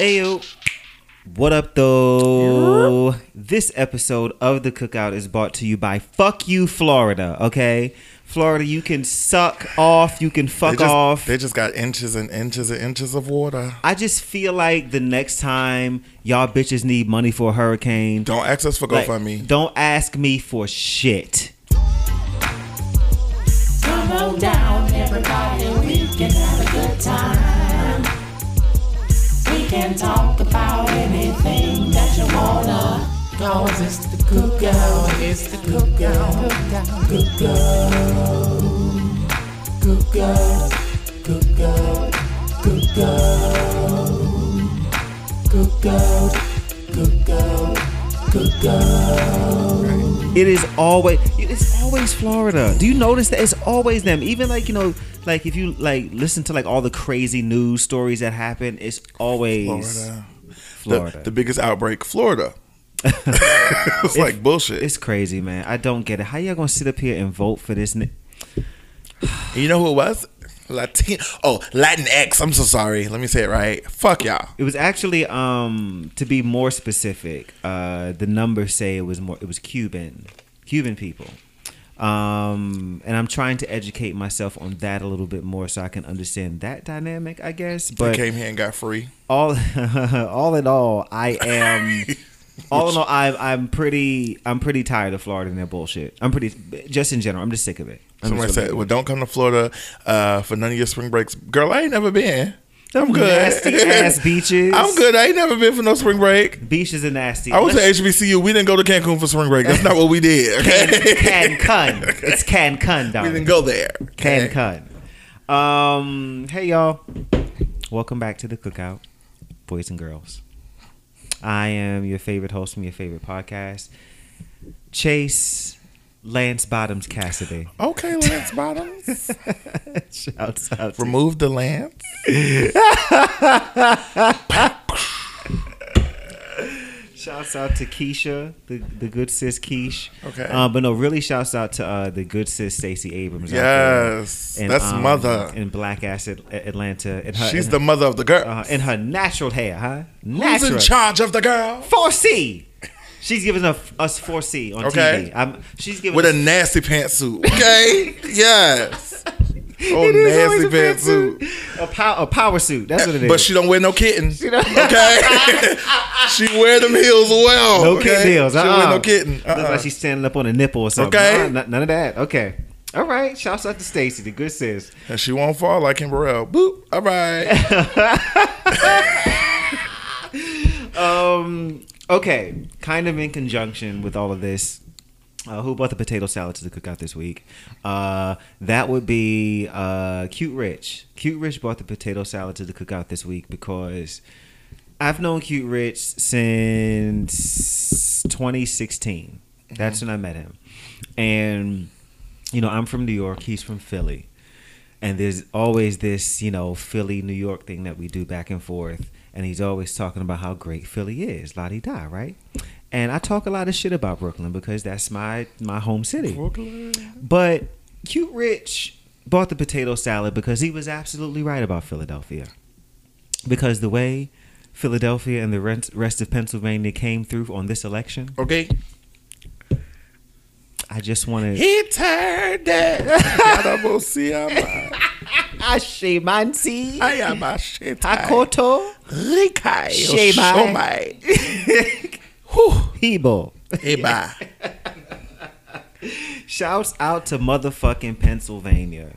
Ayo. What up, though? This episode of The Cookout is brought to you by Fuck You, Florida, okay? Florida, you can suck off, you can fuck They just, off. they just got inches and inches and inches of water. I just feel like the next time y'all bitches need money for a hurricane, Don't ask us for like, GoFundMe. don't ask me for shit. Come on down, everybody, we can have a good time. Can talk about anything that you wanna. Cause it's the cookout, it's the cookout, cookout, cookout, cookout, cookout, cookout, cookout, cookout. It is always it's always Florida. Do you notice that it's always them? Even like you know, like if you like listen to like all the crazy news stories that happen, it's always Florida. Florida. The, the biggest outbreak, Florida. it's like bullshit. It's crazy, man. I don't get it. How y'all gonna sit up here and vote for this? Ni- you know who it was? Latin. Oh, Latin X. I'm so sorry. Let me say it right. Fuck y'all. it was actually, um, to be more specific, uh, the numbers say it was more. It was Cuban, Cuban people. Um, and I'm trying to educate myself on that a little bit more so I can understand that dynamic, I guess. They But came here and got free. all all in all, I am all in all I'm I'm pretty I'm pretty tired of Florida and their bullshit. I'm pretty just in general. I'm just sick of it. Somebody said, "Well, don't come to Florida uh, for none of your spring breaks." Girl, I ain't never been. I'm good. Nasty ass beaches. I'm good. I ain't never been for no spring break. Beaches are nasty. I was at HBCU. We didn't go to Cancun for spring break. That's not what we did. Okay? Cancun. It's Cancun, dog. we darling. didn't go there. okay? Cancun. Um, hey y'all. Welcome back to the cookout, boys and girls. I am your favorite host from your favorite podcast, Chase Lance Bottoms Cassidy. Okay, Lance Bottoms. Shouts out Remove the lance. Shouts out to Keisha, the, the good sis Keish. Okay. Uh, but no, really shouts out to uh, the good sis Stacey Abrams. out there Yes, in, that's um, mother. in Black Ass Atlanta. In her, She's in, the mother of the girl. uh, in her natural hair, huh? Who's in charge of the girl? 4C. She's giving us us 4C on Okay. TV. I'm, she's giving With a nasty pantsuit. Okay. yes. Oh, It nasty pantsuit. a, pow, a power suit. That's what it is. But she don't wear no kittens. don't- Okay. she wear them heels well. no okay? She don't Uh-uh. wear no kitten. Looks Uh-uh. like she's standing up on a nipple or something. Okay. Nah, none of that. Okay. All right. Shouts out to Stacey, the good sis. And she won't fall like Kim Burrell. Boop. All right. Um. Okay. Kind of in conjunction with all of this, uh, who bought the potato salad to the cookout this week? Uh, that would be uh, Cute Rich. Cute Rich bought the potato salad to the cookout this week because I've known Cute Rich since 2016. That's when I met him, and you know I'm from New York. He's from Philly, and there's always this you know Philly New York thing that we do back and forth. And he's always talking about how great Philly is, la di da, right? And I talk a lot of shit about Brooklyn because that's my my home city. Brooklyn. But Cute Rich bought the potato salad because he was absolutely right about Philadelphia. Because the way Philadelphia and the rest rest of Pennsylvania came through on this election, Okay. I just wanted. He turned it. Ashemanti. I am Ayamashita. Hakoto, Rikai. Shemai. Shomai. Hebo. Eba. Shouts out to motherfucking Pennsylvania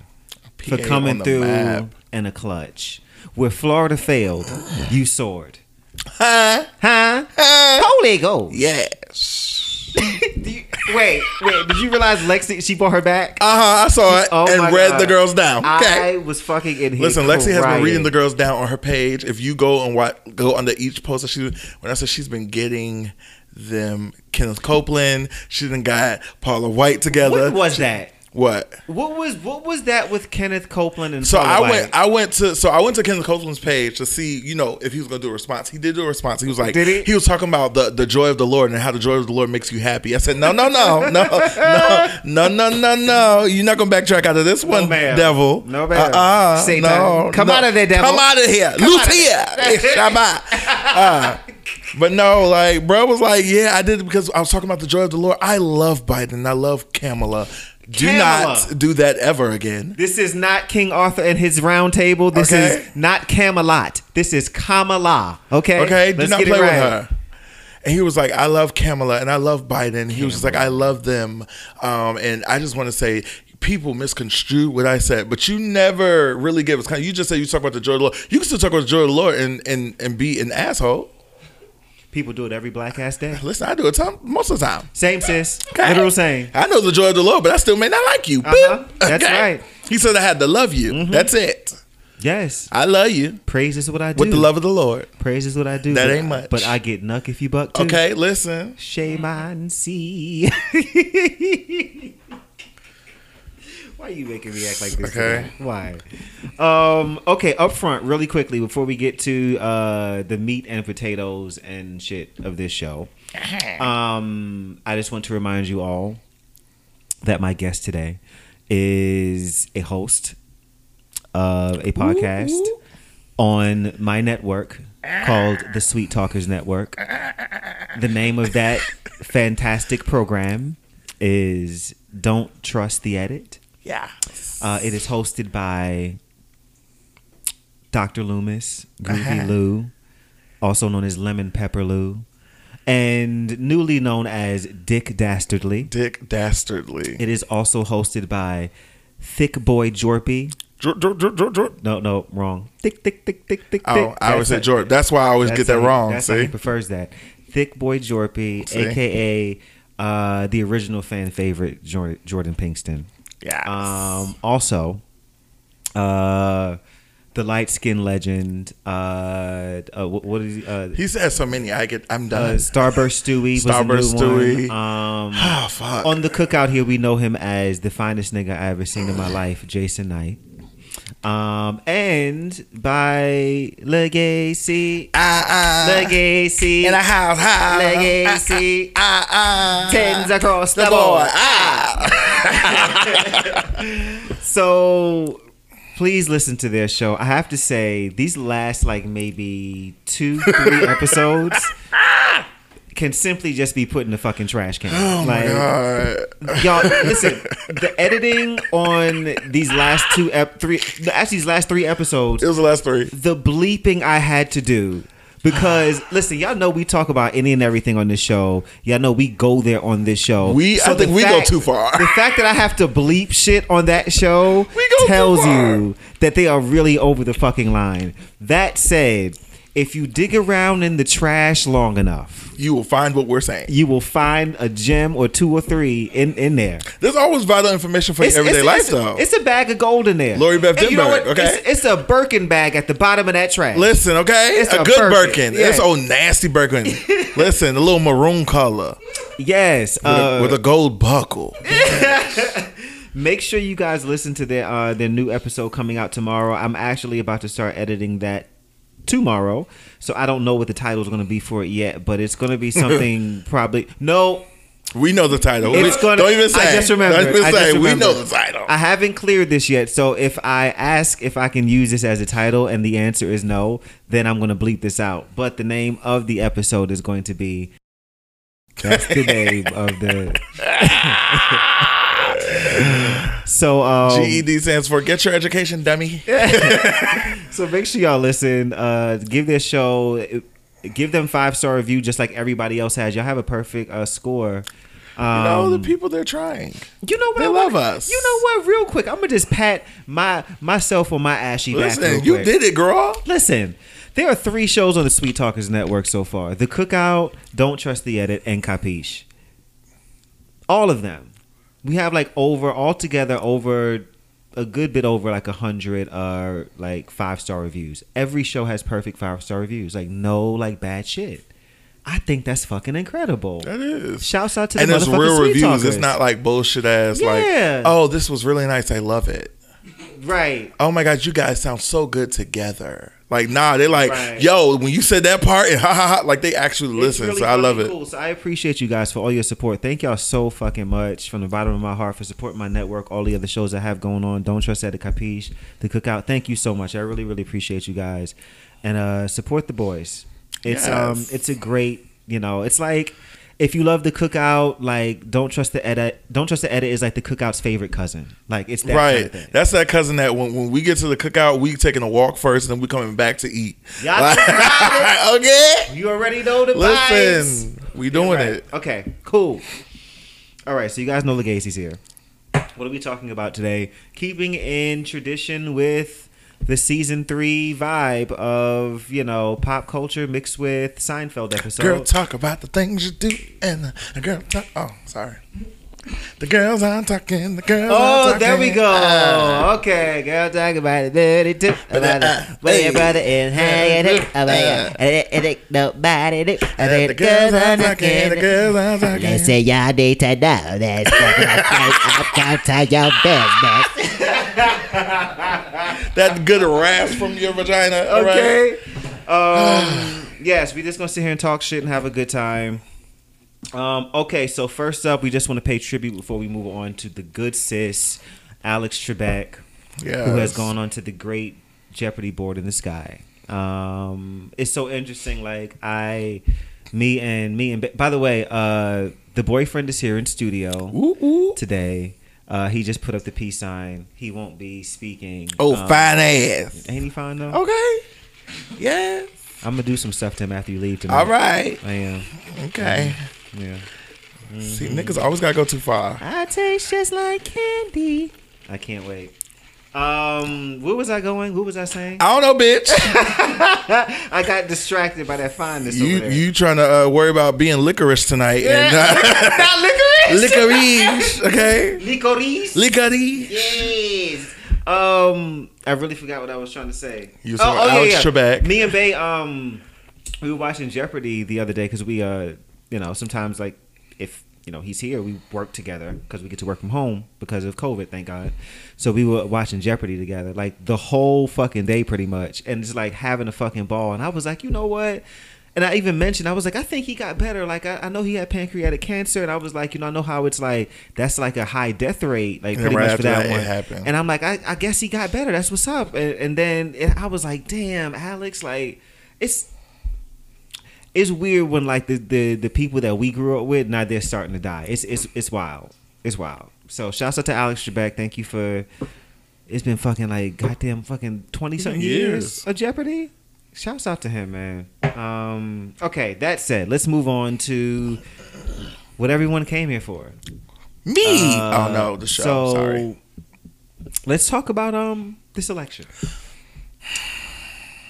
for coming through map. in a clutch. Where Florida failed, you soared. Huh? Huh? Huh? Holy Ghost. Yes. Wait, wait. Did you realize Lexi? She brought her back. Uh huh. I saw it Oh and read God. the girls down. Okay. I was fucking in here. Listen, Lexi has been reading the girls down on her page. If you go and watch, go under each post that she when I said she's been getting them Kenneth Copeland, she done got Paula White together. When was that? What? What was what was that with Kenneth Copeland and So Paula I went. I went to. So I went to Kenneth Copeland's page to see, you know, if he was going to do a response. He did do a response. He was like, Did he? He was talking about the the joy of the Lord and how the joy of the Lord makes you happy. I said, no, no, no, no, no, no, no, no, no. You're not going to backtrack out of this one, ma'am. devil. No, ma'am. Uh-uh, Satan. no, Come no. out of there, devil. Come out of here. Loose here. Shabbat. Uh, but no, like, bro was like, yeah, I did it because I was talking about the joy of the Lord. I love Biden. I love Kamala. Do Kamala. not do that ever again. This is not King Arthur and his round table. This Okay. is not Camelot. This is Kamala. Okay. Okay, do Let's not get it play with her. And he was like, I love Kamala and I love Biden. He was just like, I love them. Um, and I just want to say, people misconstrue what I said, but you never really give us kind. You just said you talk about the joy of the Lord. You can still talk about the joy of the Lord and and, and be an asshole. People do it every black ass day. Listen, I do it time, most of the time. Same sis. Okay? Literal same. I know the joy of the Lord, but I still may not like you. Uh-huh. That's right. He said I had to love you. That's it. Yes. I love you Praise is what I do. with the love of the Lord. Praise is what I do. That ain't much. But I get nuck if you buck too. Okay, listen. Shame and see. Why are you making me act like this? Okay. today? Why? Um, okay, up front, really quickly, before we get to uh, the meat and potatoes and shit of this show, um, I just want to remind you all that my guest today is a host of a podcast on my network called the Sweet Talkers Network. The name of that fantastic program is Don't Trust the Edit. Yeah. Uh, it is hosted by Dr. Loomis, Groovy Lou, also known as Lemon Pepper Lou, and newly known as Dick Dastardly. Dick Dastardly. It is also hosted by Thick Boy Jorpy. Jor- Jor- Jor- No, no, wrong. Thick, thick, thick, thick, thick, Oh, thick. I always say Jordan. That's why I always get that he- wrong. That's how he See? prefers that. Thick Boy Jorpy, See? aka uh, the original fan favorite Jordan Pinkston. Yes. Um, also, uh, the light skin legend. Uh, uh, what, what is he? Uh, He said so many. I get. I'm uh, done. Starburst Stewie was Starburst a new Stewie. one. Um, Ah, fuck. on the cookout here, we know him as the finest nigga I ever seen in my life, Jason Knight. Um, and by Legacy, ah, ah. Legacy, in a house, house. Legacy, Ah, ah. tens across the The board. boy. Ah. So please listen to their show. I have to say, these last like maybe two, three episodes can simply just be put in the fucking trash can. Oh my god. Y'all, listen. The editing on these last two, ep- three, actually these last three episodes, It was the last three. the bleeping I had to do. Because listen, y'all know we talk about any and everything on this show. Y'all know we go there on this show. We- I the think we go too far. The fact that I have to bleep shit on that show We go too tells you that they are really over the fucking line. That said, if you dig around in the trash long enough, You will find what we're saying. you will find a gem or two or three in in there. There's always vital information for your everyday life, it's, though. It's a bag of gold in there. Lori Beth And you know okay? It's, it's a Birkin bag at the bottom of that trash. Listen, okay, It's a, a good Birkin, Birkin. It's old nasty Birkin. Listen, a little maroon color Yes. with, a, Uh, with a gold buckle. make sure you guys listen to their uh, their new episode coming out tomorrow. I'm actually about to start editing that tomorrow, so I don't know what the title is going to be for it yet, but it's going to be something probably no. We know the title. It's gonna. don't even say. I just remember. Don't even I say. just we know the title. I haven't cleared this yet, so if I ask if I can use this as a title and the answer is no, then I'm going to bleep this out. But the name of the episode is going to be. That's the name of the. so um, GED stands for Get Your Education, Dummy. So make sure y'all listen. Uh, give this show, give them five star review, just like everybody else has. Y'all have a perfect uh, score. Um, You know the people they're trying. you know what? they I love wanna- us. You know what? Real quick, I'm gonna just pat my myself on my ashy back. Listen, you quick. did it, girl. Listen, there are three shows on the Sweet Talkers Network so far: The Cookout, Don't Trust the Edit, and Capiche. All of them. We have like over altogether over a good bit over like a hundred uh like five star reviews. Every show has perfect five star reviews. Like no like bad shit. I think that's fucking incredible. That is. Shouts out to the and it's real reviews. Talkers. It's not like bullshit ass Yeah. like, oh, this was really nice. I love it. right. Oh my god, you guys sound so good together. Like, nah, they're like, Right. yo, when you said that part and ha ha ha, like they actually It's listen. really so I love it. Cool. So I appreciate you guys for all your support. Thank y'all so fucking much from the bottom of my heart for supporting my network, all the other shows I have going on. Don't trust that the capiche, the cookout. Thank you so much. I really, really appreciate you guys, and uh, support the boys. It's um, it's a great, you know, it's like. If you love the cookout, like don't trust the edit. Don't trust the edit is like the cookout's favorite cousin. Like it's that right. kind of. That's that cousin that when, when we get to the cookout, we taking a walk first and then we coming back to eat. Y'all Like, okay. You already know the vibes. Listen, we doing Right. it. Okay, cool. All right, so you guys know Legacy's here. What are we talking about today? Keeping in tradition with the season three vibe of you know pop culture mixed with Seinfeld episode. Girl, talk about the things you do, and the girl talk. Oh, sorry. The girls are talking. The girls. Oh, talking. there we go. Ah. okay, girl, talk about it. Dirty too. About uh, it. Where your hey. brother and hang it. About it. It- it- it- Nobody uh, The girls are talking. The girls are talking. Let's say y'all need to know this. I'm to your business. that good rasp from your vagina. all right? Okay. Um, yes, we just gonna sit here and talk shit and have a good time. Um, okay, so first up, we just want to pay tribute before we move on to the good sis, Alex Trebek, who has gone on to the great Jeopardy board in the sky. Um, it's so interesting. Like I, me and me and by the way, uh, the boyfriend is here in studio Ooh, ooh. today. Uh, he just put up the peace sign. He won't be speaking. Oh, Um, fine ass. Ain't he fine though? Okay. Yeah. I'm gonna do some stuff to him after you leave tonight. All right. I am. Okay. Yeah. See, niggas always gotta go too far. I taste just like candy. I can't wait. Um, where was I going? What was I saying? I don't know, bitch. I got distracted by that fineness you you trying to uh, worry about being licorice tonight and uh, Not licorice. licorice, okay? Licorice. Licorice. Yes. Um, I really forgot what I was trying to say. You was talking about Alex Trebek. Me and Bay, um, we were watching Jeopardy the other day because we, uh, you know, sometimes like if you know he's here, we work together because we get to work from home because of COVID. Thank God. So we were watching Jeopardy together, like the whole fucking day, pretty much, and just like having a fucking ball. And I was like, you know what? And I even mentioned, I was like, I think he got better. Like, I, I know he had pancreatic cancer, and I was like, you know, I know how it's like. That's like a high death rate, like And pretty right much for that, one. happened. And I'm like, I, I guess he got better. That's what's up. And, and then I was like, damn, Alex, like, it's it's weird when like the, the the people that we grew up with now they're starting to die. It's it's it's wild. It's wild. So shouts out to Alex Trebek. Thank you for. It's been fucking like goddamn fucking twenty something years. Years. of Jeopardy. Shouts out to him, man. Um, okay, that said, let's move on to what everyone came here for. Me. Uh, oh no, the show. So Sorry. let's talk about um this election.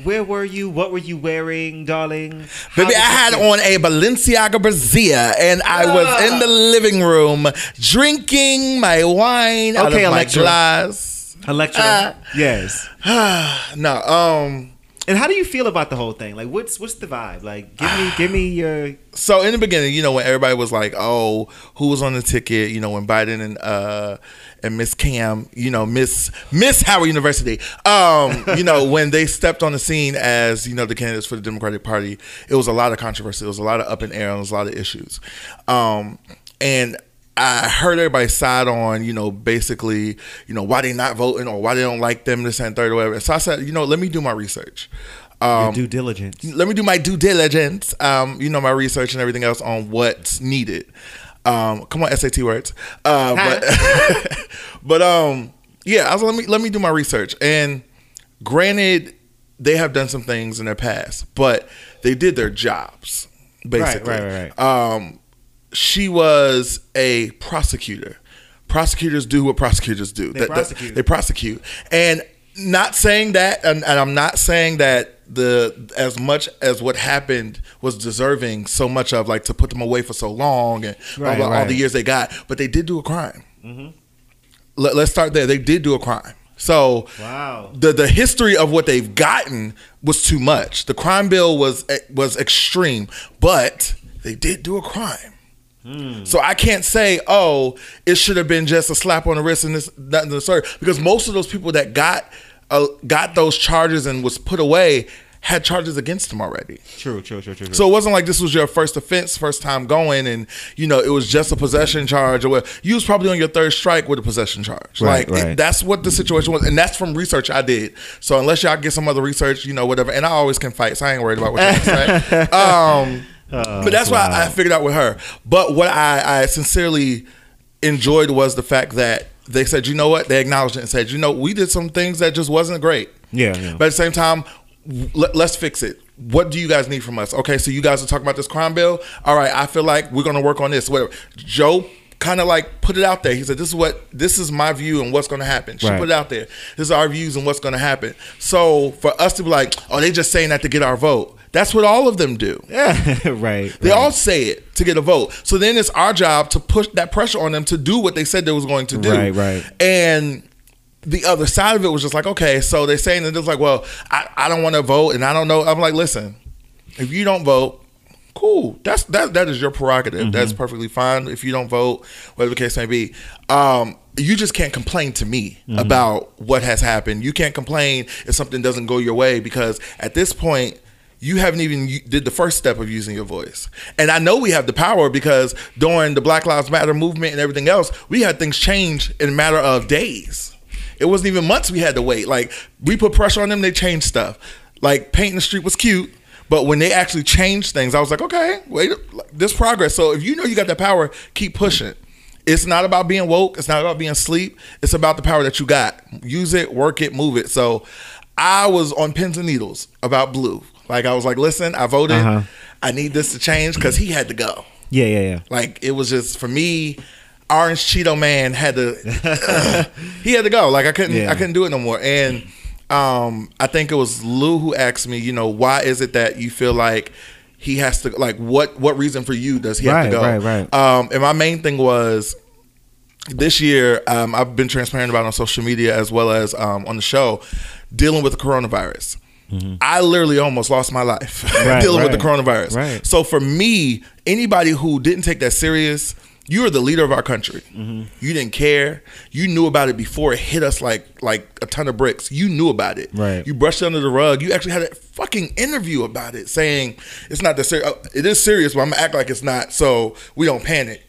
Where were you? What were you wearing, darling? How Baby, I had feel? on a Balenciaga brassiere, and I was in the living room drinking my wine out Okay, of my Electra. glass. Electra. Uh, yes. no, um, And how do you feel about the whole thing? Like, what's what's the vibe? Like, give me give me your so in the beginning, you know, when everybody was like, "Oh, who was on the ticket?" You know, when Biden and uh and Miss Cam, you know, Miss Miss Howard University, um, you know, when they stepped on the scene as you know the candidates for the Democratic Party, it was a lot of controversy. It was a lot of up in air. and It was a lot of issues, um, and. I heard everybody side on, you know, basically, you know, why they not voting or why they don't like them, this and third or whatever. So I said, you know, let me do my research. Um, due diligence. let me do my due diligence. Um, you know, my research and everything else on what's needed. Um, come on, SAT words. Uh, but but um, yeah, I was let me let me do my research. And granted, they have done some things in their past, but they did their jobs basically. right, right, Um, she was a prosecutor. Prosecutors do what prosecutors do. They prosecute. they prosecute. And not saying that, and, and I'm not saying that the as much as what happened was deserving so much of like to put them away for so long and Right, blah, all right. the years they got, but they did do a crime. Mm-hmm. Let, let's start there. They did do a crime. So Wow. the the history of what they've gotten was too much. The crime bill was eh, was extreme, but they did do a crime. So I can't say, oh, it should have been just a slap on the wrist and this, that, and the third, because most of those people that got uh, got those charges and was put away had charges against them already. True, true, true, true. true. So it wasn't like this was your first offense, first time going, and you know it was just a possession charge or what. You was probably on your third strike with a possession charge. Right, like it- that's what the situation was, and that's from research I did. So unless y'all get some other research, you know whatever. And I always can fight, so I ain't worried about what say. Um, Oh, but that's why I figured out with her. But what I, I sincerely enjoyed was the fact that they said, you know what, they acknowledged it and said, you know, we did some things that just wasn't great. Yeah, yeah. But at the same time, let, let's fix it. What do you guys need from us? Okay, so you guys are talking about this crime bill. All right, I feel like we're gonna work on this. Whatever. Joe kind of like put it out there. He said, "This is what this is my view and what's gonna happen." She Right. put it out there. This is our views and what's gonna happen. So for us to be like, "Oh, they just saying that to get our vote," that's what all of them do. yeah, right. They right. all say it to get a vote. So then it's our job to push that pressure on them to do what they said they was going to do. Right, right. And the other side of it was just like, okay, so they're saying that it's like, well, I, I don't want to vote and I don't know. I'm like, listen, if you don't vote, cool. That's that that is your prerogative. That's perfectly fine. If you don't vote, whatever the case may be. Um, you just can't complain to me about what has happened. You can't complain if something doesn't go your way because at this point you haven't even did the first step of using your voice. And I know we have the power because during the Black Lives Matter movement and everything else, we had things change in a matter of days. It wasn't even months we had to wait. Like we put pressure on them, they changed stuff. Like painting the street was cute, but when they actually changed things, I was like, okay, wait, this progress. So if you know you got that power, keep pushing. It's not about being woke. It's not about being asleep. It's about the power that you got. Use it, work it, move it. So I was on pins and needles about blue. Like I was like, listen, I voted. Uh-huh. I need this to change because he had to go. Yeah, yeah, yeah. Like it was just for me, Orange Cheeto Man had to he had to go. Like I couldn't Yeah. I couldn't do it no more. And um I think it was Lou who asked me, you know, why is it that you feel like he has to like what what reason for you does he have to go? right, right. Um and my main thing was this year, um, I've been transparent about on social media as well as um, on the show, dealing with the coronavirus. I literally almost lost my life Mm-hmm. Right, dealing with the coronavirus. Right. So for me, anybody who didn't take that serious, you are the leader of our country. Mm-hmm. You didn't care. You knew about it before it hit us like like a ton of bricks. You knew about it. Right. You brushed it under the rug. You actually had a fucking interview about it, saying it's not that serious. It is serious, but I'm gonna act like it's not, so we don't panic.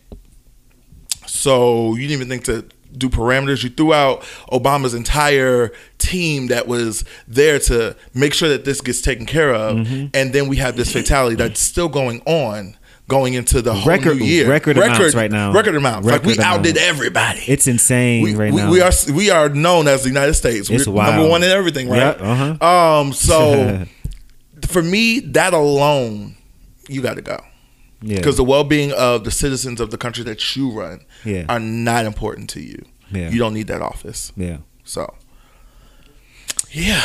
So you didn't even think to do parameters. You threw out Obama's entire team that was there to make sure that this gets taken care of, Mm-hmm. and then we have this fatality that's still going on. Going into the whole Record- new year, record amounts right now. Record amounts, like we Record outdid everybody. It's insane we, right we, now. we are we are known as the United States. It's We're wild. number one in everything, right? Yeah, uh-huh. Um, so for me, that alone, you got to go yeah. because the well-being of the citizens of the country that you run Yeah. are not important to you. Yeah. You don't need that office. yeah. So, yeah,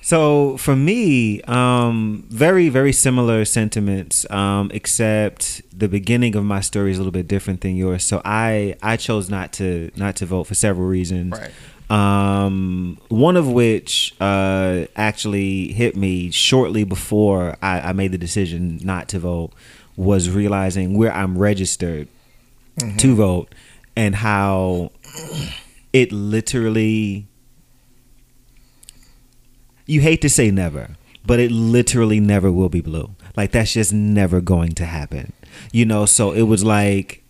So for me, um, very very similar sentiments, um, except the beginning of my story is a little bit different than yours. So I I chose not to not to vote for several reasons. Right. Um, one of which uh, actually hit me shortly before I, I made the decision not to vote was realizing where I'm registered mm-hmm. to vote and how it literally you hate to say never, but it literally never will be blue. Like that's just never going to happen. You know, so it was like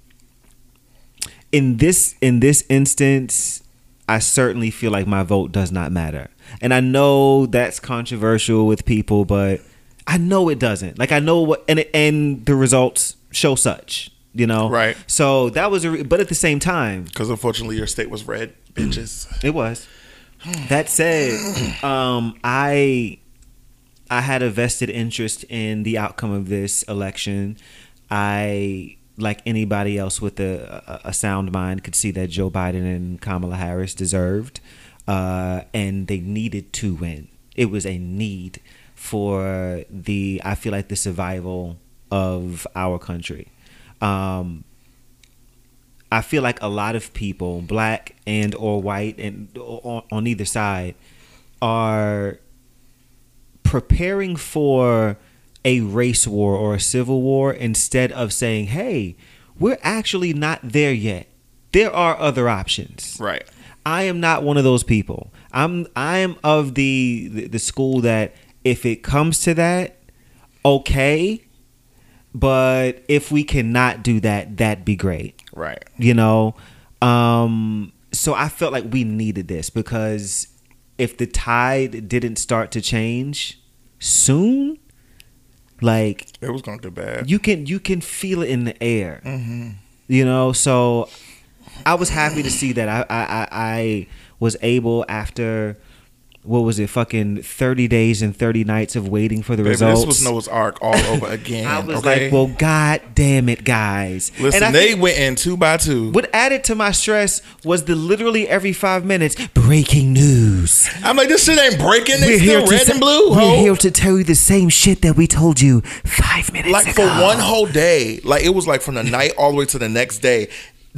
in this in this instance, I certainly feel like my vote does not matter. And I know that's controversial with people, but I know it doesn't. Like I know what and it, and the results show such, you know. Right. So that was a re- but at the same time, because unfortunately your state was red, bitches. it was. That said, um, I I had a vested interest in the outcome of this election. I, like anybody else with a, a, a sound mind, could see that Joe Biden and Kamala Harris deserved, uh, and they needed to win. It was a need for the I feel like the survival of our country. Um, I feel like a lot of people, black and or white, and on, on either side, are preparing for a race war or a civil war instead of saying, "Hey, we're actually not there yet. There are other options." Right. I am not one of those people. I'm I am of the the, the school that if it comes to that, okay, but if we cannot do that, that'd be great. Right. You know, um, so I felt like we needed this because if the tide didn't start to change soon, like It was gonna get bad. you can you can feel it in the air. You know, so I was happy to see that I I I, I was able after what was it fucking 30 days and 30 nights of waiting for the Baby, results. this was Noah's Ark all over again. I was okay? like, well, god damn it, guys. listen, and they think went in two by two. what added to my stress was the literally every five minutes breaking news. I'm like, this shit ain't breaking. They We're here still red sa- and blue. We're ho. here to tell you the same shit that we told you five minutes like ago. for one whole day like it was like from the night all the way to the next day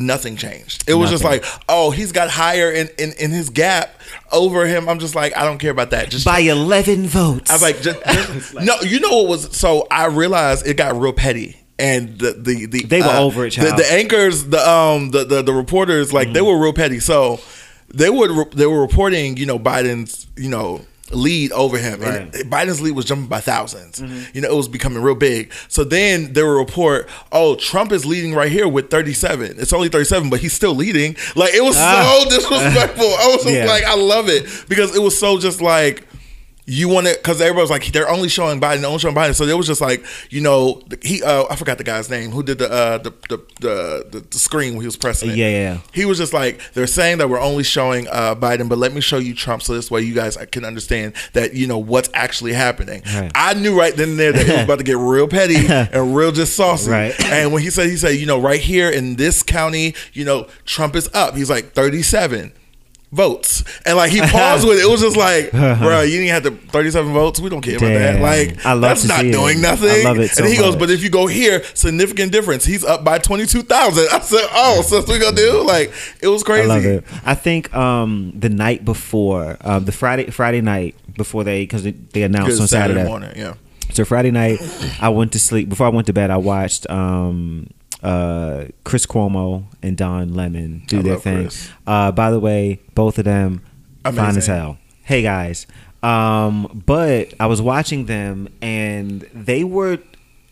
nothing changed it was just like oh he's got higher in, in in his gap over him i'm just like i don't care about that just by 11 votes. i was like, just, just- no you know what was so i realized it got real petty and the the, the They were over it, the, child. the anchors the um the the, the reporters like Mm-hmm. they were real petty so they would they were reporting you know biden's you know lead over him. And Right. biden's lead was jumping by 1000s you know it was becoming real big. So then there were report oh trump is leading right here with 37 it's only 37 but he's still leading. Like it was Ah. so disrespectful. I was just Yeah. like i love it. Because it was so just like you want to because everybody was like they're only showing Biden, they're only showing Biden. So it was just like you know he uh, I forgot the guy's name who did the uh, the, the, the the screen when he was pressing it. Yeah, yeah. He was just like they're saying that we're only showing uh, Biden, but let me show you Trump so this way you guys can understand that you know what's actually happening. Right. I knew right then and there that it was about to get real petty and real just saucy. Right. And when he said he said you know right here in this county you know Trump is up. He's like thirty seven votes and like he paused with it. It was just like, bro, you didn't have to 37 votes. We don't care about that. Like, I love that's not see it. doing nothing. I love it so and he goes, but if you go here, significant difference. He's up by 22,000. I said, oh, so that's what we gonna do? Like, it was I crazy. love it. I think um, the night before, um, the Friday Friday night before they because they, announced on Saturday. morning, yeah. So Friday night, I went to sleep. Before I went to bed, I watched um, uh, Chris Cuomo and Don Lemon do I their thing. Uh, by the way, both of them fine as hell. Hey guys, um, but I was watching them and they were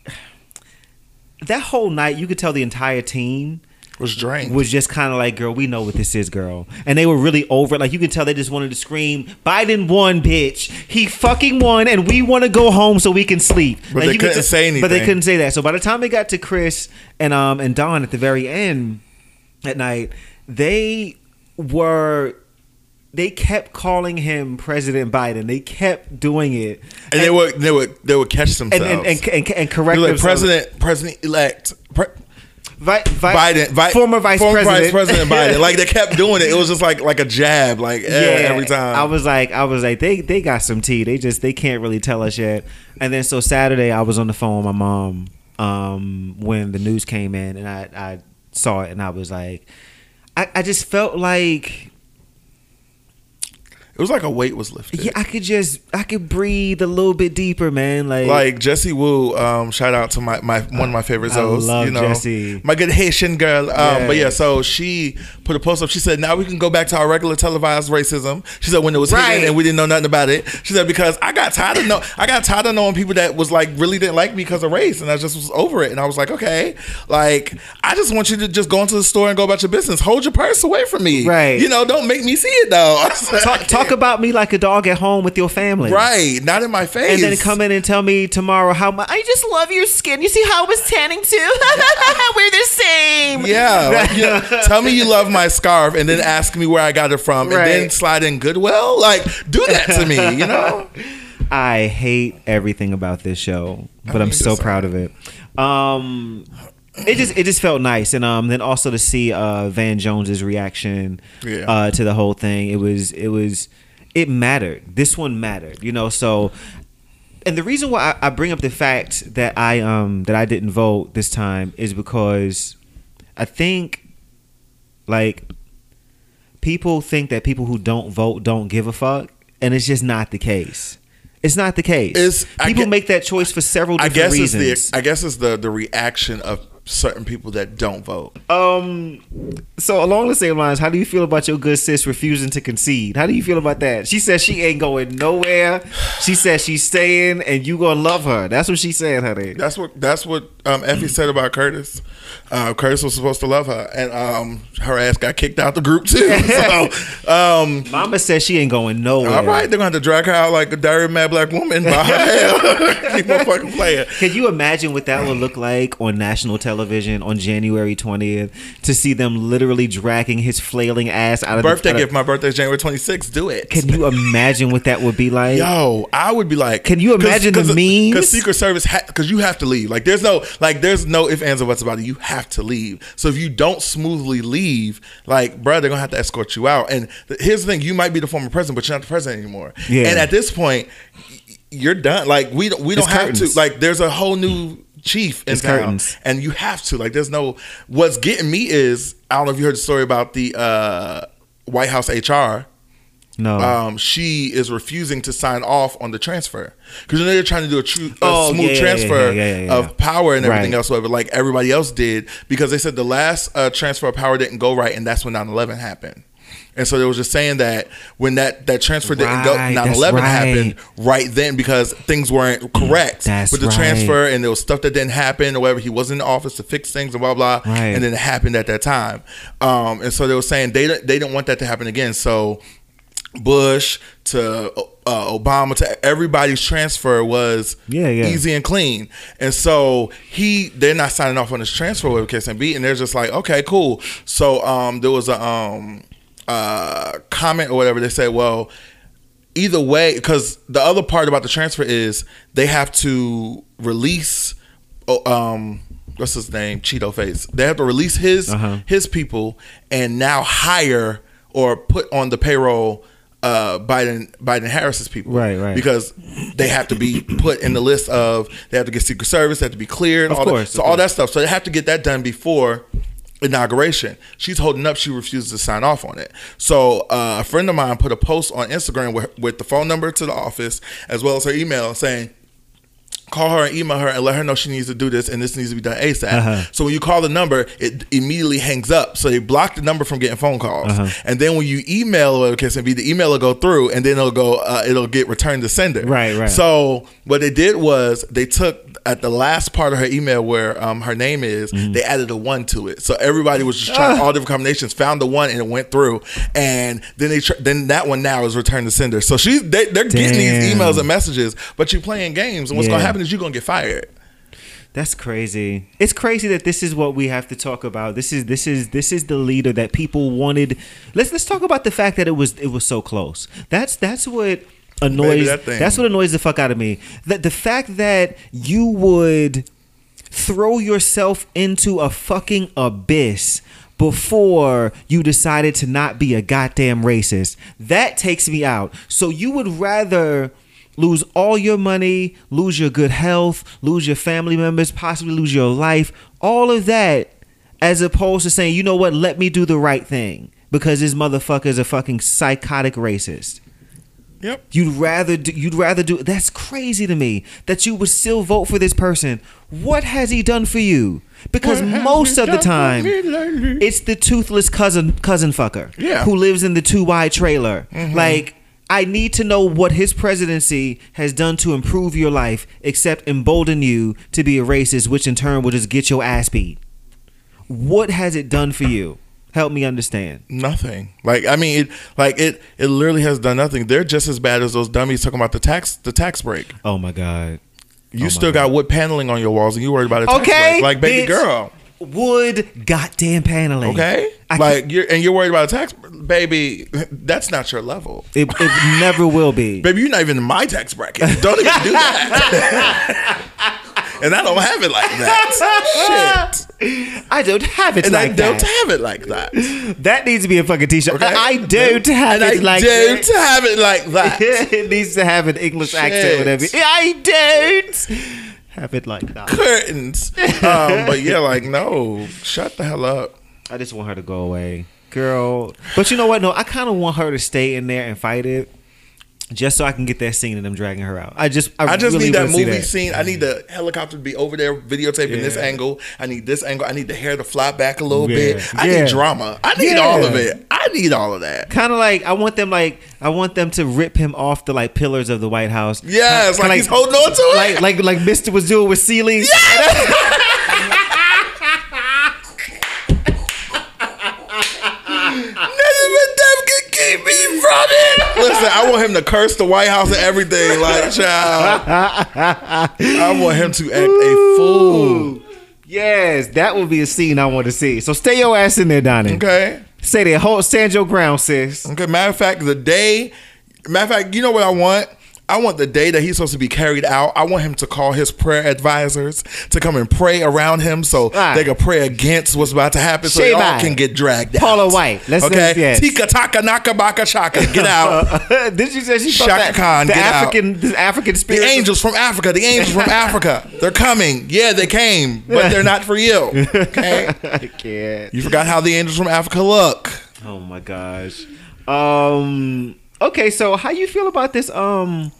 that whole night. You could tell the entire team Was drained. was just kind of like, girl, we know what this is, girl. And they were really over it. Like, you can tell they just wanted to scream, Biden won, bitch. He fucking won, and we want to go home so we can sleep. But Like, they could couldn't say anything. But they couldn't say that. So by the time they got to Chris and um and Don at the very end at night, they were. They kept calling him President Biden. They kept doing it, and they would they would they would catch and themselves. and, and, and, and correct like themselves. President President elect pre- Vi- vi- Biden vi- former vice former president, Vice President Biden. Like they kept doing it. It was just like like a jab, like eh, every time. I was like, I was like, they they got some tea. They just they can't really tell us yet. And then so Saturday, I was on the phone with my mom um, when the news came in, and I I saw it, and I was like, I, I just felt like it was like a weight was lifted. yeah, I could just I could breathe a little bit deeper, man. Like, Like Jesse Wu, um, shout out to my, my one of my favorite I Zoes. love you know, Jessie. my good Haitian girl. Um, Yeah. But yeah, so she put a post up. She said, "Now we can go back to our regular televised racism." She said, "When it was Right. hidden and we didn't know nothing about it." She said, "Because I got tired of know, I got tired of knowing people that was like really didn't like me because of race, and I just was over it." And I was like, "Okay, like I just want you to just go into the store and go about your business. Hold your purse away from me, Right. You know, don't make me see it though." Said, talk, talk about me like a dog at home with your family, right, not in my face, And then come in and tell me tomorrow how much I just love your skin. You see how I was tanning too? We're the same. Yeah, like, you know, tell me you love my scarf, and then ask me where I got it from, and then slide in Goodwill. Like, do that to me, you know? I hate everything about this show, but I I'm so proud of it. Um, it just it just felt nice, and um, then also to see uh Van Jones's reaction Yeah. uh to the whole thing. It was it was it mattered. This one mattered, you know. So, and the reason why I, I bring up the fact that I um that I didn't vote this time is because I think Like people think that people who don't vote don't give a fuck, and it's just not the case. It's not the case. It's- people get- make that choice for several I different guess reasons. it's the I guess it's the the reaction of certain people that don't vote. Um. So along the same lines, how do you feel about your good sis refusing to concede? How do you feel about that? She says she ain't going nowhere. She says she's staying, and you gonna love her. That's what she said, honey. That's what that's what um, Effie said about Curtis. Uh, Curtis was supposed to love her, and um, her ass got kicked out the group too. So, um, Mama says she ain't going nowhere. all right, they're gonna have to drag her out like a dirty mad black woman by her hair. Keep on fucking playing. Can you imagine what that would look like on national television on January twentieth to see them literally dragging his flailing ass out of Birthday the out of- gift. My birthday's January 26th. Do it. Can you imagine what that would be like? Yo, I would be like, Can you imagine the memes? Because Secret Service, because you have to leave. Like, there's no, like, there's no if ands or what's about it. You have to leave. So if you don't smoothly leave, like, bro, they're gonna have to escort you out. And th- here's the thing: you might be the former president, but you're not the president anymore. Yeah. And at this point, you're done. Like, we don't, we don't It's have curtains. to. Like, there's a whole new chief in It's town, curtains. and you have to. Like, there's no. What's getting me is I don't know if you heard the story about the uh, White House HR No. um, she is refusing to sign off on the transfer because you know they're trying to do a true, a Oh, smooth yeah, transfer yeah, yeah. of power and everything Right. else, whatever, like everybody else did, because they said the last uh, transfer of power didn't go right, and that's when 9-11 happened. And so they was just saying that when that, that transfer didn't go, Right, 9 that's 11 right. happened right then because things weren't correct That's with the right. transfer, and there was stuff that didn't happen or whatever. He wasn't in the office to fix things and blah, blah. And then it happened at that time. Um, and so they were saying they, didn't- they didn't want that to happen again. So Bush to uh, Obama to everybody's transfer was Yeah, yeah. easy and clean. And so he they're not signing off on his transfer with KSMB and they're just like, okay, cool. So um there was a um uh comment or whatever they said, well, either way, because the other part about the transfer is they have to release oh, um what's his name? Cheeto face. They have to release his Uh-huh. his people and now hire or put on the payroll uh, Biden Biden Harris's people. Right, right. Because they have to be put in the list of they have to get Secret Service, they have to be cleared, Of all course, that, so all that stuff. So they have to get that done before inauguration. She's holding up. She refuses to sign off on it. So uh, a friend of mine put a post on Instagram with, with the phone number to the office as well as her email saying. Call her and email her and let her know she needs to do this and this needs to be done ASAP. Uh-huh. So when you call the number, it immediately hangs up. So they block the number from getting phone calls. Uh-huh. And then when you email or KSMB, the email will go through and then it'll go. Uh, it'll get returned to sender. Right, right. So what they did was they took at the last part of her email where um, her name is, Mm-hmm. they added a one to it. So everybody was just trying all different combinations, found the one, and it went through. And then they tr- then that one now is returned to sender. So she's they, they're getting these emails and messages, but you're playing games, and what's Yeah. gonna happen is you're gonna get fired. That's crazy. It's crazy that this is what we have to talk about. This is this is this is the leader that people wanted. Let's let's talk about the fact that it was it was so close. That's that's what annoys that that's what annoys the fuck out of me. That the fact that you would throw yourself into a fucking abyss before you decided to not be a goddamn racist. That takes me out. So you would rather lose all your money, lose your good health, lose your family members, possibly lose your life, all of that, as opposed to saying, you know what, let me do the right thing because this motherfucker is a fucking psychotic racist. Yep. You'd rather do, you'd rather do that's crazy to me that you would still vote for this person. What has he done for you? Because What most of the time it's the toothless cousin cousin fucker Yeah. who lives in the two wide trailer. Mm-hmm. Like I need to know what his presidency has done to improve your life, except embolden you to be a racist, which in turn will just get your ass beat. What has it done for you? Help me understand. Nothing. Like I mean, it like it. It literally has done nothing. They're just as bad as those dummies talking about the tax the tax break. Oh my god. You oh my still got wood paneling on your walls, and you worried about a tax Okay, break. Like baby bitch. girl. Wood goddamn paneling. Okay, I like you're and you're worried about a tax, baby. That's not your level, It, it never will be. baby. You're not even in my tax bracket. Don't even do that. and I don't have it like that. Shit. I don't have it like that. And like I don't have it like that. That needs to be a fucking t-shirt. Okay? I don't have and it I like don't that. have it like that. it needs to have an English accent, Shit. whatever. I don't have it like that. Curtains. Um, but yeah, like no, shut the hell up. I just want her to go away. girl. But you know what? No, I kind of want her to stay in there and fight it, just so I can get that scene of them dragging her out. I just, I, I just really need that wanna see movie scene. I need the helicopter to be over there videotaping this angle. I need this angle. I need the hair to fly back a little Yeah. bit. I Yeah. need drama. I need Yeah. all of it. I need all of that. Kind of like I want them like I want them to rip him off the like pillars of the White House. Yes, Kinda like, he's holding on to it. like like like Mister was doing with Celie. Nothing but death can keep me from it. Listen, I want him to curse the White House and everything. Like, child, I want him to act a fool. Yes, that would be a scene I want to see. So stay your ass in there, Donnie. Okay. Say that. Hold, stand your ground, sis. Okay. Matter of fact, the day, matter of fact, you know what I want? I want the day that he's supposed to be carried out. I want him to call his prayer advisors to come and pray around him so Ah. they can pray against what's about to happen so they all can get dragged out. Paula White. Let's- okay. yes. Tika taka naka baka shaka. Get out. Did you say she Chaka Khan, the get out. African the African The angels from Africa. The angels from Africa. They're coming. Yeah, they came, but they're not for you. Okay. I can't. You forgot how the angels from Africa look. Oh my gosh. Um. Okay, so how you feel about this? Um.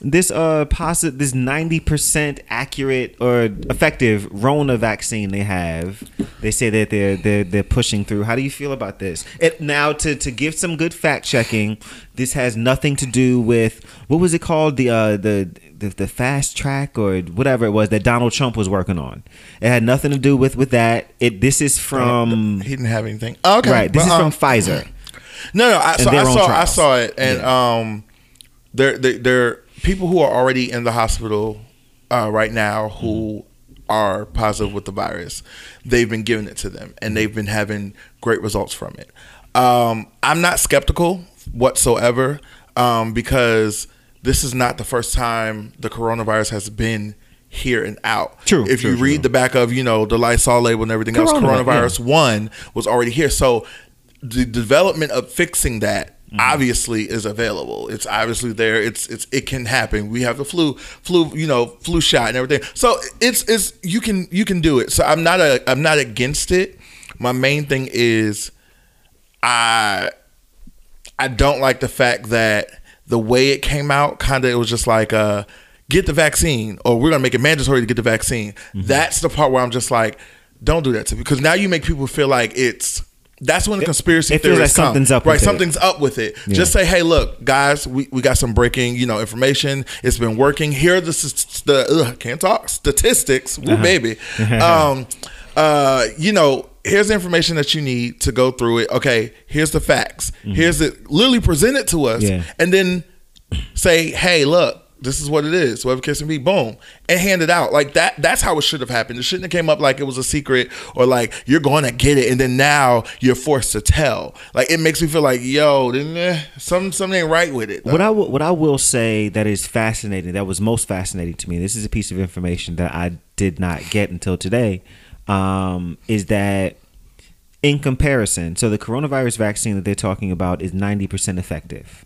This uh positive this ninety percent accurate or effective Rona vaccine they have. They say that they're they're they're pushing through. How do you feel about this? It now to to give some good fact checking. This has nothing to do with what was it called the uh the the, the fast track or whatever it was that Donald Trump was working on. It had nothing to do with with that. It this is from He didn't have anything. Okay. right. This but, is um, from Pfizer. No, no. I, so I saw. I saw it, and um, there, there, there people who are already in the hospital uh, right now who are positive with the virus. They've been giving it to them, and they've been having great results from it. Um, I'm not skeptical whatsoever um, because this is not the first time the coronavirus has been here and out. True, If true, you read true. the back of you know the Lysol label and everything else, Coronavirus, coronavirus one was already here. So the development of fixing that Mm-hmm. obviously is available. It's obviously there. It's it's it can happen. We have the flu flu you know flu shot and everything. So it's it's you can you can do it. So I'm not a I'm not against it. My main thing is I I don't like the fact that the way it came out kind of it was just like uh get the vaccine or we're gonna make it mandatory to get the vaccine. Mm-hmm. That's the part where I'm just like don't do that to me because now you make people feel like it's that's when the conspiracy it feels theories like come. something's up right with it. something's up with it just say hey look guys we, we got some breaking you know information it's been working here are the the ugh, can't talk statistics Woo, Uh-huh. baby um uh you know here's the information that you need to go through it okay here's the facts here's it literally present it to us Mm-hmm. Yeah. and then say hey look this is what it is case may be boom and hand it out like that that's how it should have happened it shouldn't have came up like it was a secret or like you're going to get it and then now you're forced to tell like it makes me feel like yo eh, some something ain't right with it What I will, what I will say that is fascinating, that was most fascinating to me. This is a piece of information that I did not get until today. Um, is that in comparison? So the coronavirus vaccine that they're talking about is ninety percent effective,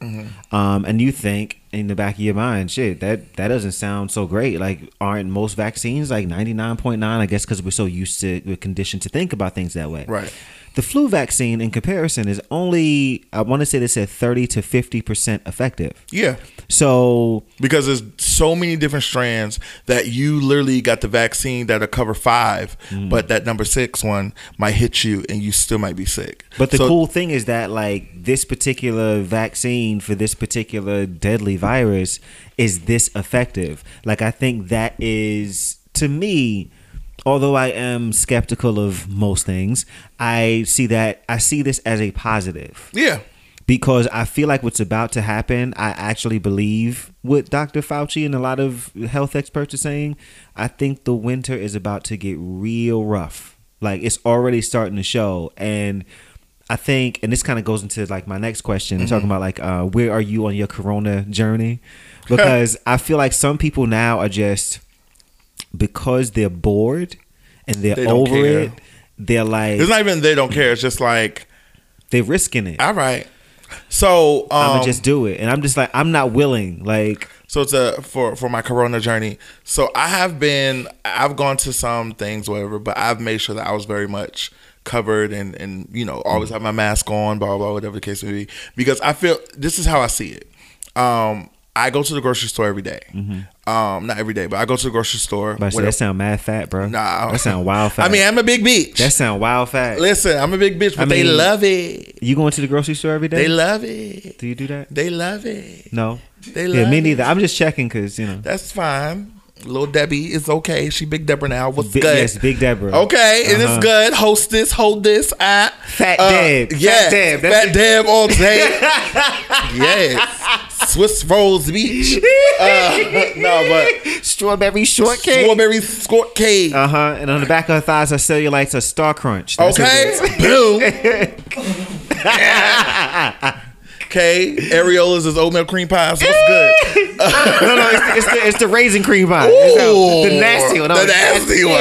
um, and you think in the back of your mind, shit, that that doesn't sound so great. Like, aren't most vaccines like ninety nine point nine? I guess because we're so used to, we're conditioned to think about things that way. Right. The flu vaccine, in comparison, is only I want to say they said thirty to fifty percent effective. yeah So because there's so many different strands that you literally got the vaccine that'll cover 5 Mm. but that number six one might hit you and you still might be sick But the So- cool thing is that like this particular vaccine for this particular deadly virus is this effective. Like I think that is to me although I am skeptical of most things, I see that I see this as a positive yeah because I feel like what's about to happen, I actually believe what Dr. Fauci and a lot of health experts are saying. I think the winter is about to get real rough. Like it's already starting to show. And I think, and this kind of goes into like my next question, talking about like, uh, where are you on your corona journey? Because I feel like some people now are just, because they're bored and they're They over care. it, they're like, it's not even they don't care it's just like they're risking it. all right so um, I'm gonna just do it, and I'm just like I'm not willing. Like So it's a for for my Corona journey. So I have been, I've gone to some things, whatever, but I've made sure that I was very much covered and and you know always have my mask on, blah blah, blah whatever the case may be. Because I feel this is how I see it. Um, I go to the grocery store every day. Um, not every day, but I go to the grocery store. But that sound mad fat, bro. Nah, that sound wild fat. I mean, I'm a big bitch. that sound wild fat. Listen, I'm a big bitch, but I they love it. You going to the grocery store every day? They love it. Do you do that? They love it. No. They yeah, love me it. neither. I'm just checking because you know. That's fine. Little Debbie is okay. She Big Deborah now. What's good? yes, Big Deborah. Okay, Uh-huh. it's good. Hostess, hold this. Ah, Fat Deb. Fat Yeah, Deb. Fat That's- Deb all day. yes, Swiss Rolls Beach. Uh, no, but Strawberry shortcake. strawberry squirt cake. Uh huh. And on the back of her thighs are cellulites of Star Crunch. That's okay, boom. okay, areolas is oatmeal cream pies. What's good? no, no, it's the, it's the, it's the raisin cream pie. It's the, the nasty one. The nasty one.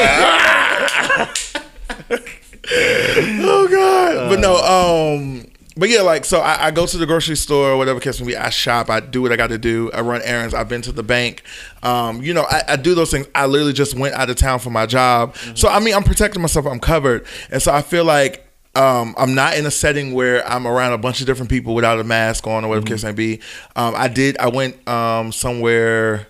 oh god. But no, um but yeah, like so I, I go to the grocery store or whatever case may be, I shop, I do what I gotta do, I run errands, I've been to the bank. Um, you know, I, I do those things. I literally just went out of town for my job. So I mean I'm protecting myself, I'm covered. And so I feel like um, I'm not in a setting where I'm around a bunch of different people without a mask on or whatever case may be. Um, I did I went um somewhere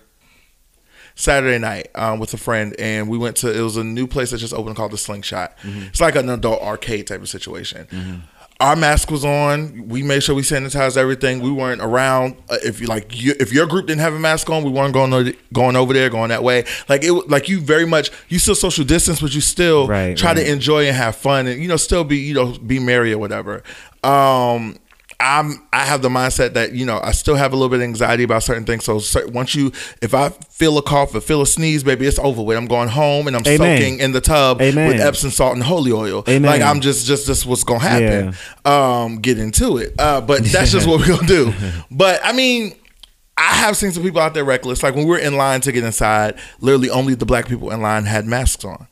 Saturday night um, with a friend, and we went to it was a new place that just opened called the Slingshot. It's like an adult arcade type of situation. Our mask was on. We made sure we sanitized everything. We weren't around. Uh, if you like, you, if your group didn't have a mask on, we weren't going o- going over there, going that way. Like it, like you very much. You still social distance, but you still Right, try to enjoy and have fun, and you know, still be you know be merry or whatever. Um, I'm I have the mindset that you know I still have a little bit of anxiety about certain things. So once you, if I feel a cough or feel a sneeze, baby, it's over with. I'm going home and I'm Amen. soaking in the tub Amen. with Epsom salt and holy oil. Amen. Like I'm just just this what's gonna happen. Um, get into it. Uh, but that's just what we're gonna do. But I mean. I have seen some people out there reckless. Like when we were in line to get inside, literally only the black people in line had masks on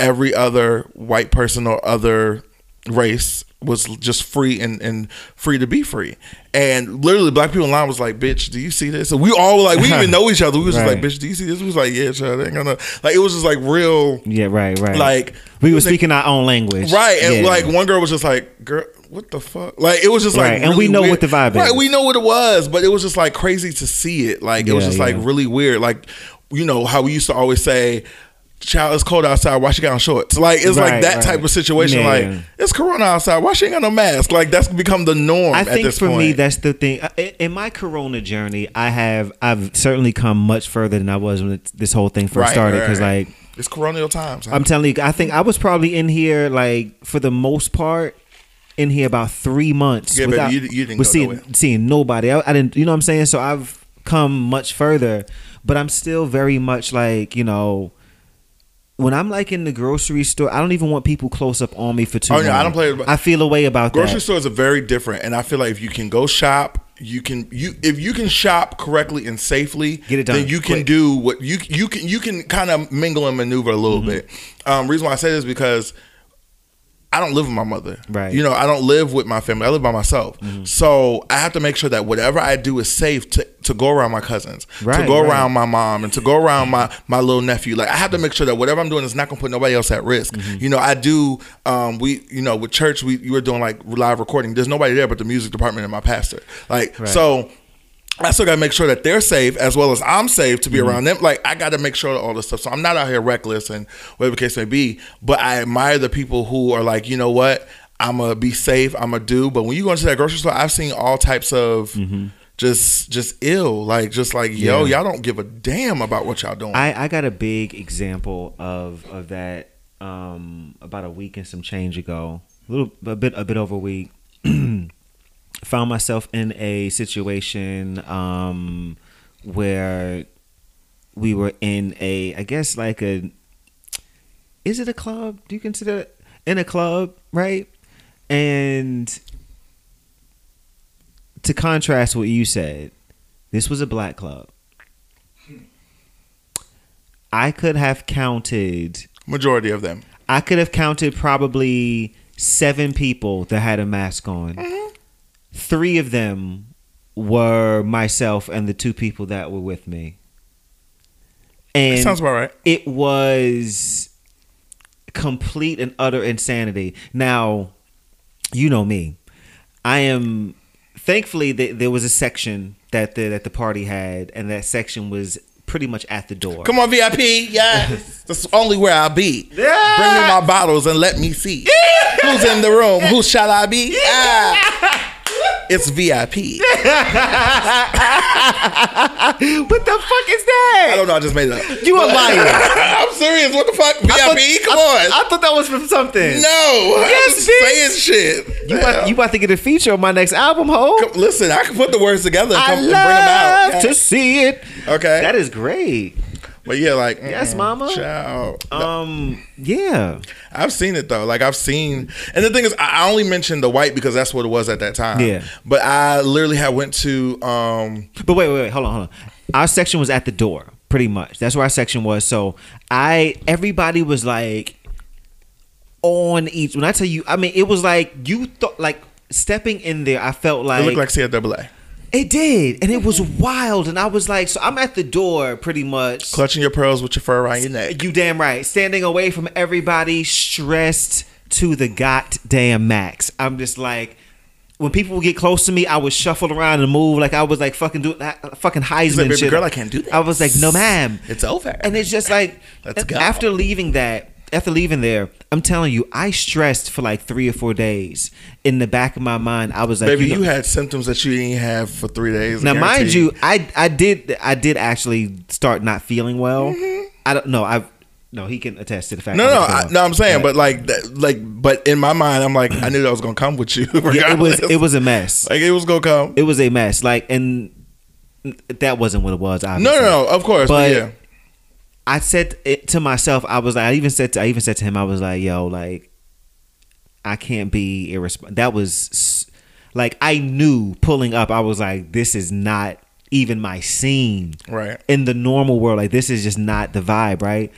every other white person or other race was just free and, and free to be free. And literally black people in line was like, bitch, do you see this? And we all were like, we even know each other. We was just like, bitch, do you see this? We was like, yeah, child, they ain't gonna like it was just like real Yeah, right, right. Like, we were like- speaking our own language, Right. And Yeah. like one girl was just like, girl, what the fuck? Like it was just like Right, and we know weird. what the vibe Right, is. we know what it was, but it was just like crazy to see it. Like it was Yeah, just like really weird. Like, you know, how we used to always say, Child, it's cold outside. Why she got on shorts? Like it's like that right. type of situation. Yeah. Like it's Corona outside. Why she ain't got no mask? Like that's become the norm. I think for point. me, that's the thing. In my Corona journey, I have I've certainly come much further than I was when this whole thing first Right, started. Because right. like it's colonial times. huh? I'm telling you, I think I was probably in here like for the most part in here about three months. Yeah, baby, without, you- you didn't with go seeing nowhere. seeing nobody. I, I didn't, you know what I'm saying? So I've come much further, but I'm still very much like you know. When I'm like in the grocery store, I don't even want people close up on me for too Oh, long. no, I don't play- I feel a way about grocery that. stores are very different, and I feel like if you can go shop, you can you if you can shop correctly and safely, Get it done Then you can quick. do what you you can you can kind of mingle and maneuver a little Mm-hmm. bit. Um, reason why I say this is because I don't live with my mother. Right. You know, I don't live with my family. I live by myself. Mm-hmm. So I have to make sure that whatever I do is safe to, to go around my cousins, to go right. around my mom, and to go around my my little nephew. Like I have to make sure that whatever I'm doing is not gonna put nobody else at risk. Mm-hmm. You know, I do. Um, we you know with church we you were doing like live recording. There's nobody there but the music department and my pastor. Like Right. so. I still gotta make sure that they're safe as well as I'm safe to be Mm-hmm. around them. Like I gotta make sure all this stuff. So I'm not out here reckless and whatever the case may be. But I admire the people who are like, you know what, I'm gonna be safe. I'm gonna do. But when you go into that grocery store, I've seen all types of just just ill. Like just like yo, Mm-hmm. Yeah. y'all don't give a damn about what y'all doing. I, I got a big example of of that um, about a week and some change ago, a little a bit a bit over a week. Found myself in a situation um, where we were in a, I guess like a, is it a club? Do you consider it in a club, right? And to contrast what you said, this was a black club. I could have counted. Majority of them. I could have counted probably seven people that had a mask on. Three of them were myself and the two people that were with me. And Sounds about right. it was complete and utter insanity. Now, you know me. I am thankfully th- there was a section that the that the party had, and that section was pretty much at the door. Come on, VIP. Yes. That's only where I'll be. Yeah. Bring me my bottles and let me see. Who's in the room? Who shall I be? Ah. It's VIP. What the fuck is that? I don't know. I just made it up. You a liar. I'm serious. What the fuck? VIP? Come on. I thought that was from something. no. Yes, I'm just saying shit. You about, you about to get a feature on my next album, ho? Listen, I can put the words together and, I come, and love bring them out. to see it. Okay. That is great. But yeah, like Yes, mm, mama. Child. Um, yeah, I've seen it though. Like I've seen, and the thing is, I I only mentioned the white because that's what it was at that time. Yeah. But I literally had went to um but wait, wait, wait, hold on, hold on. Our section was at the door, pretty much. That's where our section was. So I, everybody was like on each. When I tell you, I mean, it was like you thought, like stepping in there. I felt like it like looked like CIAA. It did, and it was mm-hmm. wild. And I was like, so I'm at the door, pretty much. Clutching your pearls with your fur around your neck. You damn right. Standing away from everybody, stressed to the goddamn max. I'm just like, when people would get close to me, I would shuffle around and move like I was like fucking doing that fucking Heisman like, "Baby shit. girl, I can't do that. I was like, no, ma'am. It's over. And it's just like, Let's go. after leaving that, after leaving there, I'm telling you, I stressed for like three or four days. In the back of my mind, I was like, Baby, know- you had symptoms that you didn't have for three days. Now, mind you, I I did I did actually start not feeling well. I don't know. I no, he can attest to the fact. Mm-hmm. No, no, I, no. I'm saying, but- but like, that, like, but in my mind, I'm like, I knew that was gonna come with you. yeah, it was it was a mess. like it was gonna come. It was a mess. Like, and that wasn't what it was. No, no, no. Of course, but, But- yeah. I said it to myself. I was like, I even said to, I even said to him, I was like, yo, like, I can't be irresponsible. That was like I knew pulling up. I was like, this is not even my scene. Right. in the normal world, like this is just not the vibe, right?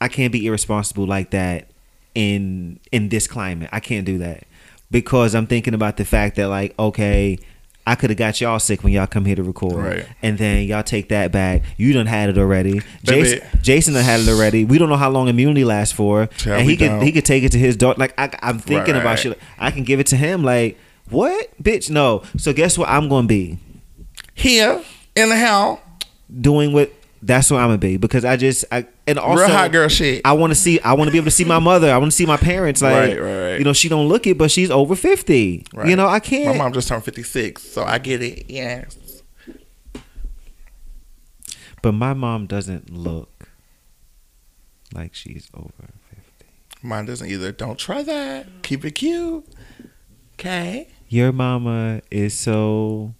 I can't be irresponsible like that in in this climate. I can't do that because I'm thinking about the fact that like, okay, I could have got y'all sick when y'all come here to record, Right. and then y'all take that back. You done had it already. Jason, Jason done had it already. We don't know how long immunity lasts for, Child, and he could he could take it to his daughter. Like I, I'm thinking Right, about right. shit. I can give it to him. Like what, bitch? No. So guess what? I'm gonna be Here in the hell, doing what that's what I'm gonna be because I just I and also real hot girl shit. I want to see I want to be able to see my mother. I want to see my parents. Like Right, right, right. you know, she don't look it, but she's over fifty. Right. You know, I can't. My mom just turned 56, so I get it. Yes. But my mom doesn't look like she's over fifty. Mine doesn't either. Don't try that. Keep it cute. Okay. Your mama is so.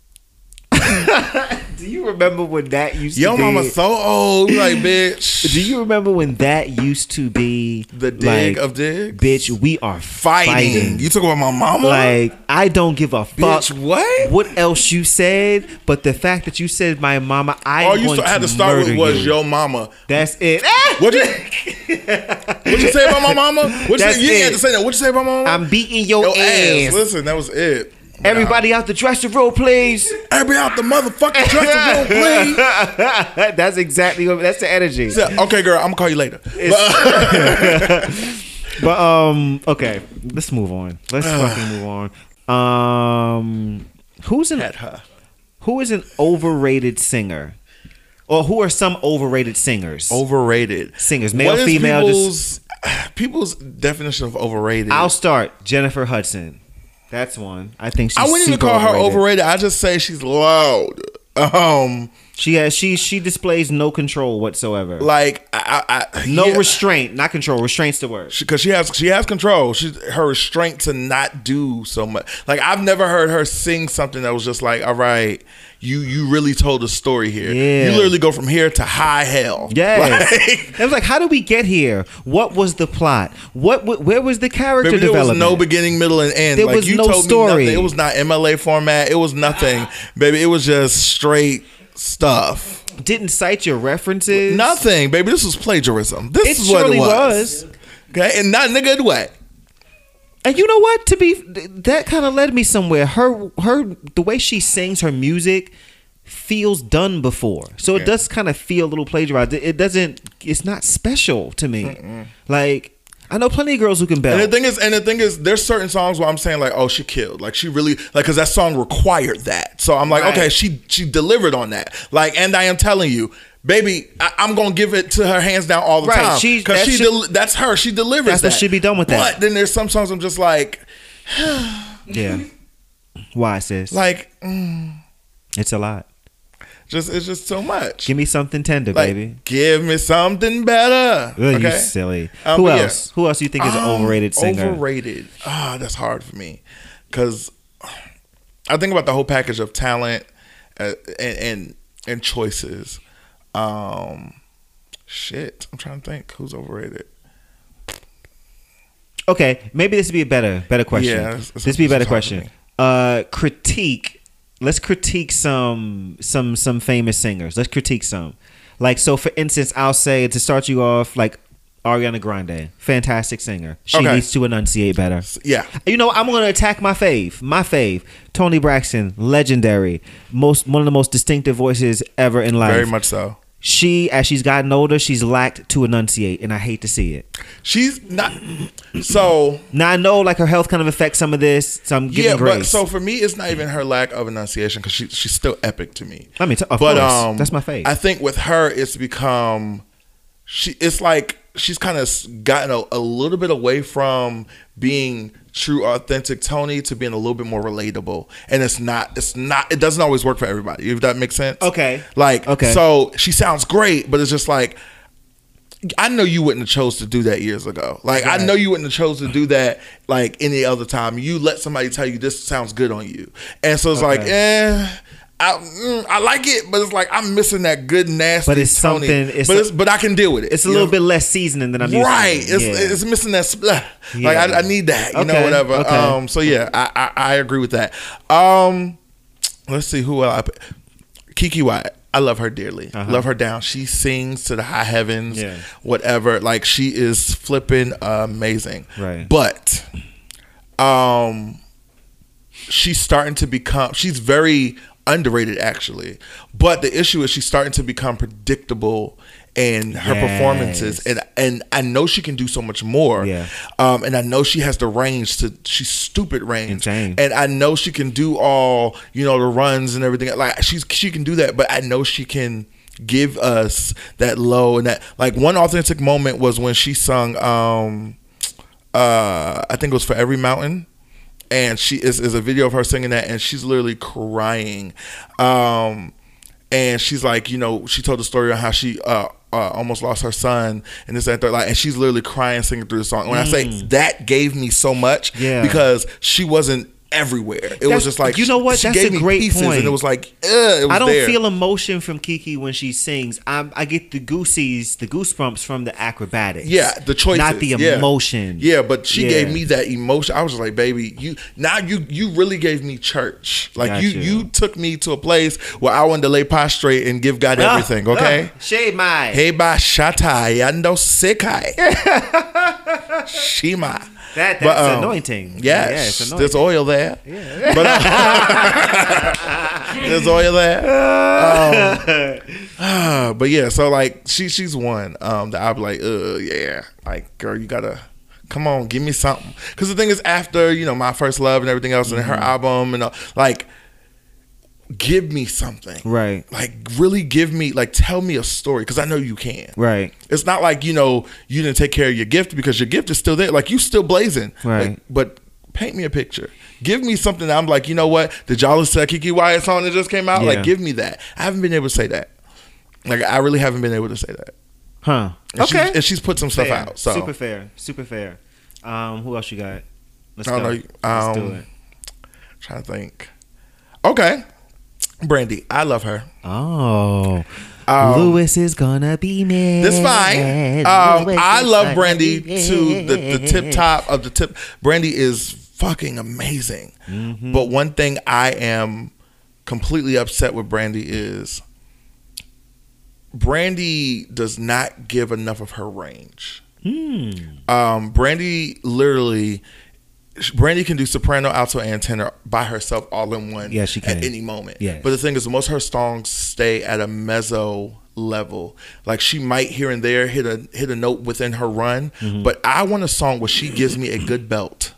Do you remember when that used Yo, to be? mama so old. Like, bitch. Do you remember when that used to be The dig like, of digs? Bitch, we are Fighting. fighting. You talk about my mama? Like I don't give a fuck bitch, what? what else you said, but the fact that you said my mama, I All you had to to start with was you. your mama. That's it. What you What you say about my mama? What you, That's say? you it. had to say that. What you say about my mama? I'm beating your, Your ass. Listen, that was it. Everybody out the dressing room, please. Everybody out the motherfucking dressing room, please. that's exactly what. That's the energy. Yeah, okay, girl, I'm gonna call you later. But um, okay, let's move on. Let's fucking move on. Um, who's an At her. who is an overrated singer, or who are some overrated singers? Overrated. Singers, male, What is female, People's, people's definition of overrated. I'll start. Jennifer Hudson. That's one. I think she's. I wouldn't even call her overrated. I just say she's loud. Um, She has. She she displays no control whatsoever. like I, I, I no yeah. restraint, not control. Restraints the word. because she has she has control. She's her restraint to not do so much. Like I've never heard her sing something that was just like, all right, you you really told a story here. Yeah. You literally go from here to high hell. Yeah. Like, it was like, how did we get here? What was the plot? What? wh- Where was the character Baby, there was no beginning, middle, and end. There like was you no told story. me nothing. It was not MLA format. It was nothing, baby. It was just straight stuff. Didn't cite your references. Nothing, baby. This was plagiarism. This It is what it was. was. Okay, and not in a good way. And you know what? To be that kind of led me somewhere. Her her the way she sings her music feels done before, so it does kind of feel a little plagiarized. It, doesn't. It's not special to me. Like I know plenty of girls who can belt. And the thing is, and the thing is, there's certain songs where I'm saying like, oh, she killed, like she really, like, because that song required that. So I'm like, Right. okay, she she delivered on that. Like, and I am telling you, baby, I, I'm gonna give it to her hands down all the Right, time she- because that she, should- del- that's her. She delivers. That's what that. should be done with that. But then there's some songs I'm just like, yeah. Why, sis? like, mm, it's a lot. just it's just so much. Give me something tender, like, baby. give me something better. Ugh, You okay. silly. Um, Who but yeah. else? Who else do you think is an Um, overrated singer? Overrated. Ah, that's hard for me because I think about the whole package of talent uh, and, and and choices. Um, shit, I'm trying to think who's overrated. Okay, maybe this would be a better better question. Yeah, it's- it's- this would be a better it's hard for question. Uh, critique. Let's critique some some some famous singers. Let's critique some. Like so, for instance, I'll say to start you off, like Ariana Grande, fantastic singer. She Okay. needs to enunciate better. Yeah, You know, I'm gonna attack my fave. My fave, Toni Braxton, legendary, most one of the most distinctive voices ever in life. very much so. She, as she's gotten older, she's lacked to enunciate, and I hate to see it. She's not so. Now I know like her health kind of affects some of this, so I'm giving Yeah, grace. but so for me, it's not even her lack of enunciation because she she's still epic to me. I mean, t- of but course, um, that's my fave. I think with her, it's become she. It's like she's kind of gotten a, a little bit away from being true, authentic Toni to being a little bit more relatable. And it's not. It's not. It doesn't always work for everybody. If that makes sense. Okay. Like Okay. So she sounds great, but it's just like. I know you wouldn't have chose to do that years ago. Like I know you wouldn't have chose to do that like any other time. You let somebody tell you this sounds good on you, and so it's like, Okay. eh, I, mm, I like it, but it's like I'm missing that good nasty. But it's Toni. something- it's but it's, but I can deal with it. it's a little know? bit less seasoning than I'm used right. to. It's Yeah. it's missing that splah. Like I, I need that. You know whatever. okay. Um. So yeah, I, I I agree with that. Um. Let's see who else. I, Keke Wyatt. I love her dearly. Uh-huh. Love her down. She sings to the high heavens. Yeah. Whatever. Like she is flipping amazing. Right. But, um, she's starting to become. She's very underrated actually. But the issue is she's starting to become predictable in her Yes. performances, and and I know she can do so much more. Yeah. Um, and I know she has the range to. She's stupid range. Insane. And I know she can do all you know the runs and everything. Like she's she can do that, but I know she can give us that low and that like one authentic moment was when she sung um uh I think it was for every mountain and she is, is a video of her singing that and she's literally crying um and she's like you know she told the story on how she uh uh, almost lost her son and this and third, like, and she's literally crying singing through the song. When I say that gave me so much, Mm. Yeah. because she wasn't everywhere. It That's- was just like you know what? She That's gave a me great pieces, point. and it was like, ugh, it was I don't there. feel emotion from Keke when she sings. I, I get the goosies, the goosebumps from the acrobatics. Yeah, the choices, not the emotion. Yeah, but she Yeah. gave me that emotion. I was just like, baby, you now you you really gave me church. Like Got you you. you took me to a place where I wanted to lay prostrate and give God Ah, everything. Okay. ah, shade my. Hey ba shatai yando sekai. Shima. That- But, that's um, anointing. Yes, Yeah, it's anointing. there's oil there. But uh, there's oil there. Um, but yeah, so like she she's one um, that I'll be like, uh, yeah, like girl, you gotta come on, give me something. Because the thing is, after you know my first love and everything else, and her album and all, like, give me something. Right. Like really give me like tell me a story because I know you can. Right. It's not like you know you didn't take care of your gift because your gift is still there. Like you still blazing. Right. Like, but paint me a picture. Give me something that I'm like, you know what? Did y'all listen to Keke Wyatt song that just came out? Yeah. Like, give me that. I haven't been able to say that. Like, I really haven't been able to say that. Huh. And okay. She's, and she's put some stuff out. So Super fair. Super fair. Um, who else you got? Let's I don't go. know. Let's do Um, it. trying to think. Okay. Brandy, I love her. Oh. Um, Lewis is gonna be mad. That's fine. Um, I love Brandy to the, the tip top of the tip. Brandy is fucking amazing. But one thing I am completely upset with Brandy is Brandy does not give enough of her range. Hmm. Um, Brandy literally Brandy can do soprano, alto, and tenor by herself all in one. Yeah, she can. at any moment. Yeah. But the thing is, most of her songs stay at a mezzo level. Like she might here and there hit a hit a note within her run, Mm-hmm. but I want a song where she gives me a good belt,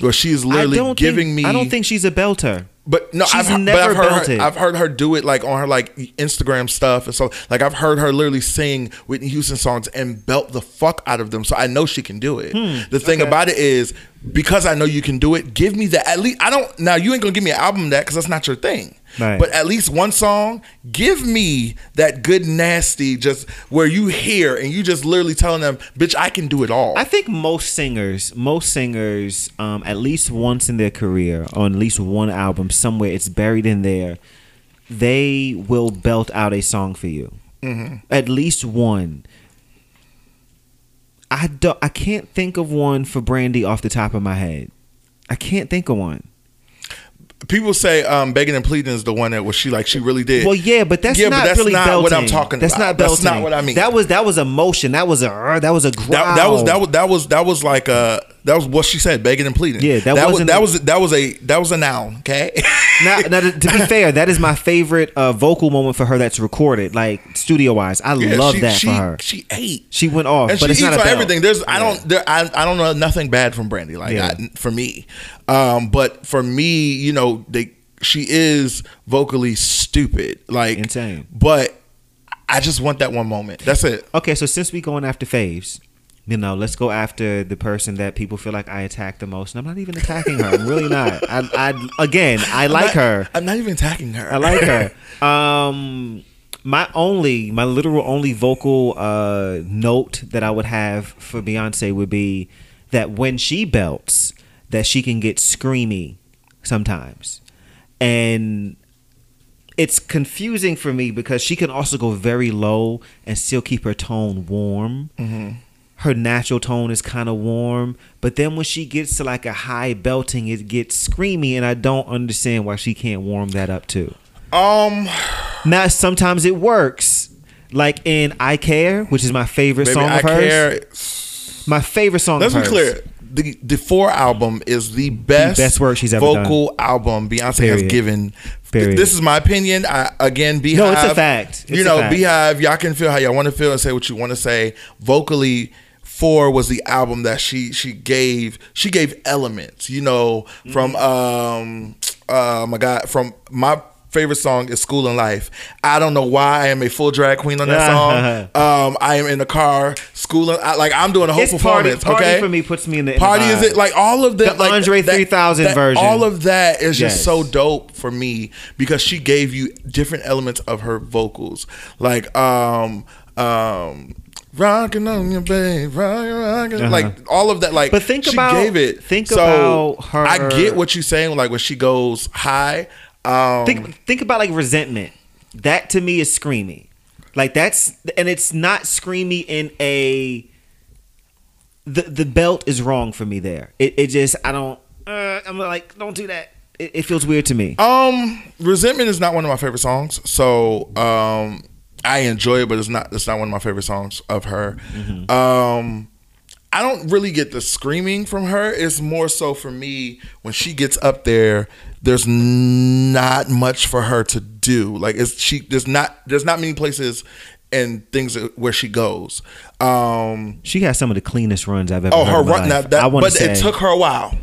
where she is literally giving think, me. I don't think she's a belter. But no, She's I've, never but I've heard her, I've heard her do it like on her like Instagram stuff and so like I've heard her literally sing Whitney Houston songs and belt the fuck out of them. So I know she can do it. Hmm, the thing about it is because I know you can do it, give me that at least. I don't now. You ain't gonna give me an album that because that's not your thing. Right. But at least one song, give me that good nasty, just where you hear and you just literally telling them, "Bitch, I can do it all." I think most singers, most singers, um, at least once in their career, on at least one album, somewhere it's buried in there, they will belt out a song for you. At least one. I don't. I can't think of one for Brandy off the top of my head. I can't think of one. People say um, begging and pleading is the one that was she like she really did. Well, yeah, but that's Yeah, but not that's really not belting. what I'm talking That's about. not That's not what I mean. That was that was emotion. That was a uh, that was a growl. That, that was that was that was that was like uh that was what she said begging and pleading. Yeah, that was wasn't that a- was that was a that was a noun. Okay, now, now, to be fair, that is my favorite uh, vocal moment for her that's recorded, like studio wise. I Yeah, love she, that she, for her. She ate. She went off, and but she it's eats not on everything. There's I Yeah. don't there, I I don't know nothing bad from Brandy like Yeah. I, for me, um, but for me, you know, they she is vocally stupid, like Insane. But I just want that one moment. That's it. Okay, so since we going after faves, you know, let's go after the person that people feel like I attack the most. And I'm not even attacking her. I'm really not. I, I again, I like I'm not- her. I'm not even attacking her. I like her. Um, my only, my literal only vocal uh, note that I would have for Beyonce would be that when she belts, that she can get screamy sometimes, and it's confusing for me because she can also go very low and still keep her tone warm. Her natural tone is kind of warm, but then when she gets to like a high belting, it gets screamy, and I don't understand why she can't warm that up too. Um, Now, sometimes it works, like in "I Care," which is my favorite song I of hers. care. My favorite song. Let's be clear. The the four album is the best, best work she's ever vocal album Beyonce has given. Period. This is my opinion. I, again, BeyHive. No, it's a fact. It's you know, fact. BeyHive. Y'all can feel how y'all want to feel and say what you want to say. Vocally, four was the album that she she gave. She gave elements. You know, from Mm-hmm. um, uh, my God, from my. Favorite song is "Schoolin' Life." I don't know why I am a full drag queen on that song. Um, I am in the car, school and I, like I'm doing a whole It's performance. Party okay, for me puts me in the in the Party is it like all of that? The like, Andre 3000 that- version. All of that is just so dope for me because she gave you different elements of her vocals, like um um. Rocking on your babe, rocking, rocking, Uh-huh. like all of that. Like, But think she about- gave it. think so about her- I get what you're saying. Like when she goes high, um, think think about like resentment. That to me is screamy. Like that's and it's not screamy in a the the belt is wrong for me there. It it just I don't uh, I'm like don't do that. It, it feels weird to me. Um, resentment is not one of my favorite songs. So um, I enjoy it, but it's not. It's not one of my favorite songs of her. Um, I don't really get the screaming from her. It's more so for me when she gets up there. There's not much for her to do. Like it's she. There's not. There's not many places and things where she goes. Um, She has some of the cleanest runs I've ever Oh, heard her run. Now that, I want but to say it took her a while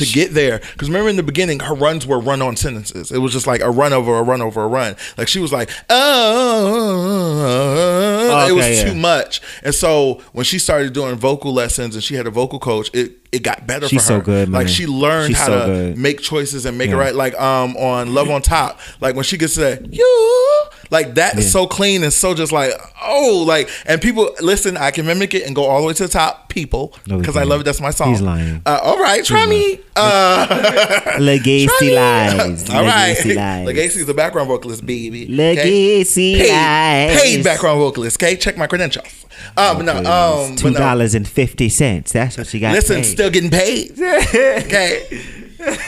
to get there. Because remember in the beginning, her runs were run on sentences. It was just like a run over, a run over, a run. Like she was like, oh, it was Okay, too much. And so when she started doing vocal lessons and she had a vocal coach, it it got better She's for her. so good, Like she learned She's how so to good. make choices and make it right. Like um on Love on Top, like when she gets to that you like that is Yeah. so clean and so just like oh like and people listen. I can mimic it and go all the way to the top. People No, because I love it. That's my song. He's lying. Uh, all right, try me. Uh, Legacy lies. All right. Legacy lies. Legacy is the background vocalist, baby. Okay? Legacy Paid, lies. paid background vocalist. Okay, check my credentials. Um, no, um, Two no. dollars and fifty cents. That's what she got. Listen, paid. still getting paid. okay.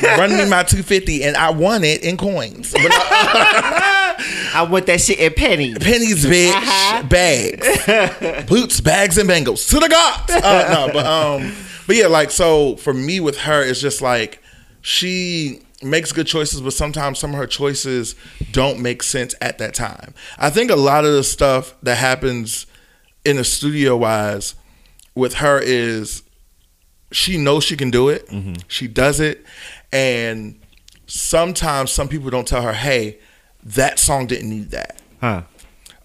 Run me my 250 and I won it in coins. No, I want that shit in pennies. pennies, bitch. Uh-huh. Bags. Boots, bags, and bangles. To the gods. Uh, no, but um, but yeah, like so for me with her, it's just like she makes good choices, but sometimes some of her choices don't make sense at that time. I think a lot of the stuff that happens in the studio wise with her is she knows she can do it. She does it, and sometimes some people don't tell her, "Hey, that song didn't need that." Huh.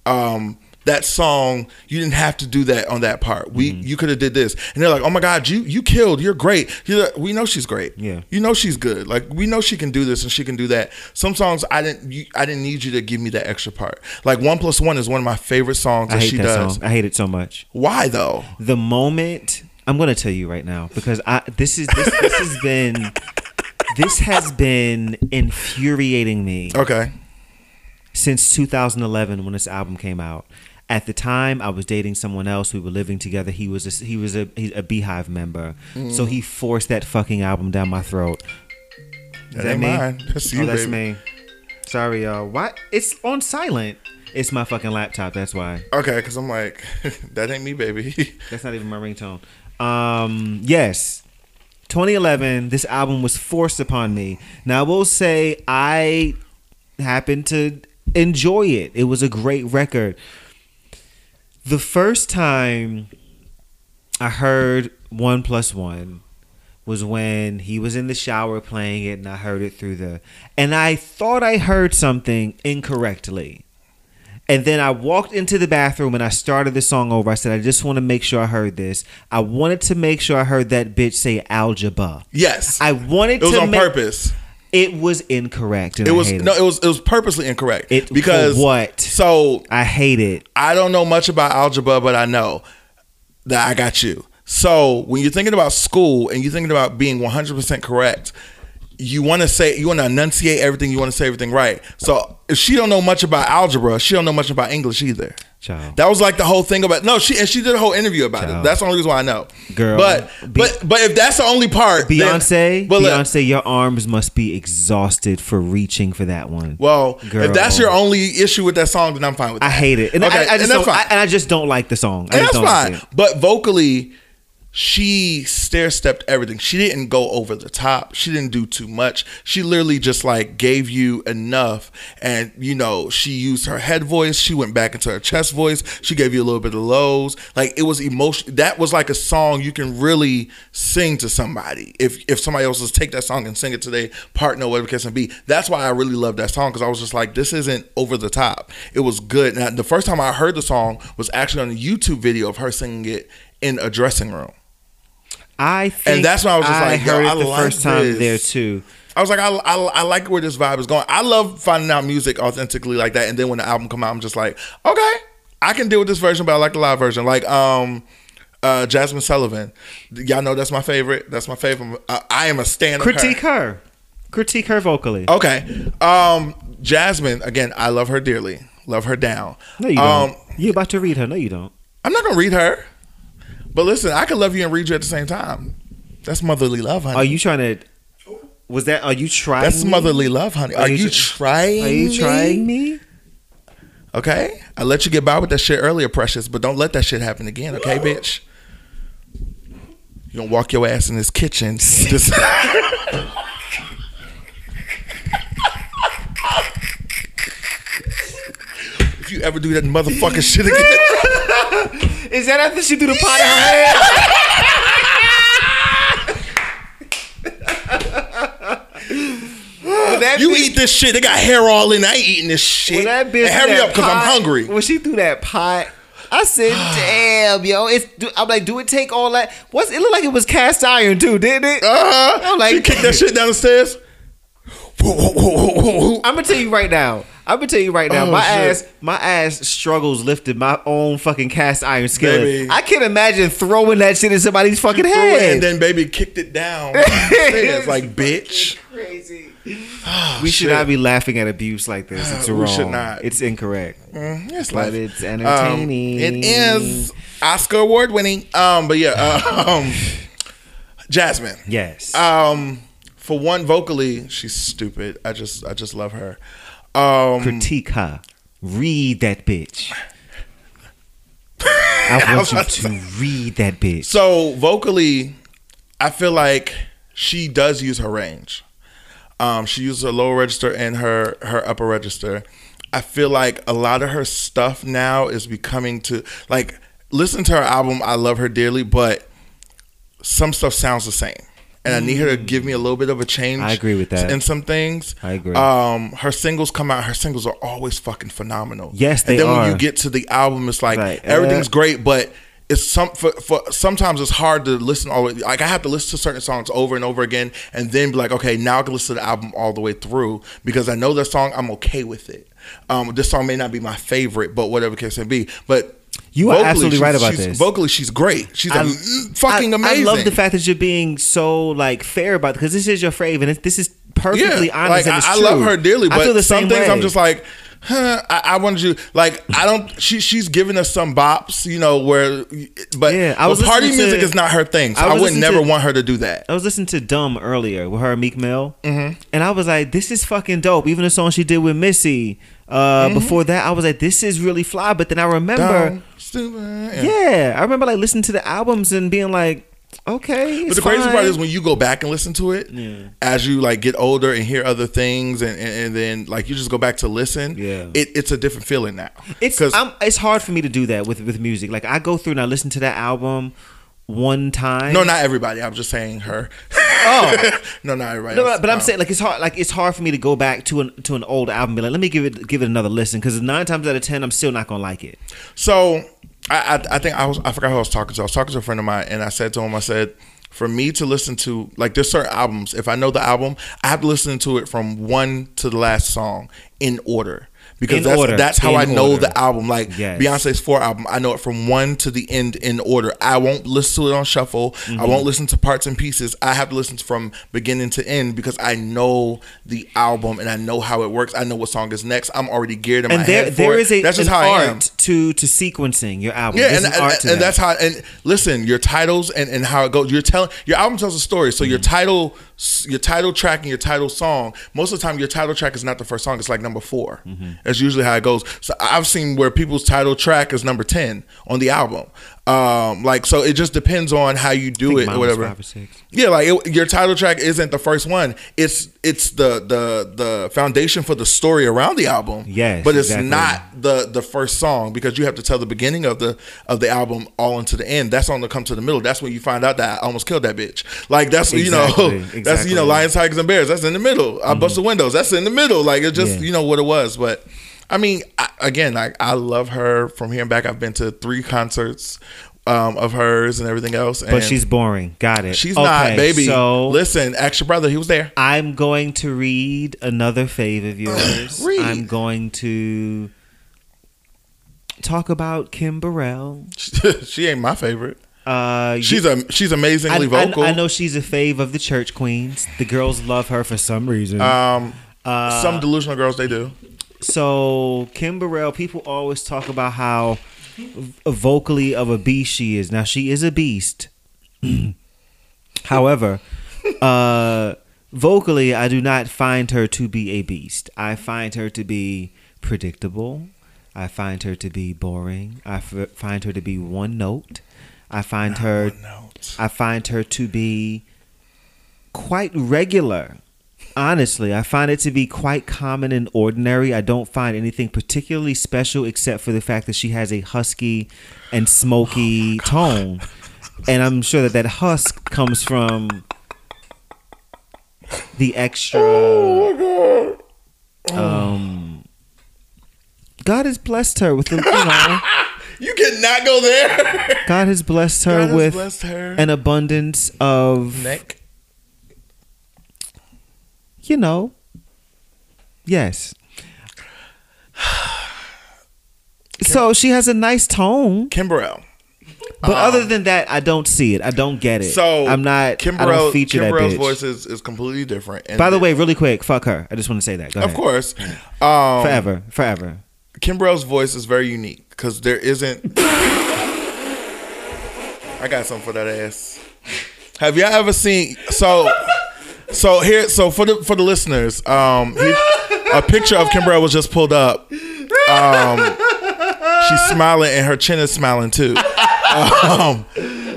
um, that song you didn't have to do that on that part we Mm-hmm. you could have did this and they're like oh my god you you killed you're great you're like, we know she's great Yeah. you know she's good like we know she can do this and she can do that some songs i didn't you, i didn't need you to give me that extra part like one plus one is one of my favorite songs that she that does song. I hate it so much. why though The moment I'm gonna tell you right now because I this is this, this has been this has been infuriating me okay since 2011 when this album came out. At the time, I was dating someone else. We were living together. He was a, he was a, a BeyHive member, so he forced that fucking album down my throat. Is That ain't mine. That's you, oh, that's baby. me. Sorry, y'all. What? It's on silent. It's my fucking laptop. That's why. okay because i'm like that ain't me baby That's not even my ringtone. Um, yes. 2011, this album was forced upon me. Now, I will say I happened to enjoy it. It was a great record. The first time I heard One Plus One was when he was in the shower playing it, and I heard it through the. And I thought I heard something incorrectly. And then I walked into the bathroom and I started the song over. I said, I just want to make sure I heard this. I wanted to make sure I heard that bitch say algebra. yes I wanted to. it was to on make- purpose It was incorrect. It I was no it was it was purposely incorrect It- because what? so I hate it. I don't know much about algebra, but I know that I got you. So when you're thinking about school and you're thinking about being 100% correct, you want to say you want to enunciate everything. You want to say everything right. So if she don't know much about algebra, she don't know much about English either. Child. That was like the whole thing about no. She and she did a whole interview about it. That's the only reason why I know. Girl, but Be- but but if that's the only part, then- Beyonce, look, Beyonce, your arms must be exhausted for reaching for that one. well, Girl. if that's your only issue with that song, then I'm fine with it I hate it, and Okay, I, I just and fine. I, and I just don't like the song. And that's don't like fine. But vocally, she stair stepped everything. She didn't go over the top. She didn't do too much. She literally just like gave you enough. And you know, she used her head voice. She went back into her chest voice. She gave you a little bit of lows. Like it was emotion. That was like a song you can really sing to somebody. If if somebody else was take that song and sing it to their partner, whatever case may be. That's why I really love that song because I was just like, this isn't over the top. It was good. The first time I heard the song was actually on a YouTube video of her singing it in a dressing room. I think that's why I was just I like, yo, heard it I the like first time this. there too. I was like, I, I, I like where this vibe is going. I love finding out music authentically like that. And then when the album come out, I'm just like, okay, I can deal with this version, but I like the live version. Like um, uh, Jazmine Sullivan. Y'all know that's my favorite. That's my favorite. I, I am a stand. of her. Critique her. Critique her vocally. Okay. Um, Jazmine, again, I love her dearly. Love her down. No, you um, don't. You about to read her? No, you don't. I'm not gonna read her. But listen, I can love you and read you at the same time. That's motherly love, honey. Are you trying to? Was that? Are you trying? That's me? motherly love, honey. Are, Are you, you trying? Are you me? trying me? Okay, I let you get by with that shit earlier, precious, but don't let that shit happen again, okay, bitch? You gonna walk your ass in this kitchen? Just, if you ever do that motherfucking shit again, Is that after she threw the pot in her head? That you bitch- eat this shit. They got hair all in. I ain't eating this shit. when that bitch And hurry up, cause I'm hungry. When she threw that pot, I said, "Damn, yo!" It's. do- I'm like, "Do it take all that?" What's it looked like? It was cast iron too, didn't it? Uh-huh. I'm like- she kicked that shit down I'm gonna tell you right now. I'm gonna tell you right now. Oh, my shit. ass, my ass struggles lifting my own fucking cast iron skillet. Baby. I can't imagine throwing that shit in somebody's fucking Threw it, head. and then baby kicked it down. the stairs, like bitch. crazy. Oh, we should shit. not be laughing at abuse like this. It's We wrong. should not. It's incorrect. It's But life. it's Um, entertaining. it is Oscar award winning. Um, but yeah, uh, um, Jazmine. Yes. Um, for one, vocally, she's stupid. I just, I just love her. Um, Critique her. Read that bitch. I want you to read that bitch. so vocally, I feel like she does use her range. Um, she uses her lower register and her her upper register. I feel like a lot of her stuff now is becoming to like listen to her album. I love her dearly, but some stuff sounds the same, and I need her to give me a little bit of a change. I agree with that. in some things. I agree. Um, her singles come out. Her singles are always fucking phenomenal. Yes, they are. And then when you get to the album, it's like Right. everything's Uh, great, but it's some for, for sometimes it's hard to listen all the. Like I have to listen to certain songs over and over again, and then be like, okay, now I can listen to the album all the way through because I know that song. I'm okay with it. Um, this song may not be my favorite, but whatever case may be, but. You are absolutely right about this. Vocally, she's great. She's I- fucking I, amazing. I love the fact that you're being so like fair about because this is your fave and it, this is perfectly honest. Like I, I love her dearly, I but feel the some things way. I'm just like, huh, I, I wanted you like I don't. She she's giving us some bops, you know, where but Yeah, I was party to- music is not her thing. So I I, would never to- want her to do that. I was listening to Dumb earlier with her Meek Mill, mm-hmm. and I was like, "This is fucking dope." Even the song she did with Missy. Uh, Mm-hmm. Before that, I was like, "This is really fly." But then I remember, Dumb, stupid, yeah. yeah, I remember like listening to the albums and being like, "Okay." But it's the crazy fine. part is when you go back and listen to it, Yeah. as you like get older and hear other things, and, and, and then like you just go back to listen. Yeah. it, it's a different feeling now. It's I'm, it's hard for me to do that with with music. Like I go through and I listen to that album one time. no, not everybody. I'm just saying her. Oh. no, not everybody. No, else. but I'm Um, saying like it's hard. Like it's hard for me to go back to an to an old album. And be like, let me give it give it another listen because nine times out of ten, I'm still not gonna like it. So I, I I think I was I forgot who I was talking to. I was talking to a friend of mine, and I said to him, I said, for me to listen to like there's certain albums. If I know the album, I have to listen to it from one to the last song in order. Because In that's order. that's how In I know order. the album. Like Yes. Beyonce's four album, I know it from one to the end in order. I won't listen to it on shuffle. I Mm-hmm. won't listen to parts and pieces. I have to listen from beginning to end because I know the album and I know how it works. I know what song is next. I'm already geared in my there head for there it. is a that's just how I am. to to sequencing your album. Yeah, There's and, an art and, and that. that's how. And listen, your titles and, and how it goes. You're telling your album tells a story. So Mm-hmm. your title, your title track and your title song. Most of the time, your title track is not the first song. It's like number 4 Mm-hmm. That's usually how it goes. So I've seen where people's title track is number ten on the album. Um, like so, it just depends on how you do it or whatever. or. Yeah, like it, your title track isn't the first one. It's it's the the the foundation for the story around the album. Yes, but it's exactly. not the the first song because you have to tell the beginning of the of the album all into the end. That's on the come to the middle. That's when you find out that I almost killed that bitch. Like that's you know Exactly, that's you know lions, tigers, and bears. That's in the middle. I bust the windows. That's in the middle. Like it just Yeah. you know what it was. But I mean, I, again, like I love her from here and back. I've been to three concerts. Um, of hers and everything else, But she's boring. Got it. she's Okay, not, baby. So listen, ask your brother. He was there. I'm going to read another fave of yours. Read. I'm going to talk about Kim Burrell. she ain't my favorite. Uh, She's a she's amazingly I- vocal. I know she's a fave of the church queens. The girls love her for some reason. Um, Uh, some delusional girls they do. So Kim Burrell, people always talk about how vocally of a beast she is. Now she is a beast. However, uh, vocally, I do not find her to be a beast. I find her to be predictable. I find her to be boring. I f- find her to be one note. I find her. I find her to be quite regular. Honestly, I find it to be quite common and ordinary. I don't find anything particularly special except for the fact that she has a husky and smoky tone. And I'm sure that that husk comes from the extra. Um, God has blessed her with, a, you know, You cannot go there. God has blessed her God with blessed her. an abundance of neck. You know, yes. So she has a nice tone, Kim Burrell. but other than that, I don't see it. I don't get it. Um, So I'm not. Kim I don't feature Kim that bitch. voice is, is completely different. And By the way, really quick, fuck her. I just want to say that. Go of ahead. course, um, forever, forever. Kim Burrell's voice is very unique because there isn't. I got something for that ass. Have y'all ever seen so? So here, so for the for the listeners, um, he, a picture of Kim Burrell was just pulled up. Um, she's smiling and her chin is smiling too. Um,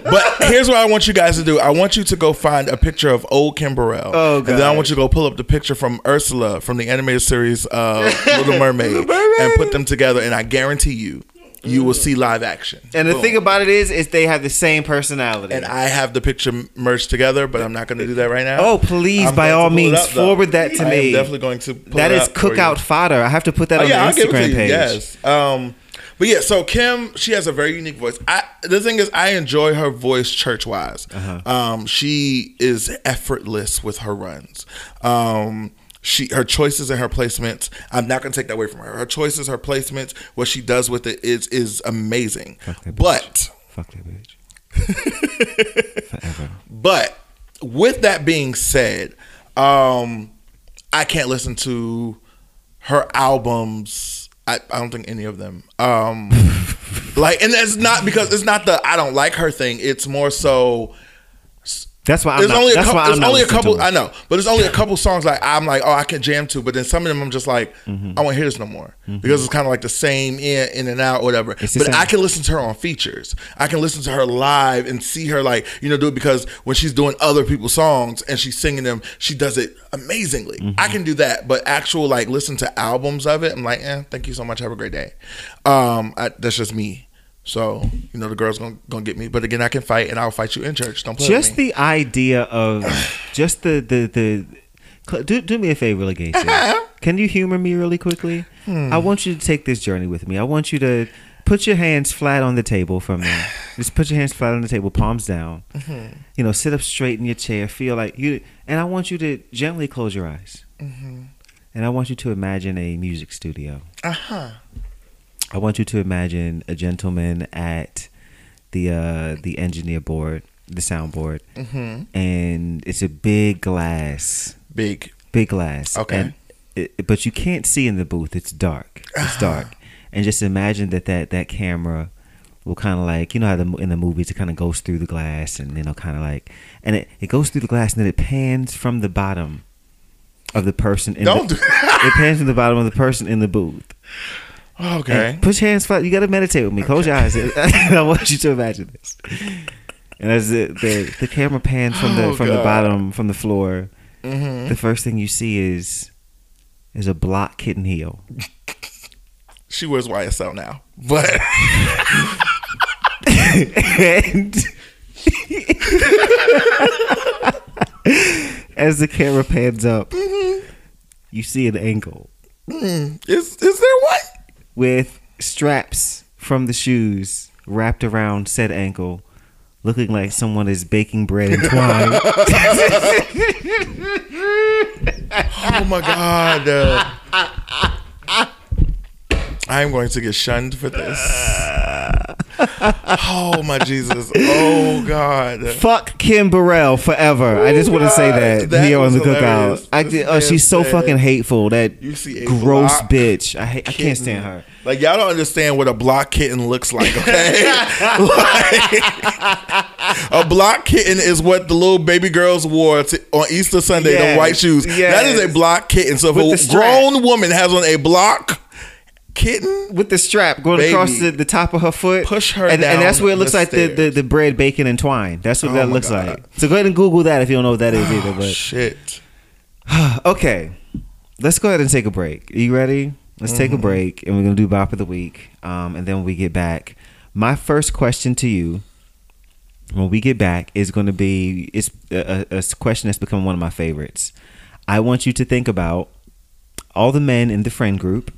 But here's what I want you guys to do. I want you to go find a picture of old Kim Burrell. Oh, And then I want you to go pull up the picture from Ursula from the animated series uh, Little Mermaid, and put them together. And I guarantee you, you will see live action. And the Boom. thing about it is, is they have the same personality. and I have the picture merged together, but I'm not going to do that right now. oh, please, I'm by all means, up, forward that to I me. definitely going to. That is up for you. cookout fodder. I have to put that Oh, on yeah, I'll the to Instagram page. Yes. Um, but yeah, so Kim, she has a very unique voice. I the thing is, I enjoy her voice church wise. Uh-huh. Um, she is effortless with her runs. Um, she her choices and her placements. I'm not gonna take that away from her. Her choices, her placements, what she does with it is is amazing. that bitch. But Fuck that bitch. Forever. but with that being said, um, I can't listen to her albums. I, I don't think any of them. Um, like, and that's not because it's not the I don't like her thing. It's more so That's why I'm there's not, only a that's couple. why I'm There's only a couple. I know, but there's only a couple songs like I'm like, oh, I can jam to. But then some of them, I'm just like, Mm-hmm. I won't hear this no more because it's kind of like the same in in and out, whatever. It's But. I can listen to her on features. I can listen to her live and see her like you know do it because when she's doing other people's songs and she's singing them, she does it amazingly. Mm-hmm. I can do that, but actual like listen to albums of it, I'm like, eh, thank you so much. Have a great day. Um, I, that's just me. So you know the girl's gonna gonna get me, but again I can fight and I'll fight you in church. Don't play with Just me. the idea of just the the the. Cl- Do, do me a favor, Legacy. Can you humor me really quickly? Hmm. I want you to take this journey with me. I want you to put your hands flat on the table for me. Just put your hands flat on the table, palms down. Mm-hmm. You know, sit up straight in your chair. Feel like you, and I want you to gently close your eyes. Mm-hmm. And I want you to imagine a music studio. Uh huh. I want you to imagine a gentleman at the uh, the engineer board, the soundboard, Mm-hmm. and it's a big glass, Big. big glass. Okay. It, but you can't see in the booth. It's dark. It's dark. And just imagine that that that camera will kind of like you know how the, in the movies it kind of goes through the glass and you know kind of like and it, it goes through the glass and then it pans from the bottom of the person in Don't the, do it pans from the bottom of the person in the booth Okay. and put your hands flat. You got to meditate with me. Close your eyes. I want you to imagine this. And as the the, the camera pans from the Oh, from the bottom from the floor, Mm-hmm. the first thing you see is is a block kitten heel. She wears YSL now, but and as the camera pans up, Mm-hmm. you see an ankle is is there what? With straps from the shoes wrapped around said ankle, looking like someone is baking bread in twine. Oh my god! uh, I'm going to get shunned for this. Oh my Jesus! Oh God! Fuck Kim Burrell forever. I just oh, want to say that, That here on the cookout. I did, oh, she's so fucking hateful. That You see gross block bitch. I hate, I can't stand her. Like y'all don't understand what a block kitten looks like, okay? Like, a block kitten is what the little baby girls wore to, on Easter Sunday, Yes, the white shoes. That is a block kitten. So With a grown woman has on a block kitten, With the strap going Baby. across the, the top of her foot, Push her and, and that's where it looks like the, the, the bread, bacon, and twine. That's what Oh that looks God. like. So go ahead and Google that if you don't know what that is either. oh, But shit. okay, let's go ahead and take a break. Are you ready? Let's take a Mm-hmm. break, and we're gonna do bop of the week. Um, and then when we get back, my first question to you, when we get back, is going to be it's a, a question that's become one of my favorites. I want you to think about all the men in the friend group,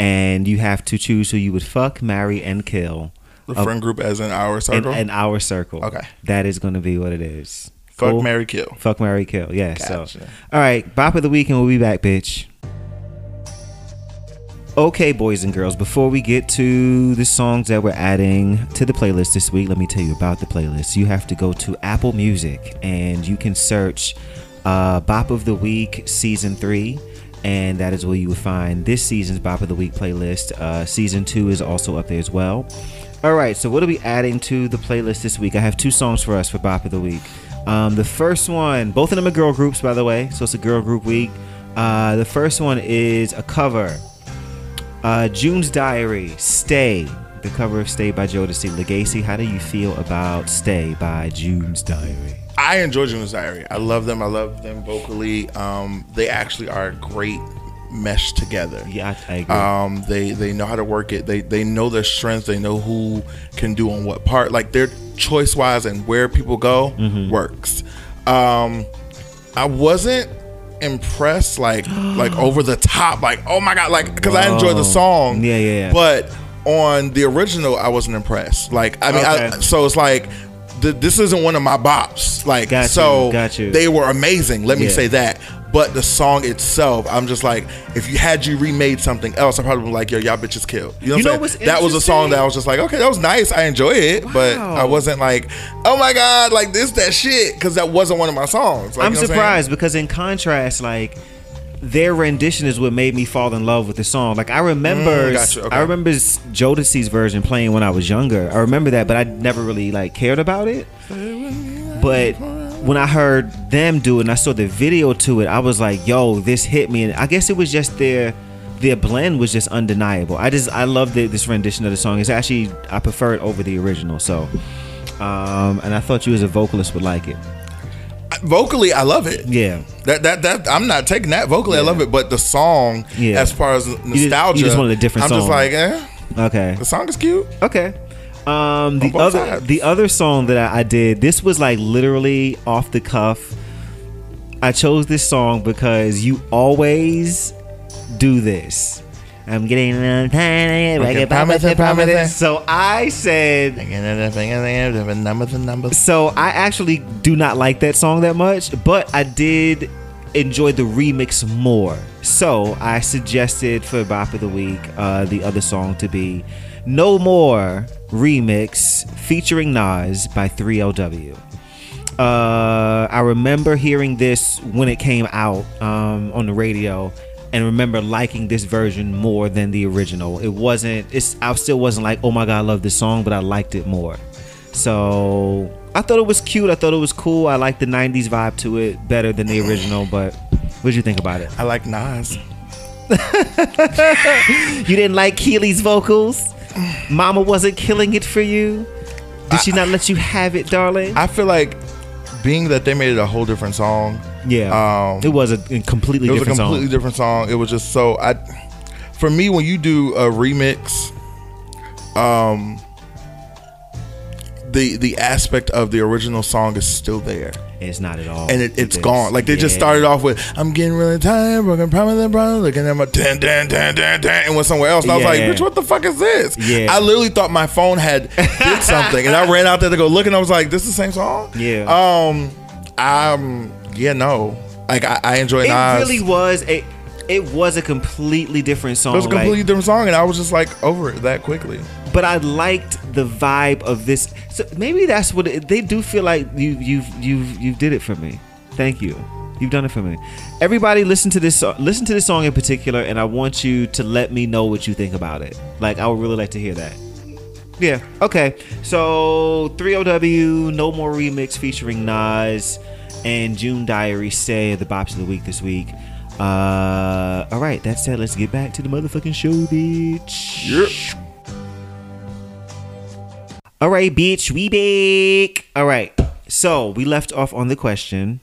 and you have to choose who you would fuck, marry, and kill. The friend group as in our circle. in our circle. Okay. that is going to be what it is. Fuck, Cool? marry kill. Fuck marry, Kill. Yeah. So all right, bop of the week and we'll be back, bitch. Okay, boys and girls, before we get to the songs that we're adding to the playlist this week, let me tell you about the playlist. You have to go to Apple Music and you can search uh, Bop of the Week Season 3, and that is where you will find this season's Bop of the Week playlist. Uh, season 2 is also up there as well. All right, so what are we adding to the playlist this week? I have two songs for us for Bop of the Week. Um, the first one, both of them are girl groups, by the way, so it's a girl group week. Uh, the first one is a cover uh, June's Diary, Stay the cover of Stay by Jodeci. Legacy, how do you feel about Stay by June's Diary? I enjoy June's Diary. I love them. I love them vocally. Um, they actually are a great mesh together. Yeah, I, agree. Um, they they know how to work it. They they know their strengths. They know who can do on what part. Like their choice wise and where people go Mm-hmm. works. Um, I wasn't impressed like like over the top like oh my god like because I enjoyed the song Yeah, yeah, yeah. but on the original I wasn't impressed like I mean I, so it's like th- this isn't one of my bops. Like Got you, so got you. they were amazing let me say that. But the song itself I'm just like if you had you remade something else I probably would be like yo y'all bitches killed. You know, You know what I'm what's saying? that was a song that I was just like okay that was nice. I enjoy it but I wasn't like oh my god like this that shit because that wasn't one of my songs. Like, I'm you know what saying? surprised because in contrast, like their rendition is what made me fall in love with the song. Like I remember, Mm, gotcha, okay. I remember Jodeci's version playing when I was younger. I remember that, but I never really like cared about it. But when I heard them do it and I saw the video to it, I was like, "Yo, this hit me!" And I guess it was just their their blend was just undeniable. I just I love the, this rendition of the song. It's actually I prefer it over the original. So, um, and I thought you as a vocalist would like it. Vocally I love it Yeah. That that that I'm not taking that vocally. I love it, but the song, Yeah. as far as nostalgia, you just wanted a different I'm song. just like, eh, Okay. the song is cute. Okay. Um, the other sides. the other song that I, I did, this was like literally off the cuff. I chose this song because you always do this. I'm getting a little tired. I get promise, promise. So I said, Numbers and numbers. so I actually do not like that song that much, but I did enjoy the remix more. So I suggested for Bop of the Week uh, the other song to be No More Remix featuring Nas by 3LW. Uh, I remember hearing this when it came out um, on the radio, and remember liking this version more than the original. It wasn't. It's. I still wasn't like, oh my god, I love this song, but I liked it more. So I thought it was cute. I thought it was cool. I liked the '90s vibe to it better than the original. But what did you think about it? I like Nas. You didn't like Kiely's vocals. Mama wasn't killing it for you. Did she not let you have it, darling? I feel like being that they made it a whole different song. yeah, Um, it was a completely It was a completely song. different song. It was just so I. For me, when you do a remix, um, the the aspect of the original song is still there. It's not at all. and it, it's It gone. Like they just started off with, "I'm getting really tired, broken promise and promise," looking at my ten, ten, ten, ten, ten, and went somewhere else. And I was like, "Bitch, what the fuck is this?" Yeah. I literally thought my phone had did something, and I ran out there to go look, and I was like, "This is the same song." Yeah. Um. I'm Yeah. No. Like I, I enjoy It really was a. It was a completely different song. it was a like- completely different song, and I was just like over it that quickly. but I liked the vibe of this. So maybe that's what it, they do feel like. You you've you've you did it for me. Thank you. You've done it for me. Everybody, listen to this. Listen to this song in particular, and I want you to let me know what you think about it. Like I would really like to hear that. Yeah. Okay. So 3LW, No More Remix featuring Nas and June Diary say the bops of the week this week. Uh, all right. That said, let's get back to the motherfucking show, bitch. Yep. All right, bitch, we back. All right. So we left off on the question.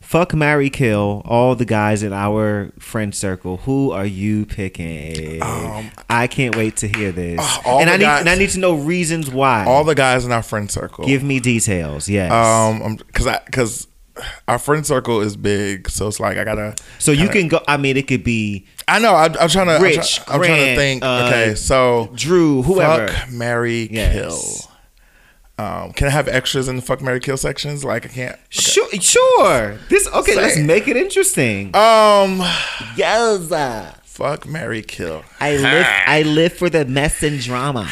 Fuck, marry, kill all the guys in our friend circle. Who are you picking? I can't wait to hear this. Uh, all and the I need guys- and I need to know reasons why. All the guys in our friend circle. Give me details. Yes. um. Because I because our friend circle is big, so it's like I gotta. so you kinda- can go. I mean, it could be I know. I, I'm trying to. I'm, Rich, try- I'm trying to Grant, think. uh, okay, so Drew, whoever. fuck, marry, Yes. kill. Um, can I have extras in the fuck, marry, kill sections? Like I can't. okay. Sure, sure. This okay. Let's make it interesting. Um, Yes. Fuck, marry, kill. I live. I live for the mess and drama.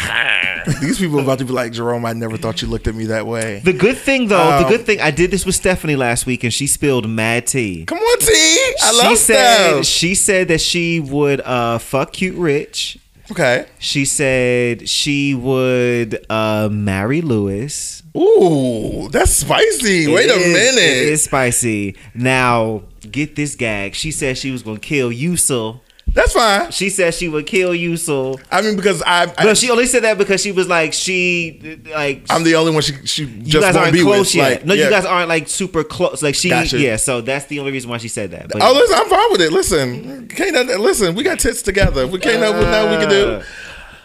These people about to be like Jerome. I never thought you looked at me that way. The good thing, though, the Um, good thing, I did this with Stephanie last week, and she spilled mad tea. Come on, T. I she love said Steph. she said that she would uh, fuck cute rich. Okay. She said she would uh, marry Lewis. Ooh, that's spicy. Wait It a minute. It is spicy. Now, get this gag. She said she was going to kill Yusul That's fine. She said she would kill you, so. I mean, because I, I But she only said that because she was like she like I'm the only one she she you just guys won't aren't be close with. yet. Like, no, yeah. you guys aren't like super close. Like she, Gotcha. yeah. So that's the only reason why she said that. But Oh, listen, I'm fine with it. Listen, can't listen. We got tits together. We can't know what now we can do.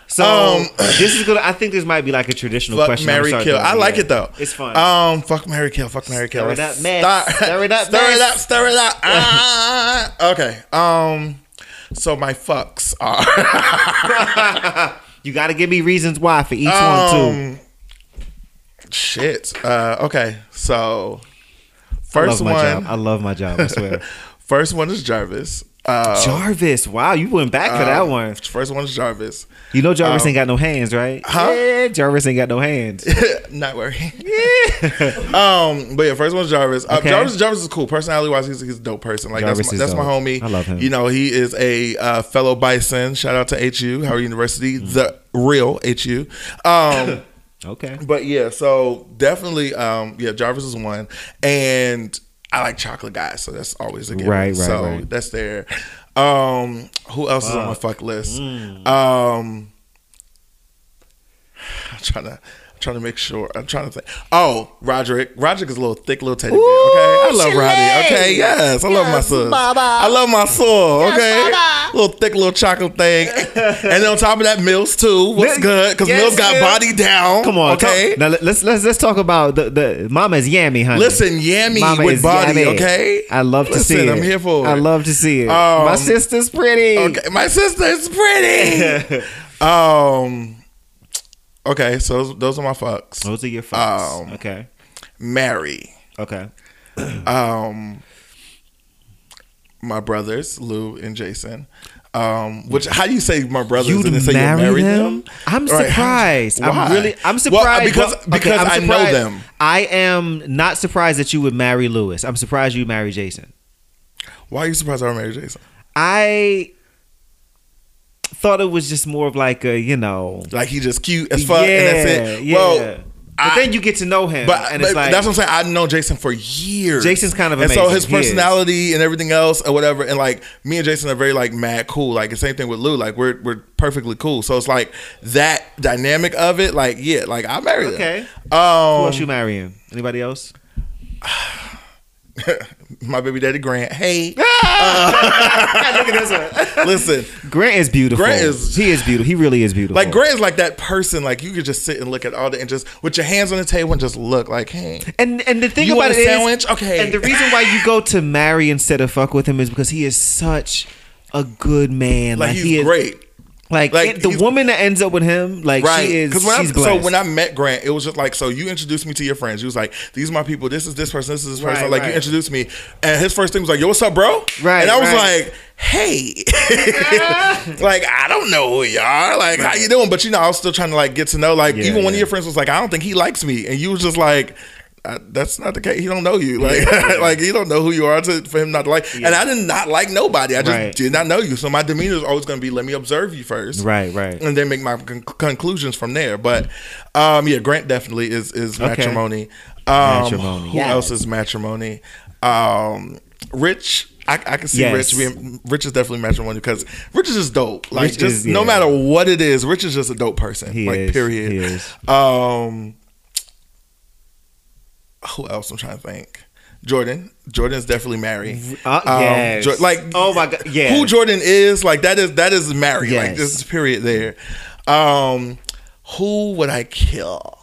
So Um, this is gonna. I think this might be like a traditional Fuck, question. marry, kill. I like it though. It's fun. Um, fuck, marry, kill. Fuck, marry, kill. Stir it up, mess. start- Stir it up, Stir it up. Stir it up. Ah, okay. Um, so my fucks are. you got to give me reasons why for each one too. Um, shit. Uh, okay. So first my one. job. I love my job. I swear. First one is Jarvis. Uh, Jarvis. Wow, you went back for that one. First one is Jarvis. You know Jarvis um, ain't got no hands, right? huh? Yeah, Jarvis ain't got no hands. Not worrying. um, but yeah, first one's Jarvis. Uh, Okay. Jarvis Jarvis is cool. Personality wise, he's, he's a dope person. Like Jarvis that's my, that's my homie. I love him. You know, he is a uh, fellow Bison. Shout out to HU Howard University, Mm. the real HU. Um, Okay. but yeah, so definitely, um, yeah, Jarvis is one, and I like chocolate guys, so that's always a given. Right, right, so right. that's there. Um, who else is on my fuck list? Mm. Um, I'm trying to. I'm Trying to make sure. I'm trying to think. Oh, Roderick. Roderick is a little thick, little teddy bear. Okay, I love Roddy. Okay, yes, I love my son. I love my soul. Okay, little thick, little chocolate thing. and then on top of that, Mills too. What's good? Because yes, Mills got Mills. body down. Come on. Okay. talk- now let- let's let's let's talk about the the Mama's yammy, honey. Listen, Yammy Mama with body, yammy. okay? I love to see it. I'm here for it. I love to see it. Um, My sister's pretty. Okay, my sister's pretty. um, okay, so those, those are my fucks. Those are your fucks. Um, okay. marry, Okay. um, my brothers Lou and Jason. Um, which how do you say my brothers? You'd and say marry you married them? them? I'm Right, surprised. how- why? I'm really. I'm Well, surprised because Well, okay, because I know them. I am not surprised that you would marry Lewis. I'm surprised you marry Jason. Why are you surprised I married Jason? I thought it was just more of like a, you know, Like he just cute as fuck, yeah, and that's it. yeah. Well, but I- then you get to know him, But, and but it's like that's what I'm saying. I know Jason for years. Jason's kind of and so his personality and everything else or whatever, and like me and Jason are very like mad cool. Like the same thing with Lou. Like we're we're perfectly cool. So it's like that dynamic of it. Like yeah, like I married Okay. him. Who Um, else you marrying? Anybody else? my baby daddy Grant. Hey, uh, Look at this one. listen, Grant is beautiful. Grant is- he is beautiful. He really is beautiful. like Grant is like that person. Like you could just sit and look at all the and just with your hands on the table and just look like, hey, And and the thing You about it a is- Okay. And the reason why you go to marry instead of fuck with him is because he is such a good man. like, Like, he's he is great. Like, Like, it- the woman that ends up with him, like Right. she is. when I, so blessed. when I met Grant, it was just like, so you introduced me to your friends. You was like, these are my people. This is this person. This is this person. Right, like you introduced me, and his first thing was like, yo, what's up, bro? Right, And I was right. like, hey, like I don't know who you are. Like how you doing? But you know, I was still trying to like get to know. Like Yeah, even one of your friends was like, I don't think he likes me, and you was just like. Uh, that's not the case. He don't know you. Like, like he don't know who you are to, for him not to like. And I did not like nobody. I just Right. did not know you. So my demeanor is always going to be, let me observe you first right, right. and then make my con- conclusions from there. But um, yeah, Grant definitely is is Okay. matrimony. Um, Matrimony, Who yes. else is matrimony? Um, Rich. I, I can see Yes. Rich being Rich is definitely matrimony because Rich is just dope. Like Rich just is- no matter what it is, Rich is just a dope person. He like is. period. He is. Um, who else? I'm trying to think. Jordan. Jordan is definitely married. Uh, Um, yes. Jo- like oh my god, yeah. who Jordan is, like that is that is married. Like Yes. this is period there. Um, who would I kill?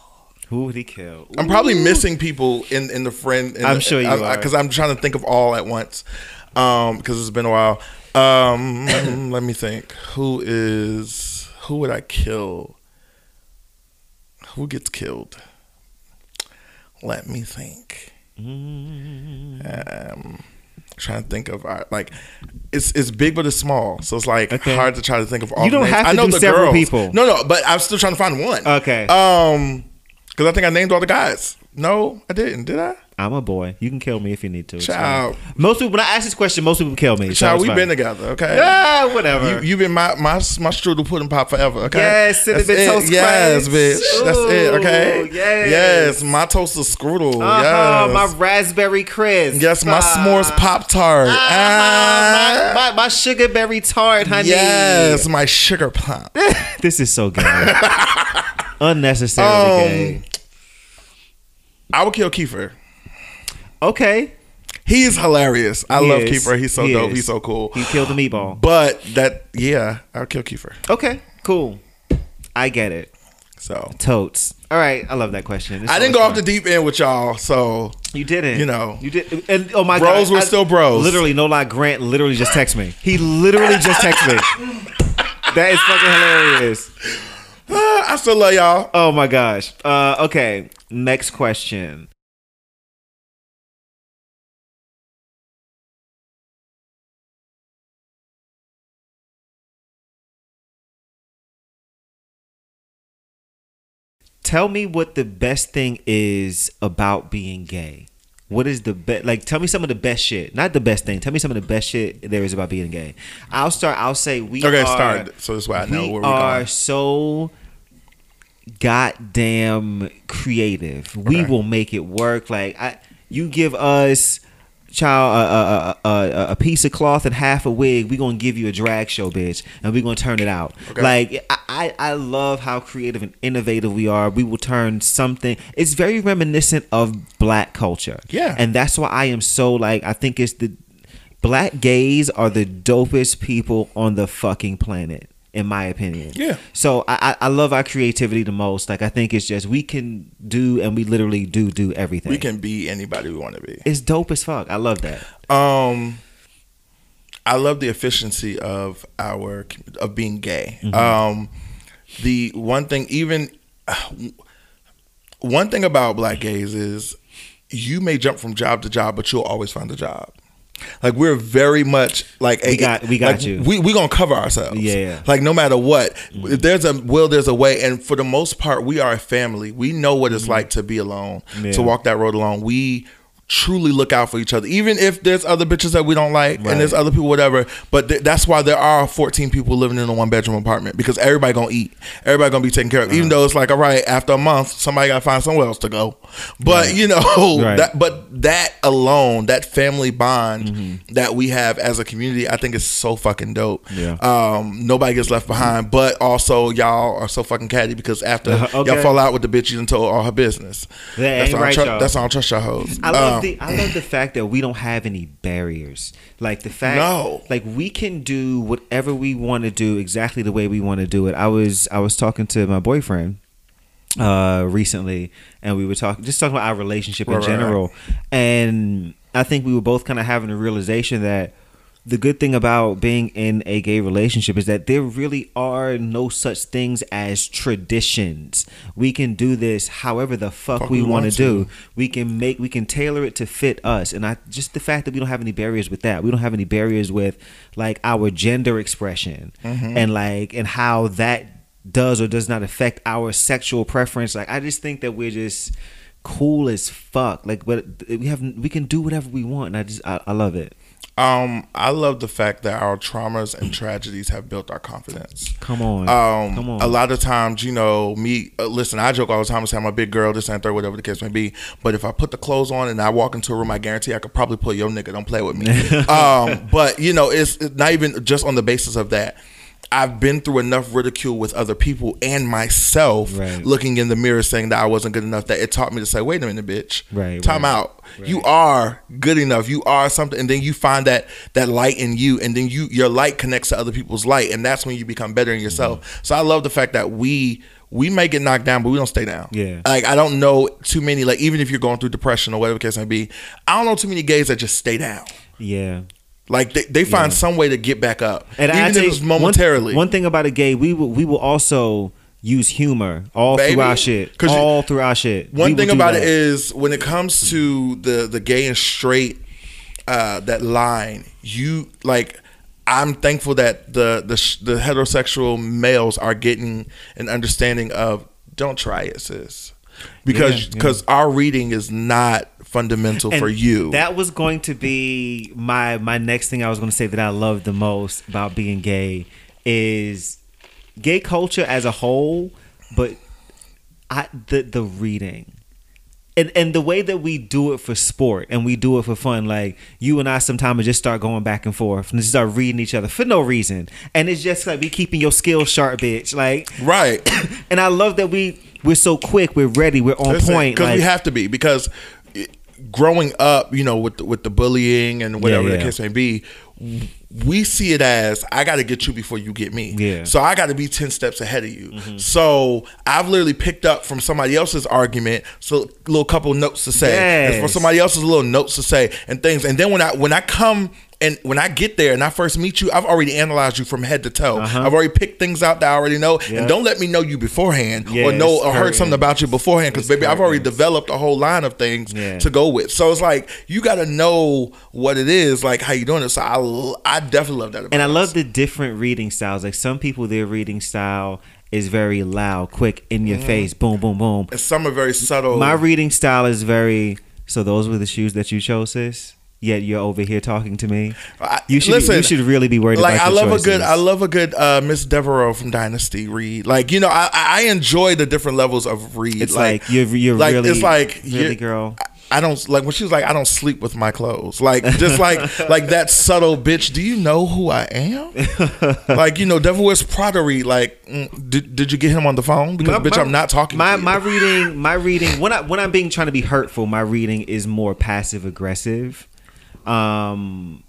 Who would he kill? I'm probably missing people in in the friend. In I'm the, sure you are. because I'm trying to think of all at once. Um, because it's been a while. Um, let me think. Who is who would I kill? Who gets killed? Let me think. Um, trying to think of uh, like it's it's big but it's small, so it's like Okay. hard to try to think of all. You don't have to I know do the several girls. people. No, no, but I'm still trying to find one. Okay. Um, because I think I named all the guys. No, I didn't. Did I? I'm a boy. You can kill me if you need to. Child. Most people when I ask this question, most people kill me. so Child, it's we've been together, okay? Ah, whatever. You, you've been my my my strudel pudding pop forever, okay? Yes, cinnamon That's it. Yes, bitch. That's it, okay? Yes. Yes, my toaster strudel. uh-huh, yes. my raspberry crisp. yes, my Ah. s'mores pop tart. Uh-huh, my, my, my sugar berry tart, honey. yes, my sugar pop. This is so gay. Unnecessarily Um, gay. I would kill Kiefer. Okay. He is hilarious. I He love is. Kiefer. He's so He dope. is. He's so cool. He killed the meatball. But that, yeah, I'll kill Kiefer. Okay, cool. I get it. So Totes. All right, I love that question. It's I didn't go off the deep end with y'all. So You didn't. you know. You did. And oh my Bros god, were still bros. Literally, no lie. Grant literally just texted me. He literally just texted me. That is fucking hilarious. I still love y'all. Oh my gosh. Uh, okay. Next question. Tell me what the best thing is about being gay. What is the best? Like, tell me some of the best shit. Not the best thing. Tell me some of the best shit there is about being gay. I'll start. I'll say we. Are. Okay, are, start. So this way I know we where we're are going. so goddamn creative. We will make it work. Like I, you give us child a, a, a, a, a piece of cloth and half a wig. We gonna give you a drag show, bitch, and we gonna turn it out. Okay. Like I, I love how creative and innovative we are. We will turn something. It's very reminiscent of black culture. Yeah. and that's why I am so like. I think it's the black gays are the dopest people on the fucking planet. In my opinion, Yeah. so I, I I love our creativity the most. Like I think it's just we can do and we literally do do everything. We can be anybody we want to be. It's dope as fuck. I love that. Um, I love the efficiency of our of being gay. Mm-hmm. Um, the one thing, even one thing about black gays is you may jump from job to job, but you'll always find a job. Like we're very much like We got- we got like, you. We we gonna cover ourselves. Yeah. Like no matter what, if there's a will, there's a way. And for the most part, we are a family. We know what it's like to be alone, Mm-hmm. Yeah. to walk that road alone. We truly look out for each other, even if there's other bitches that we don't like, Right. and there's other people, whatever. But th- that's why there are 14 people living in a one bedroom apartment because everybody gonna eat, everybody gonna be taken care of. Uh-huh. Even though it's like, all right, after a month, somebody gotta find somewhere else to go. But you know, Right. that but that alone, that family bond that we have as a community, I think is so fucking dope. Mm-hmm. Yeah. Um, nobody gets left behind, but also y'all are so fucking catty because after Uh, okay. y'all fall out with the bitch, you done told all her business. That that's ain't all right, tru- That's all I don't trust y'all hoes. I love Um, the I love the fact that we don't have any barriers. Like the fact, No. like we can do whatever we want to do exactly the way we want to do it. I was I was talking to my boyfriend uh recently and we were talking just talking about our relationship in Right, right, right. general and i think we were both kind of having a realization that the good thing about being in a gay relationship is that there really are no such things as traditions. We can do this however the fuck, Fuck we, we want to do. We can make we can tailor it to fit us. And I just the fact that we don't have any barriers with that. We don't have any barriers with like our gender expression Mm-hmm. and like and how that does or does not affect our sexual preference. Like I just think that we're just cool as fuck. Like but we have we can do whatever we want and I just I, I love it. Um, I love the fact that our traumas and tragedies have built our confidence. Come on. Um, Come on. a lot of times, you know, me. Uh, listen, I joke all the time. I say I'm a big girl, this and that, whatever the case may be. But if I put the clothes on and I walk into a room, I guarantee I could probably pull your nigga. Don't play with me. um, but you know, it's, it's not even just on the basis of that. I've been through enough ridicule with other people and myself, Right. looking in the mirror saying that I wasn't good enough. That it taught me to say, "Wait a minute, bitch. Right, Time right. out. You are good enough. You are something." And then you find that that light in you, and then you your light connects to other people's light, and that's when you become better in yourself. Mm-hmm. So I love the fact that we we may get knocked down, but we don't stay down. Yeah. Like I don't know too many. Like even if you're going through depression or whatever the case may be, I don't know too many gays that just stay down. yeah. Like they, they find some way to get back up, And even I if it's momentarily. One, one thing about a gay, we will we will also use humor all Baby. through our shit. All through our shit. One thing about that. it is when it comes to the the gay and straight uh, that line, you like. I'm thankful that the the the heterosexual males are getting an understanding of don't try it, sis, because Yeah, yeah. because our reading is not fundamental And for you. That was going to be my my next thing I was going to say that I love the most about being gay is gay culture as a whole, but I the the reading. And, and the way that we do it for sport and we do it for fun, like you and I sometimes just start going back and forth and just start reading each other for no reason. And it's just like we keeping your skills sharp, bitch. Like right. and I love that we we're so quick, we're ready, we're on point. because Like, we have to be because growing up, you know, with the, with the bullying and whatever Yeah, the case may be, we see it as I got to get you before you get me. Yeah. Mm-hmm. So I got to be ten steps ahead of you. So I've literally picked up from somebody else's argument, so little couple notes to say, and for somebody else's little notes to say, and things. And then when I when I come. And when I get there and I first meet you, I've already analyzed you from head to toe. Uh-huh. I've already picked things out that I already know. Yeah. And don't let me know you beforehand or know or heard something about you beforehand because baby, I've already developed a whole line of things Yeah. to go with. So it's like you got to know what it is, like how you doing it. So I, I definitely love that. About and I us. love the different reading styles. Like some people, their reading style is very loud, quick, in your face, boom, boom, boom. And some are very subtle. My reading style is very. So those were the shoes that you chose, sis. Yet you're over here talking to me. You should. listen, you should really be worried like about I love choices. a good I love a good uh, Miss Deveraux from Dynasty read. Like you know I I enjoy the different levels of read. It's like, you're you're like, really it's like really you're- girl. I don't like when she was like I don't sleep with my clothes. Like just like like that subtle bitch. Do you know who I am? like you know Devil Wears Prada read. Like mm, did, did you get him on the phone? Because My- bitch my- I'm not talking. My to you. my reading my reading when I when I'm being trying to be hurtful, my reading is more passive aggressive. Um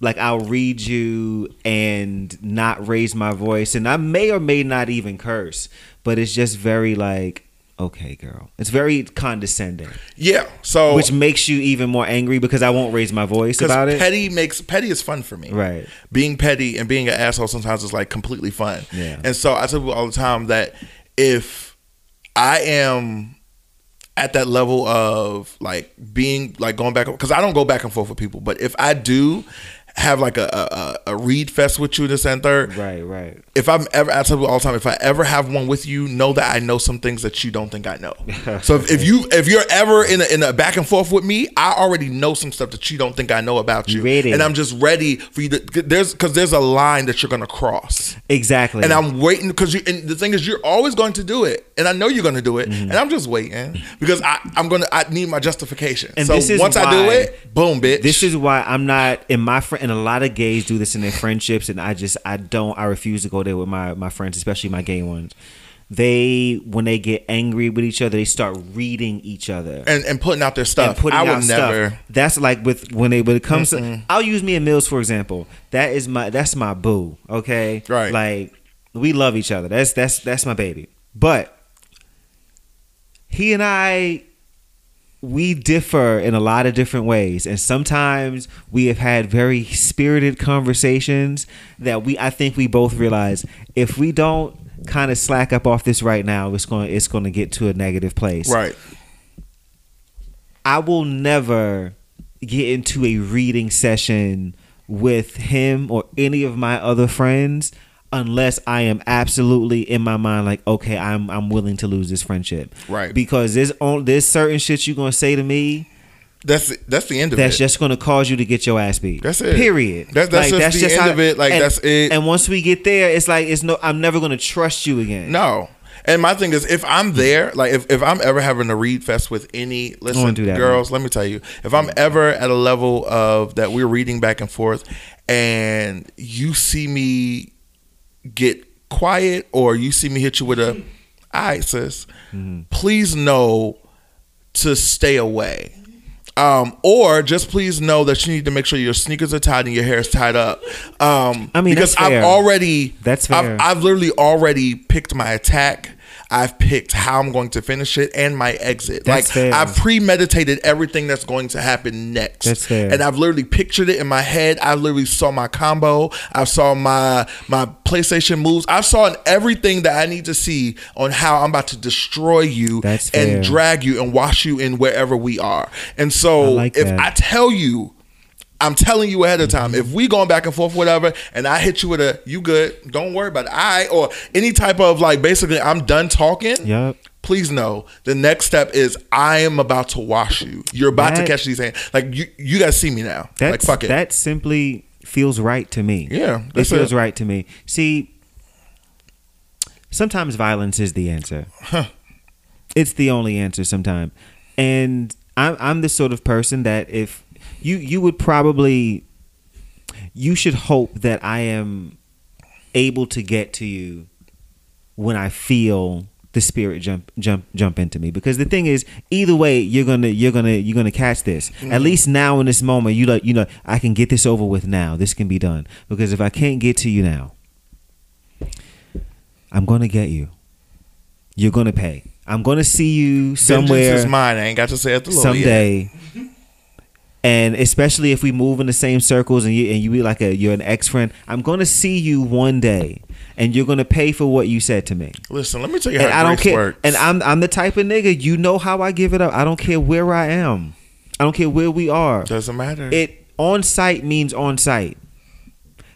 like I'll read you and not raise my voice and I may or may not even curse, but it's just very like okay, girl. It's very condescending, yeah. So which makes you even more angry because I won't raise my voice about it. petty makes petty is fun for me. Right. Being petty and being an asshole sometimes is like completely fun. Yeah. And so I tell people all the time that if I am at that level of like being like going back because I don't go back and forth with people, but if I do have like a a, a read fest with you this and third, Right, right. if I'm ever, I tell people all the time, if I ever have one with you, know that I know some things that you don't think I know. so if, if you, if you're ever in a, in a back and forth with me, I already know some stuff that you don't think I know about you, Ready. and I'm just ready for you to. There's because there's a line that you're gonna cross, Exactly. and I'm waiting because you. And the thing is, you're always going to do it, and I know you're gonna do it, Mm-hmm. and I'm just waiting because I, I'm gonna. I need my justification. And so this is once I do it, boom, bitch. This is why I'm not in my friend, and a lot of gays do this in their friendships, and I just I don't I refuse to go there with my my friends, especially my gay ones. They when they get angry with each other, they start reading each other and and putting out their stuff. and putting I would out never. stuff. That's like with when they when it comes to mm-hmm. I'll use me and Mills for example. That is my that's my boo. Okay, Right. Like we love each other. That's that's that's my baby. But he and I we differ in a lot of different ways and sometimes we have had very spirited conversations that we I think we both realize if we don't kind of slack up off this right now it's going it's going to get to a negative place. Right. I will never get into a reading session with him or any of my other friends unless I am absolutely in my mind like okay I'm I'm willing to lose this friendship Right. because there's on there's certain shit you're gonna say to me That's that's the end of that's it. That's just gonna cause you to get your ass beat That's it. period That- that's just the end of it. Like, and- that's it. and once we get there it's like it's no I'm never gonna trust you again No. And my thing is, if I'm hmm. there, like if, if I'm ever having a read fest with any, listen, that, girls, let me tell you, if I'm hmm. ever at a level of that we're reading back and forth, and you see me get quiet or you see me hit you with a, all right, sis, please know to stay away. Um, or just please know that you need to make sure your sneakers are tied and your hair is tied up. Um, I mean, because. I've already That's I've- fair. I've literally already picked my attack. I've picked how I'm going to finish it and my exit. That's like fair. I've premeditated everything that's going to happen next. That's fair. And I've literally pictured it in my head. I literally saw my combo. I saw my my PlayStation moves. I saw everything that I need to see on how I'm about to destroy you and drag you and wash you in wherever we are. And so I like if that. I tell you I'm telling you ahead of time. If we going back and forth, whatever, and I hit you with a "you good," don't worry about it. I or any type of like, basically, I'm done talking. Yep. please know the next step is I am about to wash you. You're about That- to catch these hands. Like you, you guys see me now. That's, like fuck it. That simply feels right to me. Yeah, it feels it. right to me. See, sometimes violence is the answer. It's the only answer sometimes, and I'm I'm the sort of person that if you you would probably you should hope that I am able to get to you when I feel the spirit jump jump jump into me. Because the thing is either way you're gonna you're gonna you're gonna catch this. At mm-hmm. least now in this moment you like you know I can get this over with now. This can be done. Because if I can't get to you now I'm gonna get you. You're gonna pay. I'm gonna see you somewhere Vengeance is mine. I ain't got to say it the Lord yet. And especially if we move in the same circles and you and you be like a you're an ex friend, I'm gonna see you one day, and you're gonna pay for what you said to me. Listen, let me tell you And how I don't care. works. And I'm I'm the type of nigga you know how I give it up. I don't care where I am. I don't care where we are. doesn't matter. It on site means on site.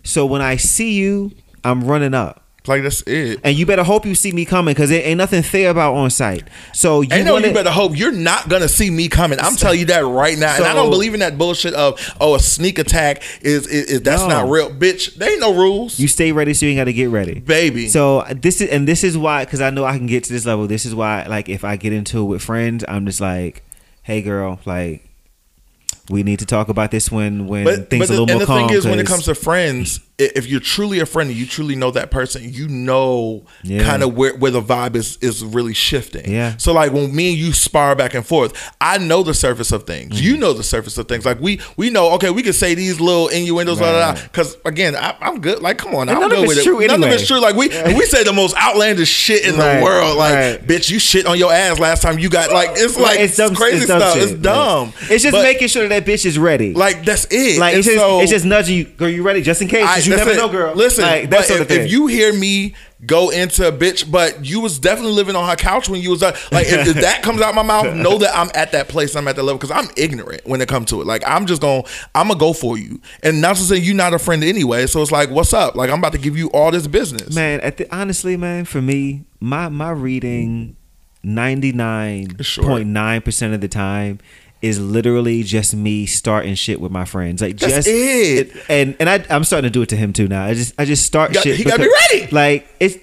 So when I see you, I'm running up. Like that's it. And you better hope you see me coming because there ain't nothing fair about on site. So you know you better hope you're not gonna see me coming. I'm telling you that right now, and I don't believe in that bullshit of oh a sneak attack is is, is that's No. not real, bitch. There ain't no rules, You stay ready so you ain't got to get ready. baby. So this is and this is why because I know I can get to this level. This is why like if I get into it with friends, I'm just like, hey girl, like we need to talk about this when when but, things but a the, little and more the calm. thing is, when it comes to friends, if you're truly a friend and you truly know that person, you know Yeah. kind of where, where the vibe is is really shifting. Yeah. So like when me and you spar back and forth, I know the surface of things. Mm-hmm. You know the surface of things. Like we we know. Okay, we can say these little innuendos, blah, blah, blah. Because again, I, I'm good. Like come on, And I'm none of good it's with true it. None of it's true. Like we we say the most outlandish shit in Right, the world. Like right. bitch, you shit on your ass last time you got like it's like it's dumb, crazy it's stuff. shit. It's dumb. It's just But, making sure that bitch is ready. like that's it. Like And it's just so- it's just nudging you. Girl, you ready? Just in case. I- you that's never it. know, girl. Listen, like, but if, if you hear me go into a bitch, but you was definitely living on her couch when you was uh, like, if, if that comes out my mouth, know that I'm at that place. I'm at that level because I'm ignorant when it comes to it. Like I'm just gonna, I'm gonna go for you, and not to say you're not a friend anyway. So it's like, what's up? Like I'm about to give you all this business. man, the, honestly, man, for me, my my reading, ninety nine point nine percent of the time. Is literally just me starting shit with my friends, like That's just it. and and I, I'm starting to do it to him too now. I just I just start got- shit. he gotta be ready. Like it's.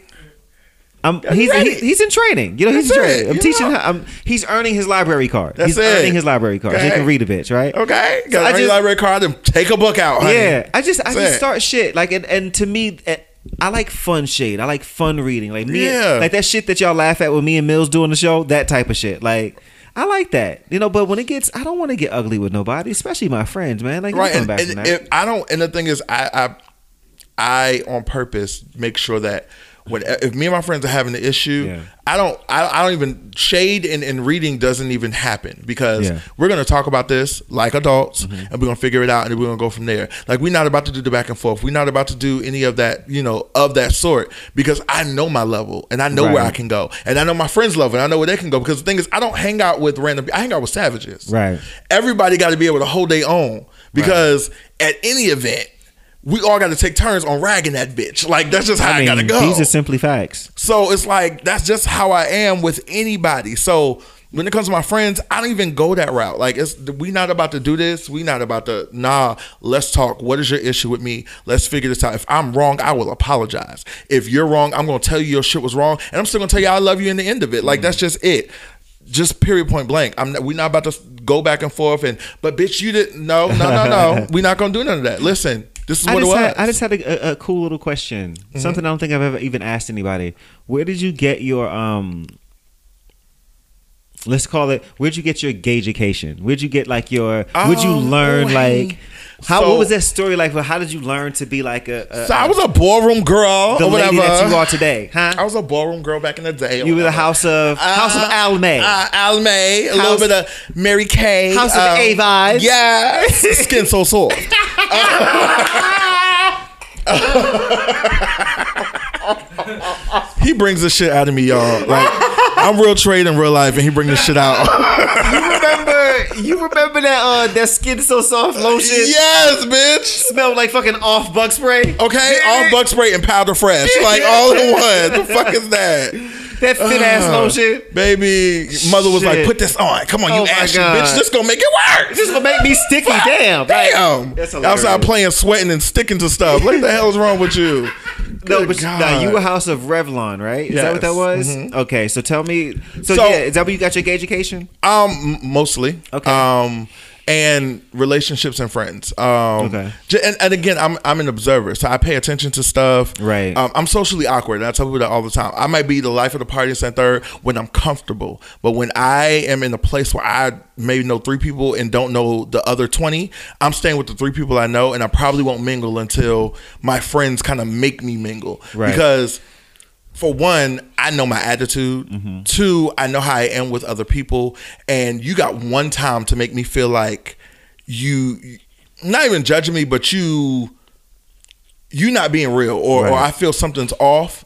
I'm, he's he, he's in training. You know, he's That's in training. it. I'm teaching know. him. I'm, he's earning his library card. That's he's it. earning his library card. So he can read a bitch, right? Okay, So got I a just- library card and take a book out. Honey. Yeah, I just I just it. start shit like and, and to me eh, I like fun shade. I like fun reading. Like me, Yeah. like that shit that y'all laugh at with me and Mills doing the show. That type of shit. Like I like that, you know. But when it gets, I don't want to get ugly with nobody, especially my friends, man. Like right and, back and if I don't and the thing is I I I on purpose make sure that when if me and my friends are having an issue Yeah. I don't I, I don't even shade and, and reading doesn't even happen because Yeah. we're gonna talk about this like adults Mm-hmm. and we're gonna figure it out and we're gonna go from there like we're not about to do the back and forth we're not about to do any of that you know of that sort because I know my level and I know where I can go and I know my friends level and I know where they can go because the thing is I don't hang out with random I hang out with savages Right. everybody got to be able to hold their own because at any event, we all got to take turns on ragging that bitch. Like that's just how I, I mean, gotta go. these are simply facts. so it's like that's just how I am with anybody. So when it comes to my friends, I don't even go that route. Like it's we not about to do this. We not about to nah. Let's talk. What is your issue with me? Let's figure this out. If I'm wrong, I will apologize. If you're wrong, I'm gonna tell you your shit was wrong, and I'm still gonna tell you I love you in the end of it. Like that's just it. Just period point blank. I'm not, we're not about to go back and forth and but bitch you didn't no no no no we're not gonna do none of that. Listen, this is I what it just, was. had, I just had a, a, cool little question. Mm-hmm. Something I don't think I've ever even asked anybody. Where did you get your um? Let's call it. Where'd you get your gauge education? Where'd you get like your? Where'd you Um, learn oh, like? How? So- what was that story like? Well, How did you learn to be like a? a so I was a ballroom girl the lady that you are today, huh? I was a ballroom girl back in the day. you were the house of House of Alme. Uh, Alme, a little bit of Mary Kay. House of um, Avive. Yeah, skin so soft. he brings the shit out of me, y'all. Like I'm real trade in real life, and he bring the shit out. you remember? You remember that? Uh, that skin so soft lotion yes, bitch. smelled like fucking off bug spray. Okay, off bug spray and powder fresh, like all in one. The fuck is that? That thin ass Uh, lotion. Baby, mother was like, "Put this on. Come on, Oh you ashy God. bitch. This gonna make it work. This is gonna make me sticky. Damn. Damn. That's hilarious. Outside playing, sweating, and sticking to stuff. What the hell is wrong with you? No, but God. now you were House of Revlon, right? Is that what that Yes. was? Okay, so tell me. So, So- yeah, is that where you got your gay education? Um, mostly. Okay. Um, and relationships and friends. Um, Okay. And, and again, I'm I'm an observer, so I pay attention to stuff. Right. Um, I'm socially awkward, and I tell people that all the time. I might be the life of the party, and third, when I'm comfortable. But when I am in a place where I maybe know three people and don't know the other twenty, I'm staying with the three people I know, and I probably won't mingle until my friends kind of make me mingle. Right. Because for one, I know my attitude. Mm-hmm. Two, I know how I am with other people. And you got one time to make me feel like you, not even judging me, but you, you not being real, or, or Right. Mm-hmm. I feel something's off.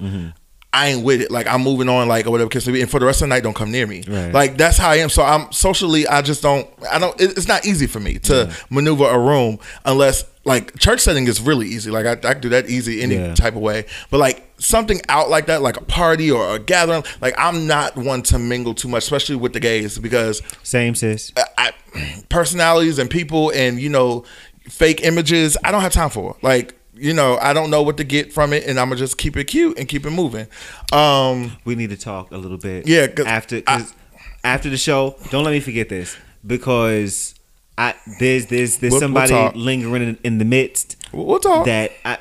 I ain't with it. Like I'm moving on, like or whatever. Cause and for the rest of the night, don't come near me. Right. Like that's how I am. So I'm socially. I just don't. I don't. It's not easy for me to maneuver a room unless like church setting is really easy. Like I, I can do that easy any Yeah. type of way. But like something out like that, like a party or a gathering, like I'm not one to mingle too much, especially with the gays, because Same, sis. I, personalities and people and you know fake images i don't have time for like you know i don't know what to get from it and i'm gonna just keep it cute and keep it moving um We need to talk a little bit. Yeah, 'cause after 'cause after the show. Don't let me forget this because I there's there's there's We'll- we'll somebody lingering in, in the midst we'll, we'll talk that I.